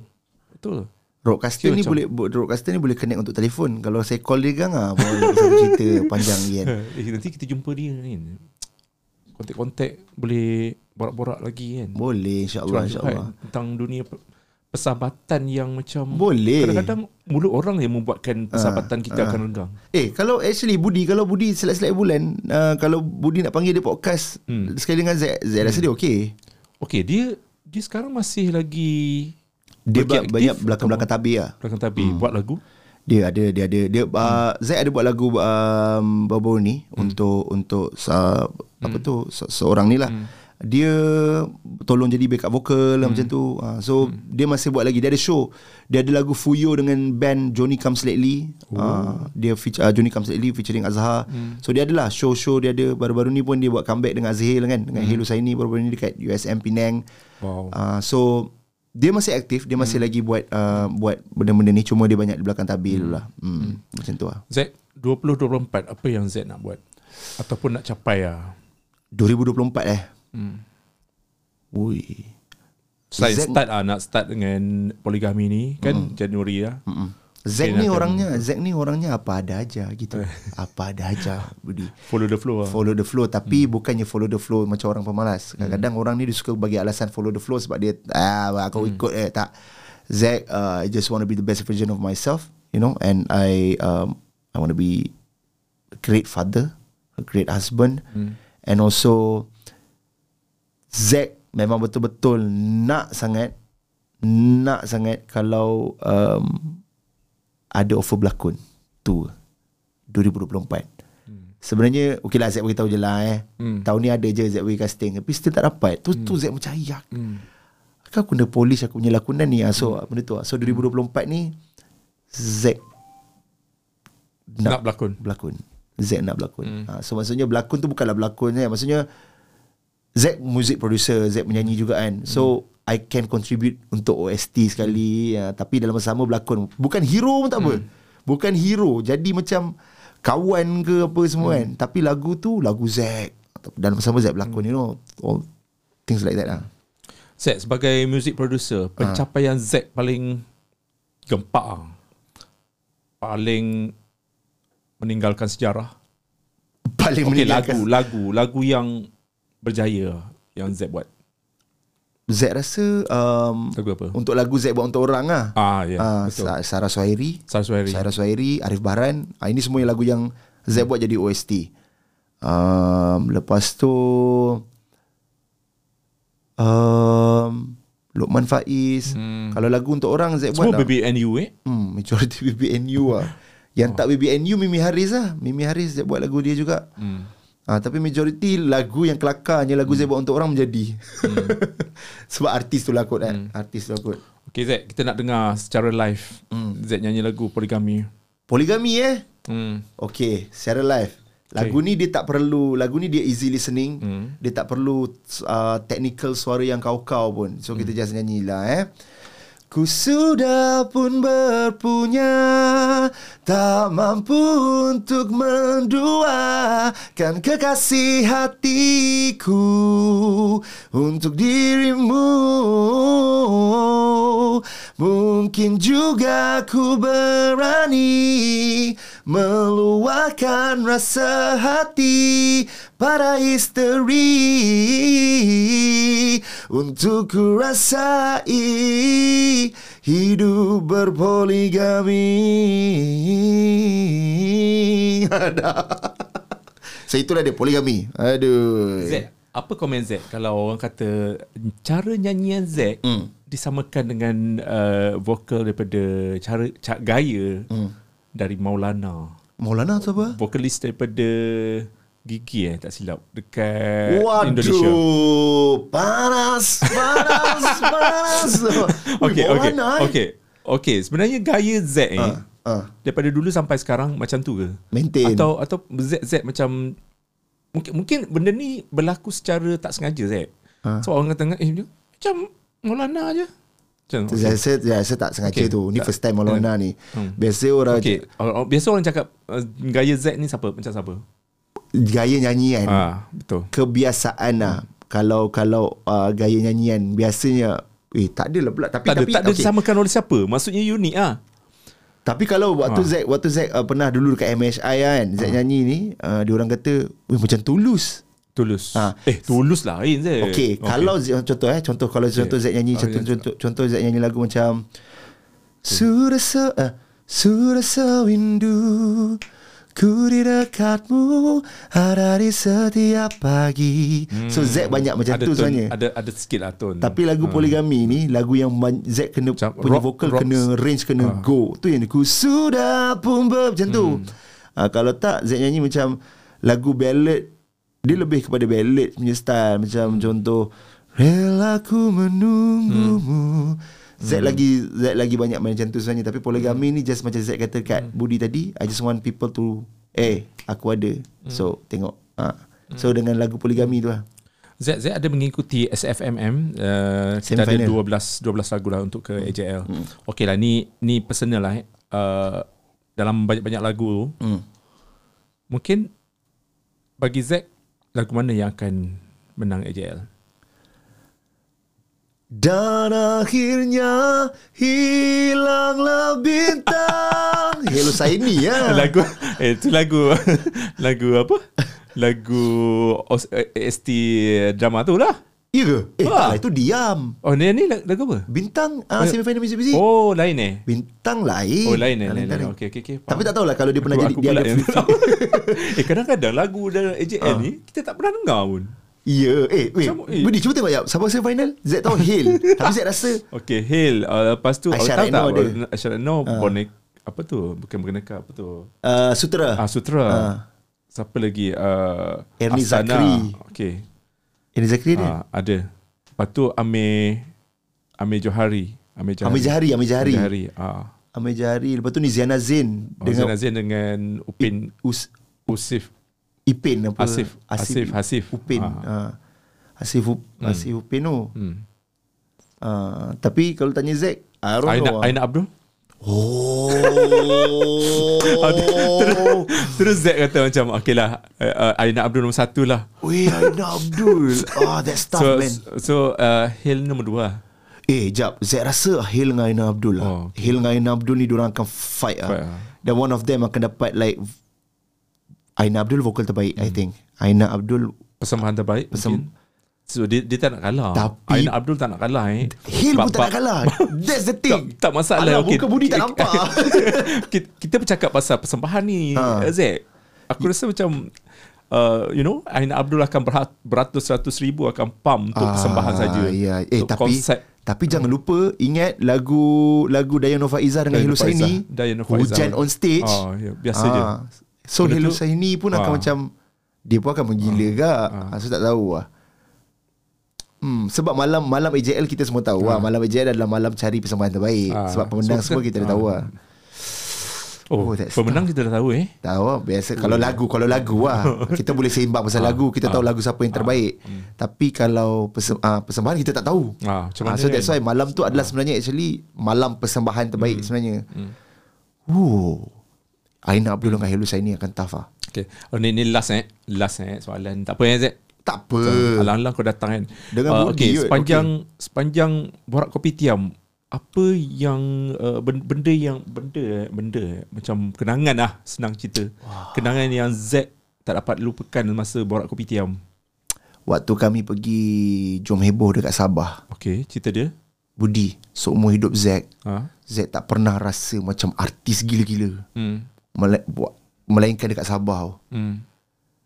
Betul. Roadcaster Kira ni macam- boleh roadcaster ni boleh connect untuk telefon. Kalau saya call dia gang ah, boleh cerita panjang kan. eh, nanti kita jumpa dia ni. kontak-kontak boleh borak-borak lagi kan. Boleh insyaAllah insyaAllah. tentang dunia persahabatan yang macam Boleh. kadang-kadang mulut orang yang membuatkan persahabatan kita ah. akan renggang. Eh kalau actually Budi Kalau Budi selek-selek bulan uh, Kalau Budi nak panggil dia podcast Hmm. Sekali dengan Zack Zack rasa dia okey Okey, dia dia sekarang masih lagi Dia ba- banyak belakang-belakang tabir lah belakang tabi Hmm. buat lagu. Dia ada dia ada dia uh, Zack ada buat lagu um, baru-baru ni untuk untuk uh, apa tu se- seorang ni lah. Dia tolong jadi backup vocal lah macam tu. Uh, so dia masih buat lagi. Dia ada show. Dia ada lagu Fuyo dengan band Johnny Comes Lately. Uh, dia feature uh, Johnny Comes Lately featuring Azhar. So dia adalah show-show dia ada baru-baru ni pun dia buat comeback dengan Azhil kan dengan Hello Saini baru-baru ni dekat USM Penang. Wow. Uh, so dia masih aktif, dia masih lagi buat uh, buat benda-benda ni cuma dia banyak di belakang tabir dulu lah. Hmm, macam tu lah. Z 2024 apa yang Z nak buat ataupun nak capai ah. 2024 eh. Hmm. Ui. Selain Z- start ah nak start dengan poligami ni kan Januari lah. Mm-mm. Zack Okay, ni orangnya, Zack ni orangnya apa ada aja gitu. apa ada aja Budi. Follow the flow lah. Follow the flow tapi bukannya follow the flow macam orang pemalas. Kadang-kadang orang ni dia suka bagi alasan follow the flow sebab dia ah aku ikut eh tak. Zack uh, I just want to be the best version of myself, you know, and I um I want to be a great father, a great husband and also Zack memang betul-betul nak sangat nak sangat kalau um, ada offer berlakon tu 2024. Sebenarnya okey lah Zack beritahu je lah eh. Hmm. Tahun ni ada je Zack bagi casting tapi still tak dapat. Tu tu Zack macam ayak. Hmm. Kan aku kena polish aku punya lakonan ni ah. So benda tu ah. So 2024 ni Zack Nak berlakon. berlakon. Zack nak berlakon. Ha, so maksudnya berlakon tu bukanlah berlakon kan. Maksudnya Zack music producer, Zack menyanyi juga kan. So I can contribute untuk OST sekali ya, tapi dalam masa sama berlakon. Bukan hero pun tak apa. Bukan hero. Jadi macam kawan ke apa semua kan. Tapi lagu tu lagu Zack. Dan masa sama Zack berlakon you know. All things like that lah. Z sebagai music producer, pencapaian Z paling gempak ah. Paling meninggalkan sejarah. Paling Okey meninggalkan- lagu, lagu, lagu yang berjaya yang Z buat. Zack rasa um, Lagu apa? untuk lagu Zack buat untuk orang lah. Ah ya, Ah, betul. Sa- Sarah Suhairi Sarah Suhairi. Sarah Suhairi Arif Bahran ah, Ini semua lagu yang Z buat jadi OST um, Lepas tu um, Lokman Faiz Hmm. Kalau lagu untuk orang Z buat Semua lah. BBNU eh. hmm, Majority BBNU lah Yang tak BBNU Mimi Haris lah Mimi Haris Z buat lagu dia juga Hmm. Ah, tapi majoriti lagu yang kelakarnya lagu Z buat untuk orang menjadi. Sebab artis tu lah kot kan. Artis tu lah kot. Okay Z, kita nak dengar secara live Z nyanyi lagu Poligami. Poligami eh. Hmm. Okay, secara live. Lagu ni dia tak perlu, lagu ni dia easy listening. Hmm. Dia tak perlu uh, technical suara yang kau-kau pun. So kita just nyanyilah eh. Ku sudah pun berpunya Tak mampu untuk menduakan kekasih hatiku Untuk dirimu. Mungkin juga ku berani Meluahkan rasa hati pada isteri Untuk ku rasai hidup berpoligami Ada So itulah dia poligami Aduh Z, apa komen Z kalau orang kata cara nyanyian Z Hmm. disamakan dengan uh, vokal daripada cara, cara gaya Hmm. dari Maulana. Maulana tu apa? Vokalis daripada Gigi eh tak silap dekat Indonesia. Waduh Panas Panas Panas Okey okey. Maulana, eh? Okey. Okey, sebenarnya gaya Z ni Ah, ah. daripada dulu sampai sekarang macam tu ke? Maintain Atau atau Z Z macam mungkin mungkin benda ni berlaku secara tak sengaja Z. Ha. So orang kata eh macam Maulana aje. Macam Tu Saya, saya, saya, tak sengaja Okey. tu Ni Tak. first time Maulana ni Hmm. Biasa orang okay. biasa orang cakap uh, gaya Z ni siapa? Macam siapa? Gaya nyanyian Ah, betul. Kebiasaan lah Kalau kalau uh, gaya nyanyian Biasanya Eh tak adalah pula Tapi Tak ada, tapi, tak ada okey. disamakan oleh siapa. Maksudnya unik ah. Tapi kalau waktu Ha. Zack Waktu Zack uh, pernah dulu dekat MHI kan Zack Ha. nyanyi ni uh, Dia orang kata Weh macam tulus Tulus. Ah. Eh, tulus lain je. Okey, kalau Z- contoh eh, contoh kalau contoh Z nyanyi Okay. contoh contoh contoh Z nyanyi lagu macam Sudah se uh, sudah sewindu ku di dekatmu ada di setiap pagi. So Z banyak macam Hmm. ada tu tone, sebenarnya. Ada ada sikit lah tone. Tapi lagu poligami ni lagu yang ban- Z kena Macam punya rock- vokal rocks. kena range kena go. Tu yang ku sudah pun ber macam tu. Ah, kalau tak Z nyanyi macam lagu ballad dia lebih kepada ballad punya style macam contoh Rela ku menunggumu Z lagi Z lagi banyak macam tu sebenarnya tapi poligami ni just macam Z kata kat Budi tadi I just want people to eh aku ada. So tengok. Ah. So dengan lagu poligami tu lah. Z Z ada mengikuti SFMM uh, kita ada Semi-final. 12 12 lagu lah untuk ke AJL. Hmm. Okey lah ni ni personal lah eh. Uh, dalam banyak-banyak lagu Hmm. mungkin bagi Z lagu mana yang akan menang AJL? Dan akhirnya hilanglah bintang. Hello saya ni ya. lagu eh itu lagu lagu apa? Lagu OS- eh, ST drama tu lah. Ya ke? Eh, lah, itu diam. Oh ni ni lagu apa? Bintang uh, semi-final Mitsubishi. Oh lain eh. Bintang lain. Oh lain eh. Ah, Lain, lain. lain. Okey okey okey. Tapi tak tahulah kalau dia pernah Aku- jadi aku dia pula ada free- tahu. eh kadang-kadang lagu dalam AJL Ah. ni kita tak pernah dengar pun. Ya, eh, wait. Macam, eh. Budi cuba tengok jap. Siapa semi-final? Z tahu Hill. Tapi Z rasa Okay, Hail. Uh, lepas tu, Aisyah Reno tak? ada. Aisyah Reno, bonek, apa tu? Bukan boneka, apa tu? uh, Sutra. Ah, Sutra. Ah. Siapa lagi? Uh, Ernie Asana. Zakri. Okay. Ini Zakri dia. Ah, ada. Lepas tu, Amir, Amir Johari. Amir Johari. Amir Jahari, Amir Jahari. Johari. Ah. Amir Jahari. Lepas tu ni Ziana Zain Dengan dengan Azin dengan Upin Us, Usif. Ipin apa? Asif. Asif, Hasif. Upin. Ah. Ah. Asif Up, Asif Upin tu. Hmm. Ah, tapi kalau tanya Zack, I don't Aina, know. Aina Abdul? Oh. terus, terus Zack kata macam, okay lah, uh, Aina Abdul nombor satu lah. Weh, Aina Abdul. Ah, that's tough, So, man. so uh, Hail nombor dua. Eh, jap. Zack rasa Hil dengan Aina Abdul lah. Oh, okay. Hil dengan Aina Abdul ni diorang akan fight, Fight lah. lah. Dan one of them akan dapat like Aina Abdul vokal terbaik, I think. Aina Abdul Persembahan terbaik Persem- mungkin. So dia, dia tak nak kalah. Tapi- Aina Abdul tak nak kalah eh. Hil pun tak nak kalah. That's the Tak, thing. tak masalah. Alah, okey. muka Budi tak nampak. kita, kita bercakap pasal persembahan ni, Ha. Zack. Aku rasa macam Uh, you know Aina Abdul akan berat- beratus-ratus ribu akan pump untuk persembahan saja. Ya. Eh, Untuk tapi konsep tapi jangan lupa ingat lagu lagu Dayan Faiza dengan Dayan Helu Faizah. Saini. Dayan Faizah. Hujan on stage. Oh, ya, biasa je. So Benda Helu tu- Saini pun akan Ah. macam dia pun akan menggila gak. Ah. So tak tahu lah. Hmm, sebab malam malam AJL kita semua tahu lah. Malam AJL adalah malam cari persembahan terbaik. Ah. Sebab pemenang So, semua kita dah ah. tahu lah. Oh, Oh, pemenang kita dah tahu eh. Tahu lah biasa kalau lagu kalau lagu lah kita boleh seimbang pasal lagu kita tahu lagu siapa yang terbaik. Tapi kalau persem, uh, persembahan kita tak tahu. Ah, macam Ah, mana so that's kan? why malam tu adalah sebenarnya actually malam persembahan terbaik Hmm. sebenarnya. Wow. Aina Abdul dengan Helu Saini akan tough lah. Okay. Oh, ni, ni last eh. Last eh soalan. Tak apa eh Zack. Tak apa. Alang-alang kau datang kan. Dengan uh, Budi okay, kot. sepanjang sepanjang borak kopi tiam apa yang uh, ben- benda yang benda benda eh, macam kenangan lah senang cerita. Kenangan yang Z tak dapat lupakan masa borak kopi tiam. Waktu kami pergi Jom Heboh dekat Sabah. Okay, cerita dia. Budi, seumur hidup Zack. Ha? Zack tak pernah rasa macam artis gila-gila. Hmm. Melainkan dekat Sabah tau. Hmm.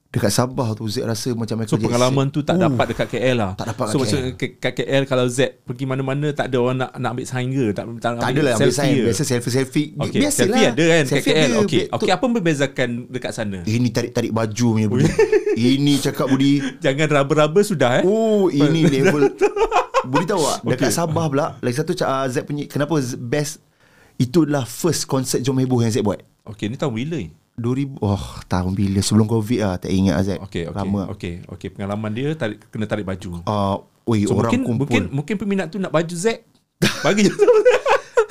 Dekat Sabah tu Zack rasa macam Michael So pengalaman tu tak Uh, dapat dekat KL lah. tak dapat So kat maksud ke- kat KL kalau Z pergi mana-mana tak ada orang nak nak ambil sign ke, tak tak, Tak ada lah ambil sign ke? Biasa selfie-selfie Okay, Biasalah selfie ada kan Selfie KL. ada. Okay, okay, apa membezakan dekat sana? Ini tarik-tarik baju punya Budi Ini cakap Budi Jangan raba-raba sudah eh. Oh ini level Budi tahu tak Dekat Sabah pula Lagi satu uh, Z punya Kenapa Z- best Itu adalah first concert Jom Heboh yang Z buat Okay, ni tahun bila ni? 2000 Oh tahun bila Sebelum Covid lah Tak ingat Z Okay, okay. Lama Okay, okay. Pengalaman dia tarik, kena tarik baju. uh, Oi So orang mungkin kumpul mungkin mungkin peminat tu nak baju Z. Bagi je.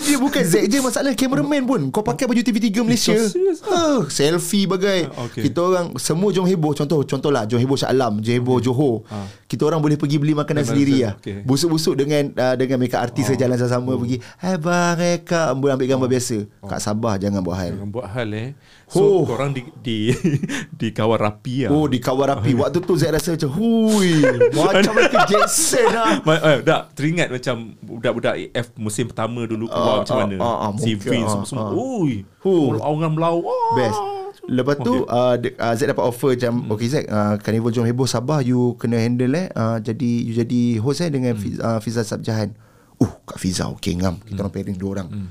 Dia bukan Zack je masalah cameraman pun. Kau pakai baju TV3 Malaysia. serious Uh, selfie bagai. Ah, okay. Kita orang semua jom heboh contoh contohlah jom heboh Shah Alam, jom heboh Johor. Kita orang boleh pergi beli makanan Memang sendiri lah. Okay. Busuk-busuk dengan uh, dengan makeup artis oh. jalan sama-sama pergi. Hai bang, kak, ambil ambil gambar biasa. Kak Sabah jangan buat hal. Jangan buat hal eh. Oh. So korang di di di kawal rapi lah. Oh di kawal rapi Waktu tu Zack rasa macam Hui Macam Michael Jackson lah Ma- eh, tak teringat macam budak-budak AF musim pertama dulu keluar Ah, macam ah, mana. ah, ah, si Vince ah, semua semua. Ui. Huh. Orang melau. Best Lepas tu Okay. uh, de- uh, Zack dapat offer macam hmm. Okay Zack uh, Carnival Jom Heboh Sabah You kena handle eh uh, Jadi You jadi host eh Dengan hmm. uh, Fiza Sabjahan Uh Kak Fiza Okay ngam Kita orang pairing dua orang Hmm.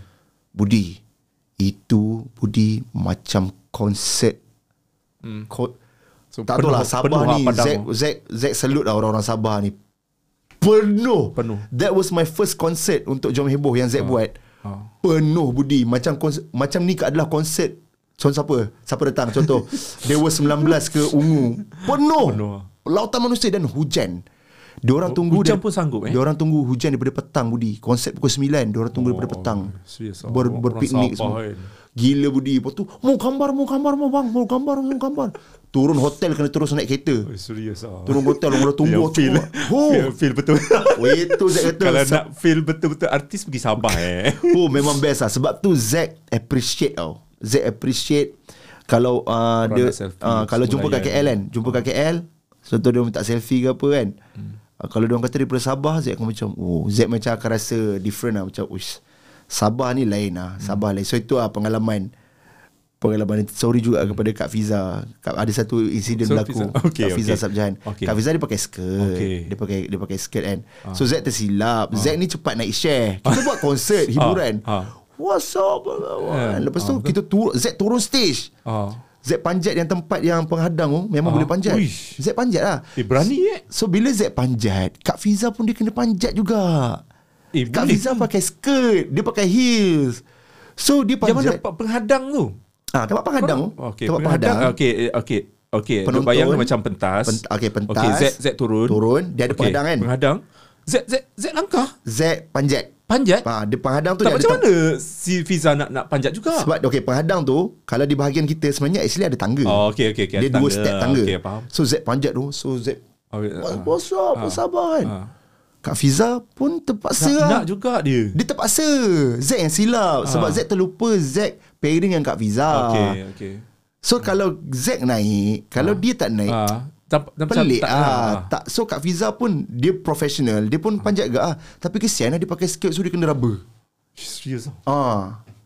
Budi Itu Budi Macam konsert Hmm. Ko- So, tak tahu lah Sabah ni Zack. Zack, Zack salute lah orang-orang Sabah ni. Penuh. Penuh. That was my first concert Untuk Jom Heboh Yang Zack buat. Ah. Penuh Budi. Macam konsert, macam ni adalah konsert? Contoh siapa? Siapa datang? Contoh Dewa 19 ke Ungu? Penuh, Penuh. Lautan manusia dan hujan Diorang tunggu Hujan pun sanggup, eh? Diorang tunggu hujan daripada petang Budi Konsert pukul 9 Diorang tunggu daripada petang ah. Ber, Berpiknik semua kan. Gila Budi Lepas tu Mau gambar Mau gambar mau bang Mau gambar Mau gambar Turun hotel Kena terus naik kereta Oh, serius ah. Turun hotel Orang dah tunggu feel, Oh feel, feel betul. Oh itu Zack kata Kalau nak feel betul-betul artis pergi Sabah eh. Oh memang best lah Sebab tu Zack appreciate tau Zack appreciate Kalau uh, Orang dia uh, Kalau jumpa kat. KL kan Jumpa kat KL Contoh dia minta selfie ke apa kan hmm. Uh, Kalau dia orang kata daripada Sabah Zack akan macam Oh Zack macam akan rasa different lah. Macam Uish Sabah ni lain lah. Sabah lain. So itu lah pengalaman Pengalaman. Sorry juga kepada Kak Fiza. Kak, Ada satu insiden So, berlaku. Fiza- okay, Kak Fiza okay. Sabjahan Okay. Kak Fiza dia pakai skirt. Okay. Dia pakai dia pakai skirt kan? So Zack tersilap. Zack ni cepat naik share. Kita buat konsert Hiburan. Ah. What's up? Yeah. Lepas tu kita turun Zack turun stage. Ah. Zack panjat yang tempat yang penghadang tu Memang Ah. boleh panjat Uish. Zack panjat lah Eh berani eh. So bila Zack panjat Kak Fiza pun dia kena panjat juga Eh Kak boleh. Fiza pakai skirt Dia pakai heels So dia Yang mana panjat tempat penghadang tu? ah, Tempat penghadang tu Okey, Tempat penghadang. penghadang Okey, eh, okey. Okey, Penonton. Bayang macam pentas. Pent- okey, pentas. Okey, Z Z turun. Turun, dia ada Okey, penghadang kan? Penghadang. Z Z Z langkah. Zack panjat Panjat. ah, Dia penghadang tu tak macam mana si Fiza nak nak panjat juga? Sebab okay, penghadang tu Kalau di bahagian kita Sebenarnya actually ada tangga Oh, okey, okey, okey, Dia ada dua tangga. step tangga Okey, faham. So Z panjat tu So Z Oh. What's up Ah. Sabar kan Ah. Kak Fiza pun terpaksa nak, lah. nak juga dia. Dia terpaksa Z yang silap Sebab Z terlupa Z pairing dengan Kak Fiza Okey, okey. So kalau Z naik Kalau dia tak naik Ah, tak, tak, Pelik tak, ah. tak, So Kak Fiza pun Dia professional Dia pun panjat gak ah. Tapi kesian lah Dia pakai skirt So dia kena rubber Serius ah. Ah.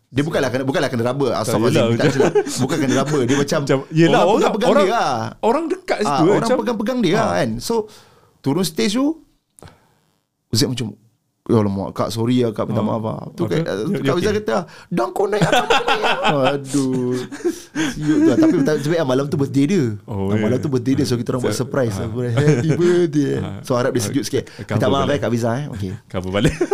Dia bukanlah kena bukanlah kena rubber. Astagfirullahalazim. yelah, Tak silap. Bukan kena rubber. Dia macam, Macam, yelah, orang, orang, pegang-pegang orang, dia lah. orang dekat Ah, situ. eh, orang macam, pegang-pegang dia lah kan. So turun stage tu Zack macam Ya Allah mak Kak sorry lah Kak minta Ah. maaf lah Tu Okay. Kak, Dia- dia Kak Fiza okay. kata Dan kau naik Aduh Siut tu lah. Tapi tapi sebenarnya malam tu birthday dia Oh, Ah, Malam yeah. tu birthday dia So kita orang buat surprise ah. Happy birthday So harap dia sejuk sikit Minta maaf eh Kak Fiza eh Okay cover balik.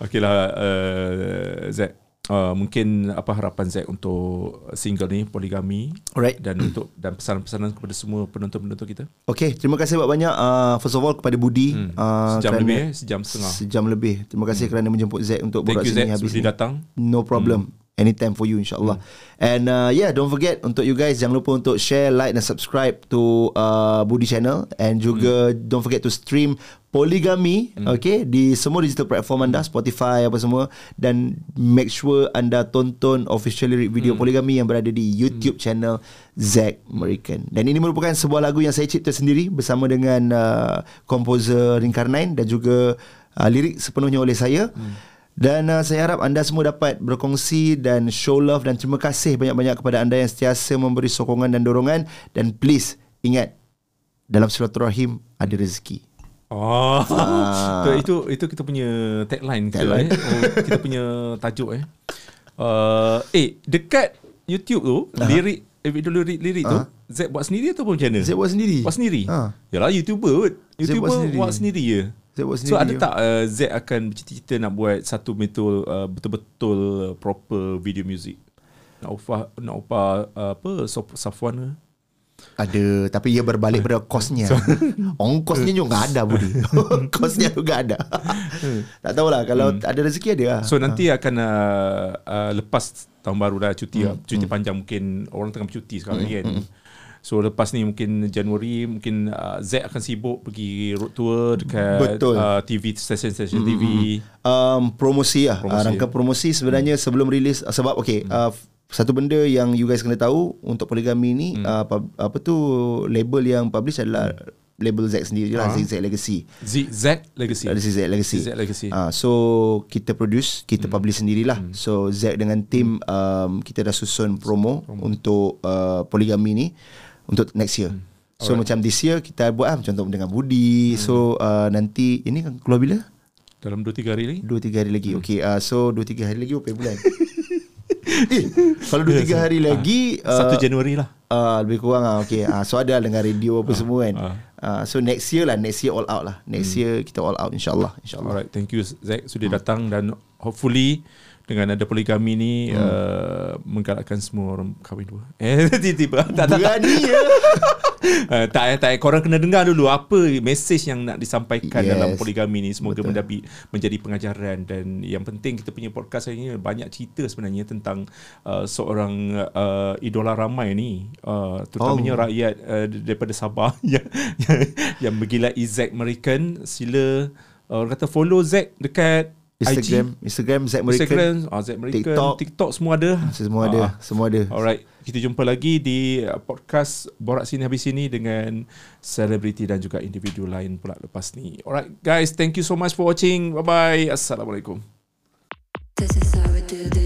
Okey lah uh, Zack. Uh, mungkin apa harapan Zack untuk single ni poligami Alright. dan untuk dan pesanan-pesanan kepada semua penonton-penonton kita. Okay, terima kasih banyak-banyak. Uh, First of all kepada Budi. Hmm. uh, Sejam kerana- lebih eh, sejam setengah. Sejam lebih. Terima kasih kerana menjemput Zack Untuk Thank borak you sini habis sudah ni datang. No problem. Anytime for you insyaAllah. And uh, yeah Don't forget Untuk you guys Jangan lupa untuk share Like dan subscribe To uh, Budi channel. And juga Don't forget to stream Polygamy Okay Di semua digital platform anda Spotify apa semua Dan make sure anda tonton Official lyric video Polygamy Yang berada di YouTube channel Zack American Dan ini merupakan sebuah lagu Yang saya cipta sendiri Bersama dengan uh, Komposer Ringkarnain Dan juga uh, Lirik sepenuhnya oleh saya. Dan uh, saya harap anda semua dapat berkongsi dan show love dan terima kasih banyak-banyak kepada anda yang sentiasa memberi sokongan dan dorongan. Dan please ingat dalam silaturahim ada rezeki. Oh. Ah. tu, itu itu kita punya tagline Tagline. eh. Oh, kita punya tajuk eh. Uh, eh dekat YouTube tu uh-huh. lirik eh, video lirik lirik tu. Zack buat sendiri atau macam mana? Saya buat sendiri. Buat sendiri? Ha. Yalah YouTuber kot. YouTuber buat sendiri. buat sendiri je. Saya buat So sendiri. ada tak uh, Zack akan bercita-cita nak buat satu betul uh, betul-betul uh, proper video music? Nak upah nak upah uh, apa Safwan ke? Ada Tapi ia berbalik pada kosnya Ongkosnya juga ada Budi Kosnya juga ada Tak tahulah Kalau Hmm. ada rezeki ada lah So nanti akan uh, uh, lepas tahun baru dah cuti Hmm, lah. Cuti panjang mungkin orang tengah bercuti sekarang kan. So lepas ni mungkin Januari mungkin uh, Z akan sibuk pergi road tour dekat Betul. Uh, TV stesen-stesen TV. um, promosi lah Promosi, uh, rangka promosi sebenarnya hmm. sebelum rilis uh, sebab okay hmm. uh, satu benda yang you guys kena tahu untuk poligami ni hmm. uh, pub, apa tu label yang publish adalah hmm. label Z sendiri lah Ah. Z Legacy Z Z Legacy. Z Legacy Z Legacy. uh, so kita produce kita hmm. publish sendirilah hmm. so Z dengan team um, kita dah susun promo, promo. untuk uh, poligami ni untuk next year hmm. So Alright. macam this year kita buat ah contoh dengan Budi. Hmm. So uh, nanti ini kan keluar bila? Dalam 2 3 hari lagi. Dua tiga hari lagi. Okay, uh, so dua tiga hari lagi berapa bulan? eh, kalau dua tiga hari lagi 1 uh, Januari lah. uh, lebih kurang lah. Okay, uh, so ada dengan radio apa semua kan. ah. Uh, so next year lah, next year all out lah. Next year kita all out insyaAllah. InsyaAllah. Alright, thank you Zack sudah datang dan hopefully dengan ada poligami ni hmm. uh, menggalakkan semua orang kahwin dua. Eh tiba-tiba tak tak tak. Berani ya. Uh, tak eh, tak eh. korang kena dengar dulu apa mesej yang nak disampaikan Yes. dalam poligami ni semoga mendapi, menjadi pengajaran dan yang penting kita punya podcast hari ni banyak cerita sebenarnya tentang uh, seorang uh, idola ramai ni uh, terutamanya Oh. rakyat uh, daripada Sabah yang yang, yang bergilai Zack American sila uh, orang kata follow Zack dekat Instagram, IG, Instagram Zack American. Instagram, ah, Zack American, TikTok. TikTok, semua ada. Semua ada, Ah. semua ada. Alright, kita jumpa lagi di uh, podcast Borak Sini Habis Sini dengan selebriti dan juga individu lain pula lepas ni. Alright guys, thank you so much for watching. Bye-bye. Assalamualaikum. This is